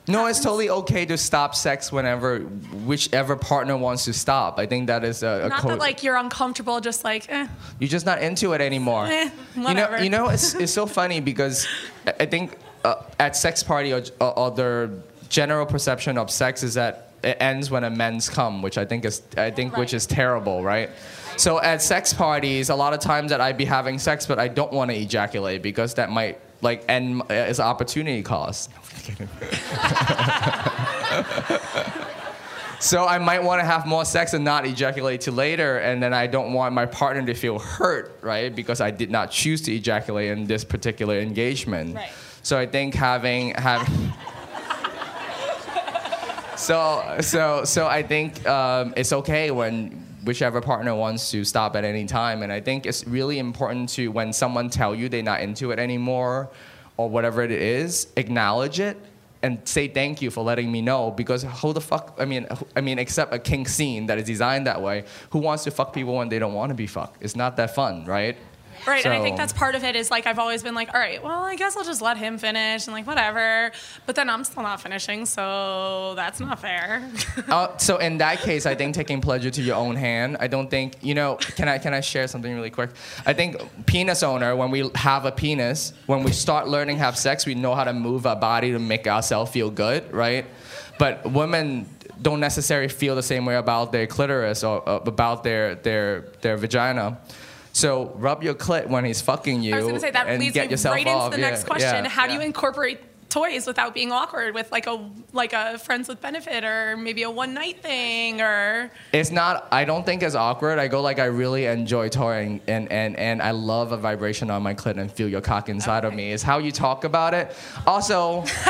No, it's totally okay to stop sex whenever, whichever partner wants to stop. I think that is a, a Not co- that like you're uncomfortable, just like, eh, You're just not into it anymore. Eh, you know, you know, it's, it's so funny because I- think uh, at sex party or, or, the general perception of sex is that it ends when a men's come, which I think is I think which is terrible, right? So at sex parties, a lot of times that I'd be having sex, but I don't want to ejaculate because that might like end as opportunity cost. So I might want to have more sex and not ejaculate till later, and then I don't want my partner to feel hurt, right? Because I did not choose to ejaculate in this particular engagement. Right. So I think having having. so so so I think um, it's okay when whichever partner wants to stop at any time, and I think it's really important to when someone tell you they're not into it anymore, or whatever it is, acknowledge it and say thank you for letting me know. Because who the fuck I mean I mean except a kink scene that is designed that way who wants to fuck people when they don't want to be fucked? It's not that fun right Right, and I think that's part of it is like I've always been like, all right, well, I guess I'll just let him finish and like whatever. But then I'm still not finishing, so that's not fair. uh, so in that case, I think taking pleasure to your own hand. I don't think you know. Can I can I share something really quick? I think penis owner, when we have a penis, when we start learning to have sex, we know how to move our body to make ourselves feel good, right? But women don't necessarily feel the same way about their clitoris or uh, about their their their vagina. So rub your clit when he's fucking you I was gonna say that and leads get me yourself right off. into the Yeah, next question. yeah, How do you incorporate toys without being awkward with like a like a friends with benefit or maybe a one night thing or It's not. I don't think it's awkward. I go like I really enjoy toying, and and and I love a vibration on my clit and feel your cock inside of me. Is how you talk about it. Also,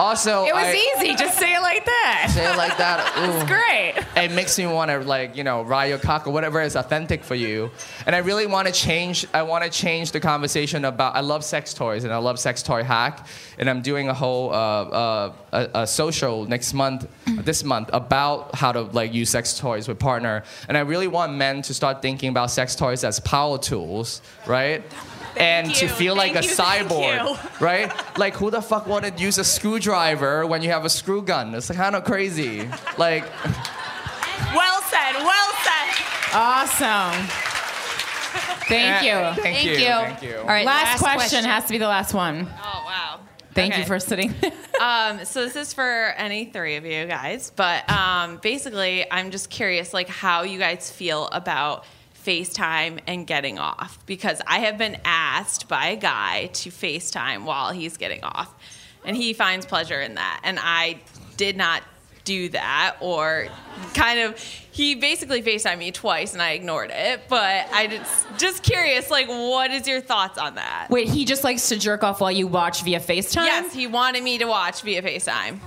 also, It was I- easy. Just say it like that. Say it like that. It's great. It makes me want to like you know ride your cock or whatever is authentic for you. And I really want to change. I want to change the conversation about. I love sex toys and I love sex toy hack. And I'm doing a whole uh, uh, a, a social next month, this month about how to like use sex toys with partner. And I really want men to start thinking about sex toys as power tools, right? And to feel like Thank a you, thank cyborg, right? Like who the fuck wanted to use a screwdriver when you have a screw gun? It's kind of crazy. Like. well said, well said. Awesome. Thank you. Uh, thank you, thank you. All All right, right, last, last question, question. has to be the last one. Oh wow. Thank you for sitting. um, so this is for any three of you guys, but um, basically, I'm just curious, like how you guys feel about FaceTime and getting off because I have been asked by a guy to FaceTime while he's getting off, and he finds pleasure in that, and I did not do that or kind of he basically FaceTimed me twice and I ignored it but I just just curious like what is your thoughts on that Wait, he just likes to jerk off while you watch via FaceTime? Yes, he wanted me to watch via FaceTime.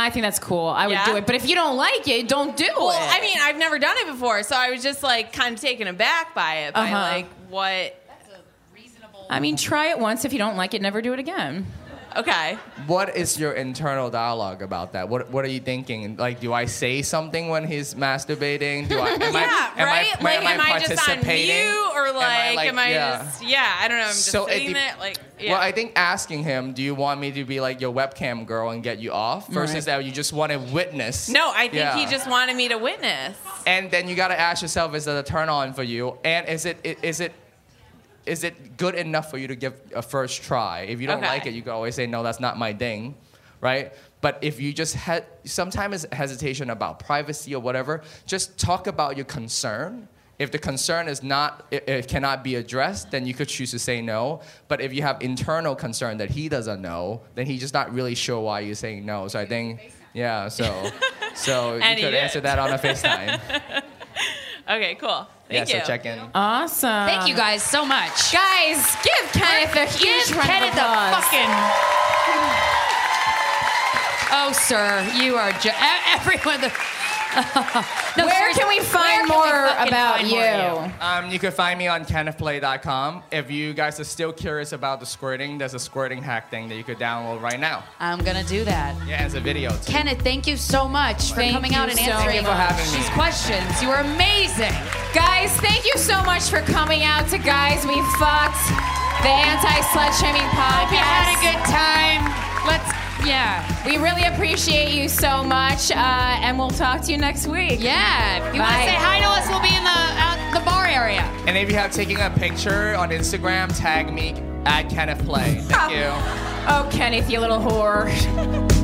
I think that's cool. I would Yeah? do it. But if you don't like it, don't do Well, it. I mean, I've never done it before, so I was just like kind of taken aback by it. By Uh-huh. like what? I mean, try it once. If you don't like it, never do it again. Okay. What is your internal dialogue about that? What What are you thinking? Like, do I say something when he's masturbating? Do I? Am yeah, I, am right. I, like, am I, just on participating? mute or like, am I, yeah. just? Yeah, I don't know. I'm just So it sitting de- there, like, yeah. Well, I think asking him, do you want me to be like your webcam girl and get you off, versus Right. that you just want to witness? no, I think Yeah. he just wanted me to witness. And then you got to ask yourself, is it a turn on for you? And is it is it is it good enough for you to give a first try? If you don't Okay. like it, you can always say no, that's not my thing, right? But if you just had sometimes hesitation about privacy or whatever, just talk about your concern. If the concern is not it, it cannot be addressed, then you could choose to say no. But if you have internal concern that he doesn't know, then he's just not really sure why you're saying no. So I think yeah, so so you could answer that on a FaceTime. Okay, cool. Thank yeah, you. so check in. Awesome. Thank you guys so much. Guys, give Kenneth a huge Give round Kenneth of a applause. fucking. Oh, sir, you are ju- everyone. The, No, Where can we where find can we more about find you? more you? Um, you can find me on kennethplay.com. If you guys are still curious about the squirting, there's a squirting hack thing that you could download right now. I'm gonna do that. Yeah, it's a video too. Kenneth, thank you so much for Thank coming out and so answering Thank you for having me. these questions. You were amazing. Guys, thank you so much for coming out to Guys We Fucked, the anti-slut shaming podcast. Hope you had a good time. Let's, yeah. We really appreciate you so much, uh, and we'll talk to you next week. Yeah. If you want to say hi to us, we'll be in the out the bar area. And if you have taken a picture on Instagram, tag me at Kenneth Play. Thank you. Oh, Kenneth, you little whore.